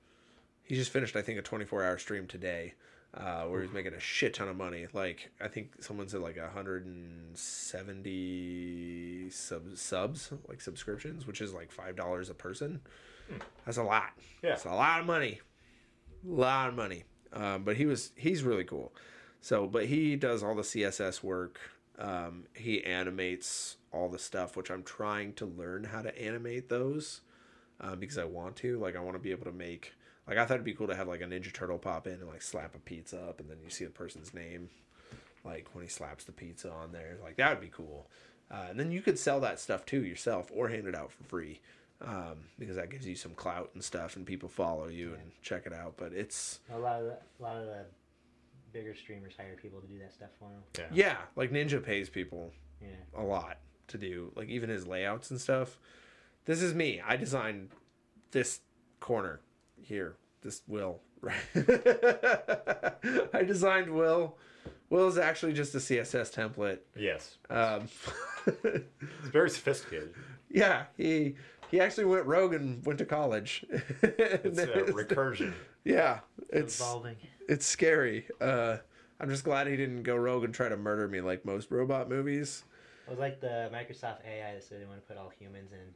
He just finished, I think, a 24-hour stream today, uh, where he's making a shit ton of money. Like I think someone said like 170 sub subs, like subscriptions, which is like five dollars a person. That's a lot. Yeah. It's a lot of money. A lot of money. Um, but he was he's really cool. So, but he does all the CSS work. Um, he animates all the stuff, which I'm trying to learn how to animate those uh, because I want to. Like, I want to be able to make. Like, I thought it'd be cool to have like a Ninja Turtle pop in and like slap a pizza up, and then you see the person's name, like when he slaps the pizza on there. Like that would be cool. Uh, and then you could sell that stuff too yourself or hand it out for free um, because that gives you some clout and stuff, and people follow you and check it out. But it's A lot of the, a lot of the bigger streamers hire people to do that stuff for them. Yeah. yeah, like Ninja pays people Yeah. a lot to do, like even his layouts and stuff. This is me. I designed this corner here. This Will, (laughs) right? I designed Will. Will is actually just a CSS template. Yes. Um, (laughs) It's very sophisticated. yeah, he he actually went rogue and went to college. (laughs) It's uh, recursion. yeah, it's Evolving. it's scary. Uh, I'm just glad he didn't go rogue and try to murder me like most robot movies. It was like the Microsoft AI that said they want to put all humans in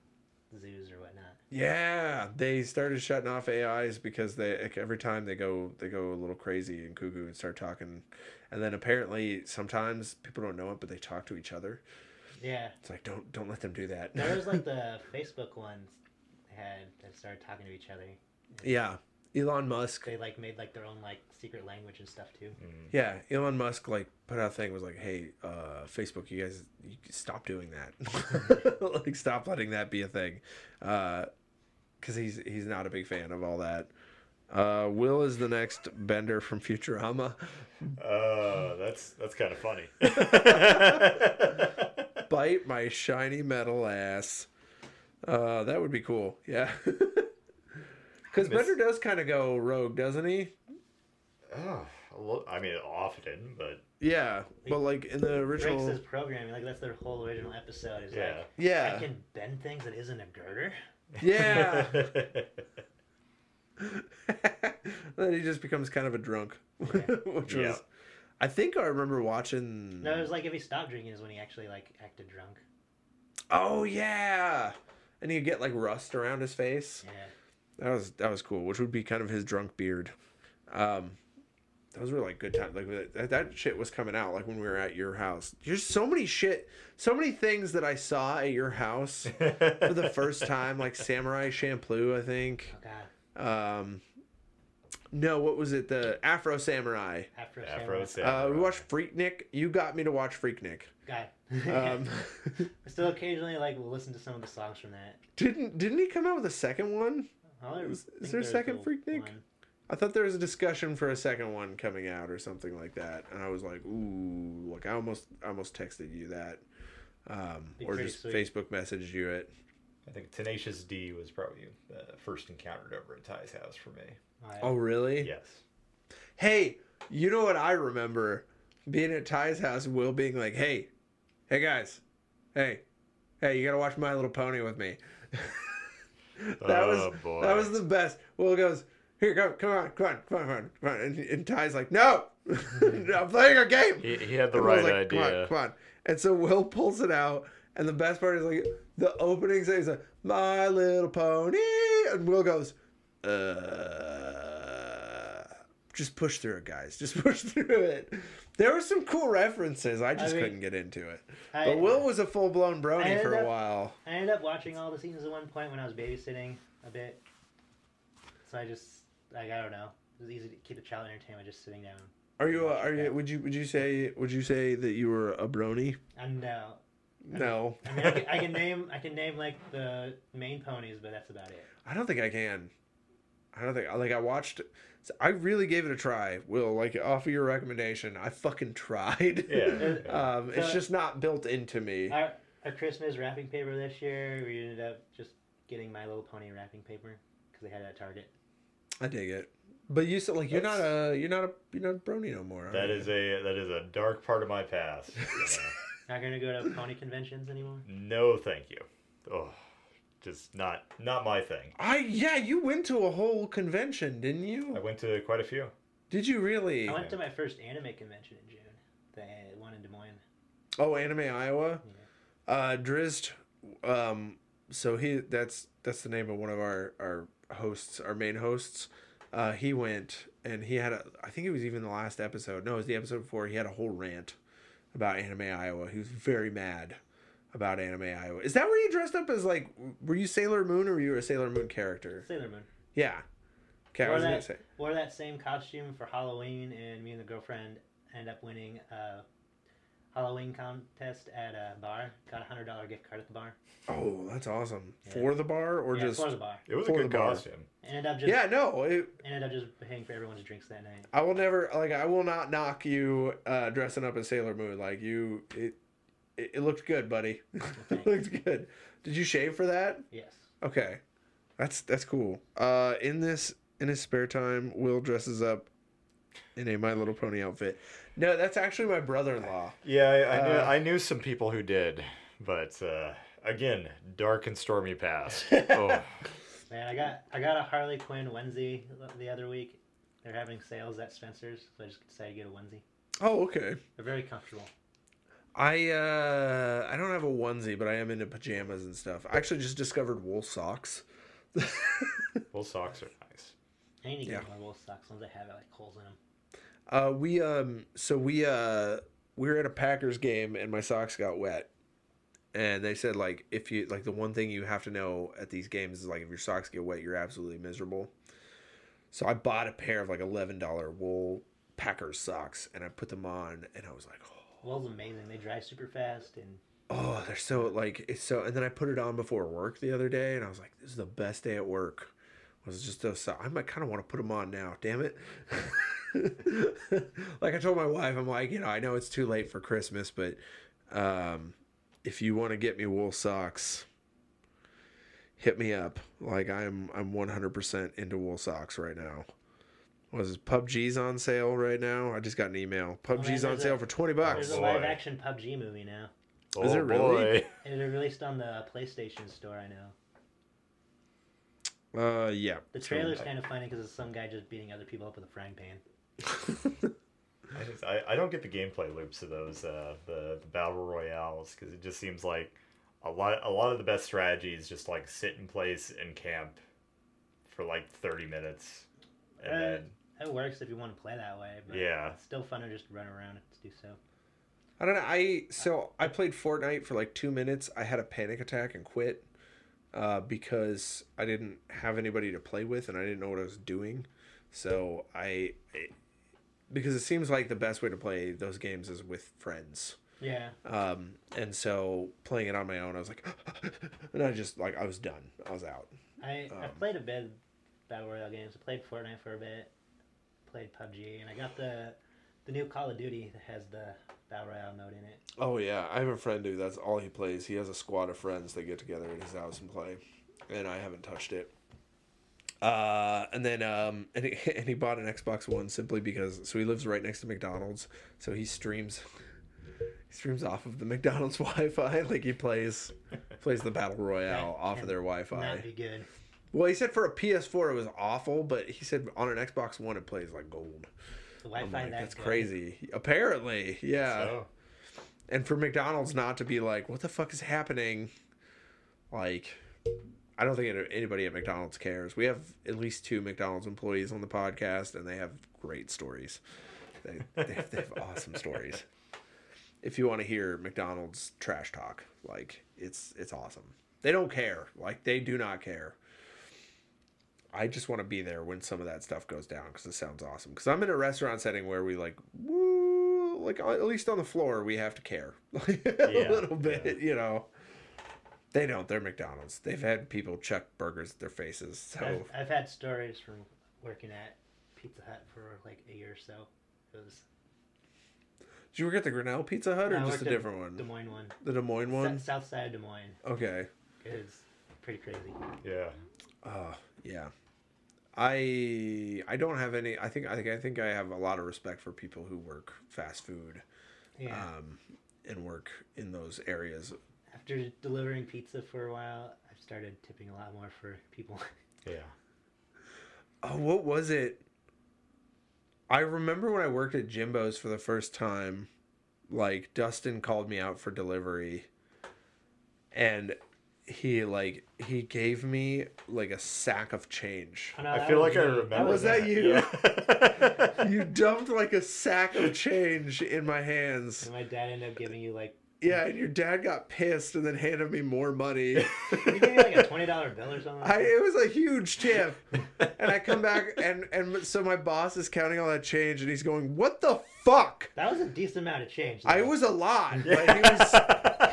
zoos or whatnot. Yeah, they started shutting off AIs because they like, every time they go they go a little crazy and cuckoo and start talking, and then apparently sometimes people don't know it, but they talk to each other. Yeah. It's like don't don't let them do that. There was like (laughs) the Facebook ones had that started talking to each other. yeah, Elon Musk. They like made like their own like secret language and stuff too. Yeah, Elon Musk like put out a thing was like, hey, uh, Facebook, you guys, you stop doing that. (laughs) (laughs) like, stop letting that be a thing, because he's he's not a big fan of all that. Uh, Will is the next Bender from Futurama. Uh, that's that's kind of funny. (laughs) Bite my shiny metal ass. Uh, that would be cool. Yeah. Because Miss- Bender does kind of go rogue, doesn't he? oh, I mean, often, but Yeah, but like in the Breaks original, his programming. Like that's their whole original episode. Is yeah. like I can bend things that isn't a girder. yeah. (laughs) then he just becomes kind of a drunk, (laughs) which Yeah. was. I think I remember watching. No, it was like if he stopped drinking is when he actually like acted drunk. Oh yeah, and you get like rust around his face. Yeah. That was that was cool, which would be kind of his drunk beard. Um, those were like good times. Like that, that shit was coming out like when we were at your house. There's so many shit, so many things that I saw at your house for the first (laughs) time, like Samurai Champloo, I think. Oh god. Um, No, what was it? The Afro Samurai. Afro, Afro Samurai. Uh, we watched Freaknik. You got me to watch Freaknik. Guy. Um, (laughs) (laughs) I still occasionally like will listen to some of the songs from that. didn't didn't he come out with a second one? I Is- is there a second the Freaknik? one. I thought there was a discussion for a second one coming out or something like that, and I was like, "Ooh!" Like I almost, I almost texted you that, um, or just sweet. Facebook messaged you it. I think Tenacious D was probably the first encountered over at Ty's house for me. I- Oh, really? Yes. Hey, you know what I remember being at Ty's house, and Will being like, "Hey, hey guys, hey, hey, you gotta watch My Little Pony with me." (laughs) that Oh, was boy. that was the best. Will goes, "Here, go, come on, come on, come on, come on, come on," and, and Ty's like, "No, (laughs) I'm playing a game." He, he had the And right like, Come on, idea. come on. And so Will pulls it out, and the best part is like the opening says like, "My Little Pony," and Will goes, "Uh, just push through it, guys. Just (laughs) push through it." There were some cool references. I just mean, couldn't get into it. I- But Will was a full blown I brony for a up- while. I ended up watching all the scenes at one point when I was babysitting a bit. So I just like I don't know. It was easy to keep the child entertained by just sitting down. Are you? Uh, are you? Would you? Would you say? Would you say that you were a brony? I know. No. I mean, I can, I can name I can name like the main ponies, but that's about it. I don't think I can. I don't think like I watched. I really gave it a try. Will like off of your recommendation, I fucking tried. Yeah. (laughs) um, it's just not built into me. Our our Christmas wrapping paper this year, we ended up just getting My Little Pony wrapping paper because they had it at Target. I dig it. But you said like you're not a you're not a you're not a brony no more. That is you? a that is a dark part of my past. you (laughs) know. Not gonna go to pony conventions anymore. no, thank you. Oh, just not not my thing. I yeah. You went to a whole convention, didn't you? I went to quite a few. Did you really? I went to my first anime convention in June, the one in Des Moines. Oh, Anime Iowa. Uh, Drizzt. Um, so he that's that's the name of one of our our hosts, our main hosts. Uh, he went and he had a. I think it was even the last episode. No, it was the episode before. He had a whole rant about Anime Iowa. He was very mad about Anime Iowa. Is that where you dressed up as like? Were you Sailor Moon or were you a Sailor Moon character? Sailor Moon. Yeah. Okay, I Wore was gonna that, say. wore that same costume for Halloween, and me and the girlfriend end up winning a Halloween contest at a bar. Got a hundred dollar gift card at the bar. Oh, that's awesome. Yeah. For the bar or yeah, just? for the bar. It was For a the good bar. costume. Ended up just Yeah, no. It, ended up just paying for everyone's drinks that night. I will never like. I will not knock you uh, dressing up as Sailor Moon. Like you, it, it, it looked good, buddy. (laughs) it looked good. Did you shave for that? Yes. Okay, that's that's cool. Uh, in this in his spare time, Will dresses up in a My Little Pony outfit. No, that's actually my brother-in-law. Yeah, I, I, knew, Uh, I knew some people who did, but uh, again, dark and stormy past. (laughs) Oh, Man, I got I got a Harley Quinn onesie the other week. They're having sales at Spencer's, so I just decided to get a onesie. Oh, okay. They're very comfortable. I uh I don't have a onesie, but I am into pajamas and stuff. I actually just discovered wool socks. (laughs) wool socks are nice. I need to get Yeah. more wool socks ones that have like holes in them. Uh, we um, so we uh, we were at a Packers game and my socks got wet, and they said like if you like the one thing you have to know at these games is like if your socks get wet, you're absolutely miserable. So I bought a pair of like eleven dollar wool Packers socks and I put them on and I was like, Wool's amazing. They dry super fast and oh, they're so like it's so. And then I put it on before work the other day and I was like, this is the best day at work. Was just those. So I might kind of want to put them on now. Damn it. (laughs) like I told my wife, I'm like, you know, I know it's too late for Christmas, but um, if you want to get me wool socks, hit me up. Like I'm, I'm 100% into wool socks right now. Was it PUBG's on sale right now? I just got an email. PUBG's on sale a- for 20 bucks. there's bucks. a live action PUBG movie now. Oh, Is it really? boy. (laughs) It released on the PlayStation Store. I know. Uh, yeah. The So- trailer's kind of funny because it's some guy just beating other people up with a frying pan. I, just, I, I don't get the gameplay loops of those uh, the, the battle royales because it just seems like a lot a lot of the best strategies just like sit in place and camp for like 30 minutes and Uh, then It works if you want to play that way, but Yeah. it's still fun to just run around and do so. I don't know. I so I played Fortnite for like two minutes. I had a panic attack and quit uh, because I didn't have anybody to play with and I didn't know what I was doing. So I, it, because it seems like the best way to play those games is with friends. Yeah. Um, and so playing it on my own, I was like, (laughs) and I just like I was done. I was out. I I Um, played a bit of battle royale games. I played Fortnite for a bit. Played PUBG, and I got the the new Call of Duty that has the battle royale mode in it. Oh yeah, I have a friend who that's all he plays. He has a squad of friends that get together at his house and play, and I haven't touched it. Uh, and then um, (laughs) and he, and he bought an Xbox One simply because so he lives right next to McDonald's, so he streams. He streams off of the McDonald's (laughs) Wi-Fi, like he plays plays the battle royale That off of their Wi-Fi. That'd be good. Well, he said for a PS4 it was awful, but he said on an Xbox One it plays like gold. Like, that that's good. crazy. Apparently, yeah. So, And for McDonald's not to be like, what the fuck is happening? Like, I don't think anybody at McDonald's cares. We have at least two McDonald's employees on the podcast, and they have great stories. They, they, have, they have awesome stories. If you want to hear McDonald's trash talk, like it's it's awesome. They don't care. Like they do not care. I just want to be there when some of that stuff goes down because it sounds awesome. Because I'm in a restaurant setting where we like, woo, like at least on the floor we have to care like, (laughs) a Yeah, little bit, yeah. you know. They don't. They're McDonald's. They've had people chuck burgers at their faces. So I've, I've had stories from working at Pizza Hut for like a year or so. It was did you work at the Grinnell Pizza Hut or No, just a different one? Des Moines one. the Des Moines one. S- South side of Des Moines. Okay. It was pretty crazy. yeah. Uh, yeah. I I don't have any. I think I think I think I have a lot of respect for people who work fast food, Yeah. um, and work in those areas. After delivering pizza for a while, I've started tipping a lot more for people. (laughs) Yeah. Oh, what was it? I remember when I worked at Jimbo's for the first time, like Dustin called me out for delivery and he like he gave me like a sack of change. Oh, no, I feel was like I me. remember. Was that you? Yeah. (laughs) You dumped like a sack of change in my hands. And my dad ended up giving you like Yeah, and your dad got pissed and then handed me more money. (laughs) you gave me like a twenty dollar bill or something. I, it was a huge tip, and I come back and and so my boss is counting all that change, and he's going, "What the fuck?" that was a decent amount of change. I was a lot, (laughs) but he was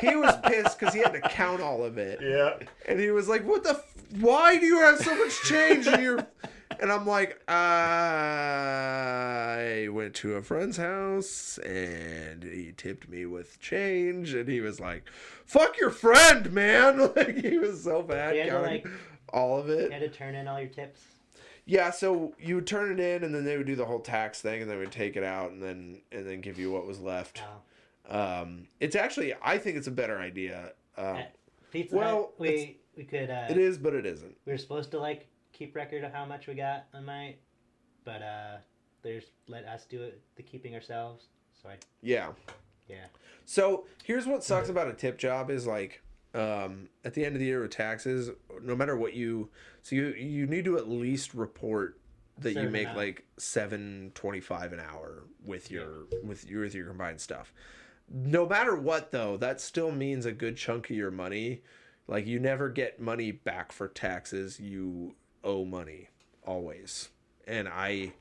he was pissed because he had to count all of it, yeah. and he was like, "What the? F- why do you have so much change in your?" (laughs) And I'm like, I went to a friend's house and he tipped me with change, and he was like, "Fuck your friend, man!" (laughs) Like he was so bad You had to, counting like- all of it. You had to turn in all your tips. Yeah, so you would turn it in, and then they would do the whole tax thing, and then would take it out, and then and then give you what was left. Wow. Um, it's actually, I think it's a better idea. At Pizza well, Hut, we we could uh, it is, but it isn't. we were supposed to like keep record of how much we got on night, but uh, they just let us do it, the keeping ourselves. So I Yeah. yeah. So here's what sucks about a tip job is like, um, at the end of the year with taxes, no matter what you, so you you need to at least report that you make like seven twenty five an hour with your with your with your combined stuff. No matter what though, that still means a good chunk of your money. Like you never get money back for taxes. You owe money always, and I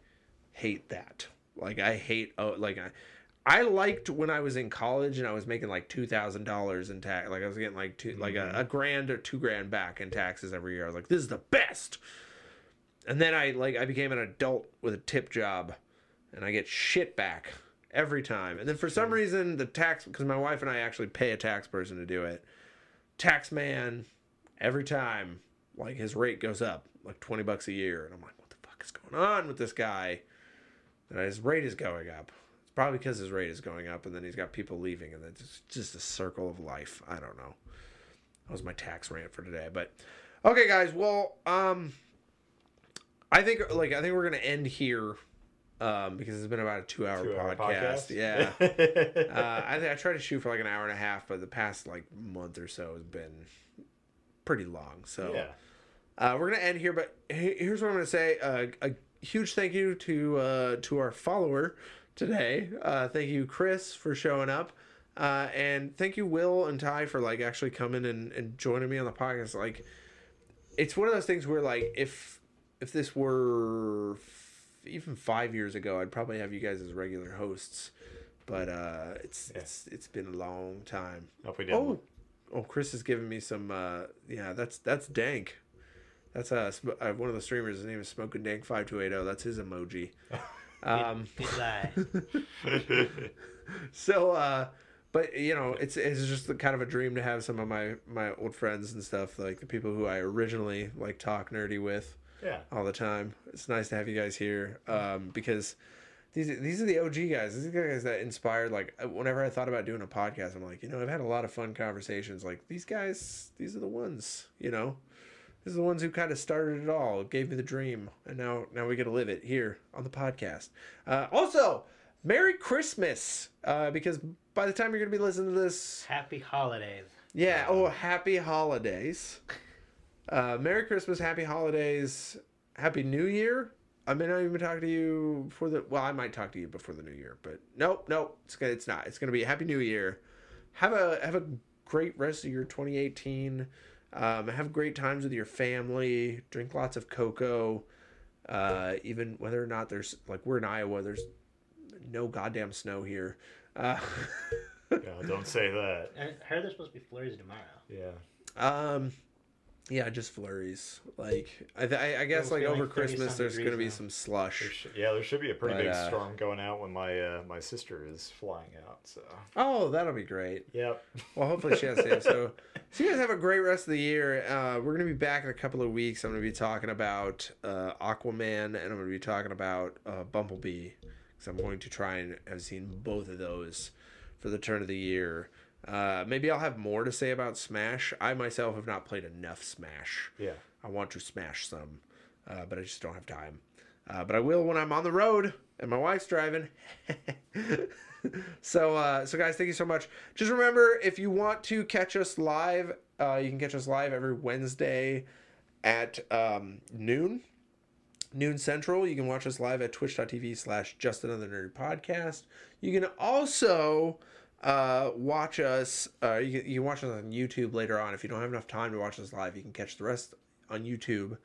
hate that. Like I hate oh like I. I liked when I was in college and I was making like two thousand dollars in tax. Like I was getting like two, like a, mm-hmm. a grand or two grand back in taxes every year. I was like, this is the best. And then I like I became an adult with a tip job, and I get shit back every time. And then for some reason the tax because my wife and I actually pay a tax person to do it. Tax man, every time like his rate goes up like twenty bucks a year, and I'm like, what the fuck is going on with this guy? And his rate is going up. It's probably because his rate is going up, and then he's got people leaving, and it's just a circle of life. I don't know. That was my tax rant for today. But okay, guys. Well, um, I think like I think we're gonna end here, um, because it's been about a two-hour Two-hour podcast. podcast. Yeah. (laughs) uh, I think I tried to shoot for like an hour and a half, but the past like month or so has been pretty long. So yeah. uh, we're gonna end here, but he- here's what I'm gonna say: uh, a huge thank you to uh, to our follower today. Uh, thank you, Chris, for showing up, uh, and thank you, Will and Ty, for like actually coming and, and joining me on the podcast. Like, it's one of those things where like if if this were even five years ago, I'd probably have you guys as regular hosts. But uh, it's Yeah. it's it's been a long time. Hope we didn't. Oh, oh, Chris has given me some. Uh, yeah, that's that's dank. That's uh, uh, one of the streamers. His name is Smoking Dank five two eight zero. That's his emoji. (laughs) Um, (laughs) so, uh, but you know, it's it's just the kind of a dream to have some of my my old friends and stuff, like the people who I originally like talk nerdy with yeah. all the time. It's nice to have you guys here um, because these these are the OG guys. These are the guys that inspired. Like uh, whenever I thought about doing a podcast, I'm like, you know, I've had a lot of fun conversations. Like these guys, these are the ones. You know, these are the ones who kind of started it all, gave me the dream, and now now we get to live it here on the podcast. Uh, also, Merry Christmas, uh, because by the time you're gonna be listening to this, Happy holidays. yeah. Oh, happy holidays. Uh, Merry Christmas, happy holidays, happy New Year. I may not even talk to you before the. Well, I might talk to you before the New Year, but nope, nope. It's gonna. It's not. It's gonna be a Happy New Year. Have a have a great rest of your 2018. Um, have great times with your family. Drink lots of cocoa. Uh, even whether or not there's like we're in Iowa, there's no goddamn snow here. Uh, (laughs) Yeah, don't say that. I heard there's supposed to be flurries tomorrow. Yeah. Um, yeah, just flurries. Like I, th- I, I guess like over like Christmas, there's gonna be now. some There slush. sh- yeah, there should be a pretty But, big uh, storm going out when my uh, my sister is flying out. So. Oh, that'll be great. Yep. Well, hopefully she has safe. So, (laughs) so you guys have a great rest of the year. Uh, we're gonna be back in a couple of weeks. I'm gonna be talking about uh, Aquaman, and I'm gonna be talking about uh, Bumblebee, because I'm going to try and have seen both of those for the turn of the year. Uh, maybe I'll have more to say about Smash. I myself have not played enough Smash. Yeah. I want to smash some, uh, but I just don't have time. Uh, but I will when I'm on the road and my wife's driving. (laughs) so, uh, so guys, thank you so much. Just remember, if you want to catch us live, uh, you can catch us live every Wednesday at um, noon, noon central. You can watch us live at twitch.tv slash just another nerdy podcast. You can also uh, watch us. Uh, you, can, you watch us on YouTube later on. If you don't have enough time to watch us live, you can catch the rest on YouTube.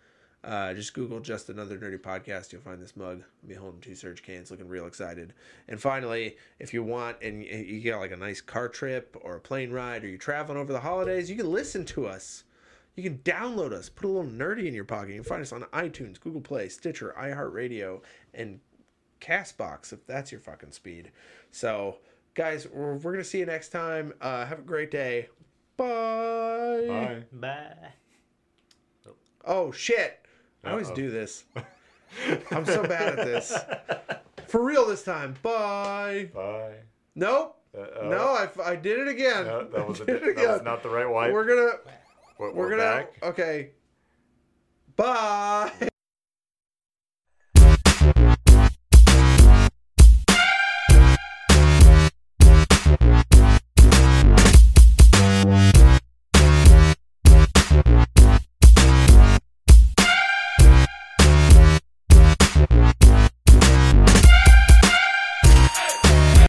Uh, just Google just another nerdy podcast. You'll find this mug. Be holding two surge cans, looking real excited. And finally, if you want and you get like a nice car trip or a plane ride, or you're traveling over the holidays, you can listen to us. You can download us, put a little nerdy in your pocket. You can find us on iTunes, Google Play, Stitcher, iHeartRadio, and Castbox if that's your fucking speed. So, guys, we're, we're gonna see you next time. Uh, have a great day. Bye. Bye. Bye. Oh shit! I always do this. (laughs) I'm so bad at this. For real this time. Bye. Bye. Nope. Uh, no, I did it again. no, that was, I a, (laughs) did it that was again. not the right wipe. We're gonna We're, we're, we're gonna back. okay. Bye. (laughs)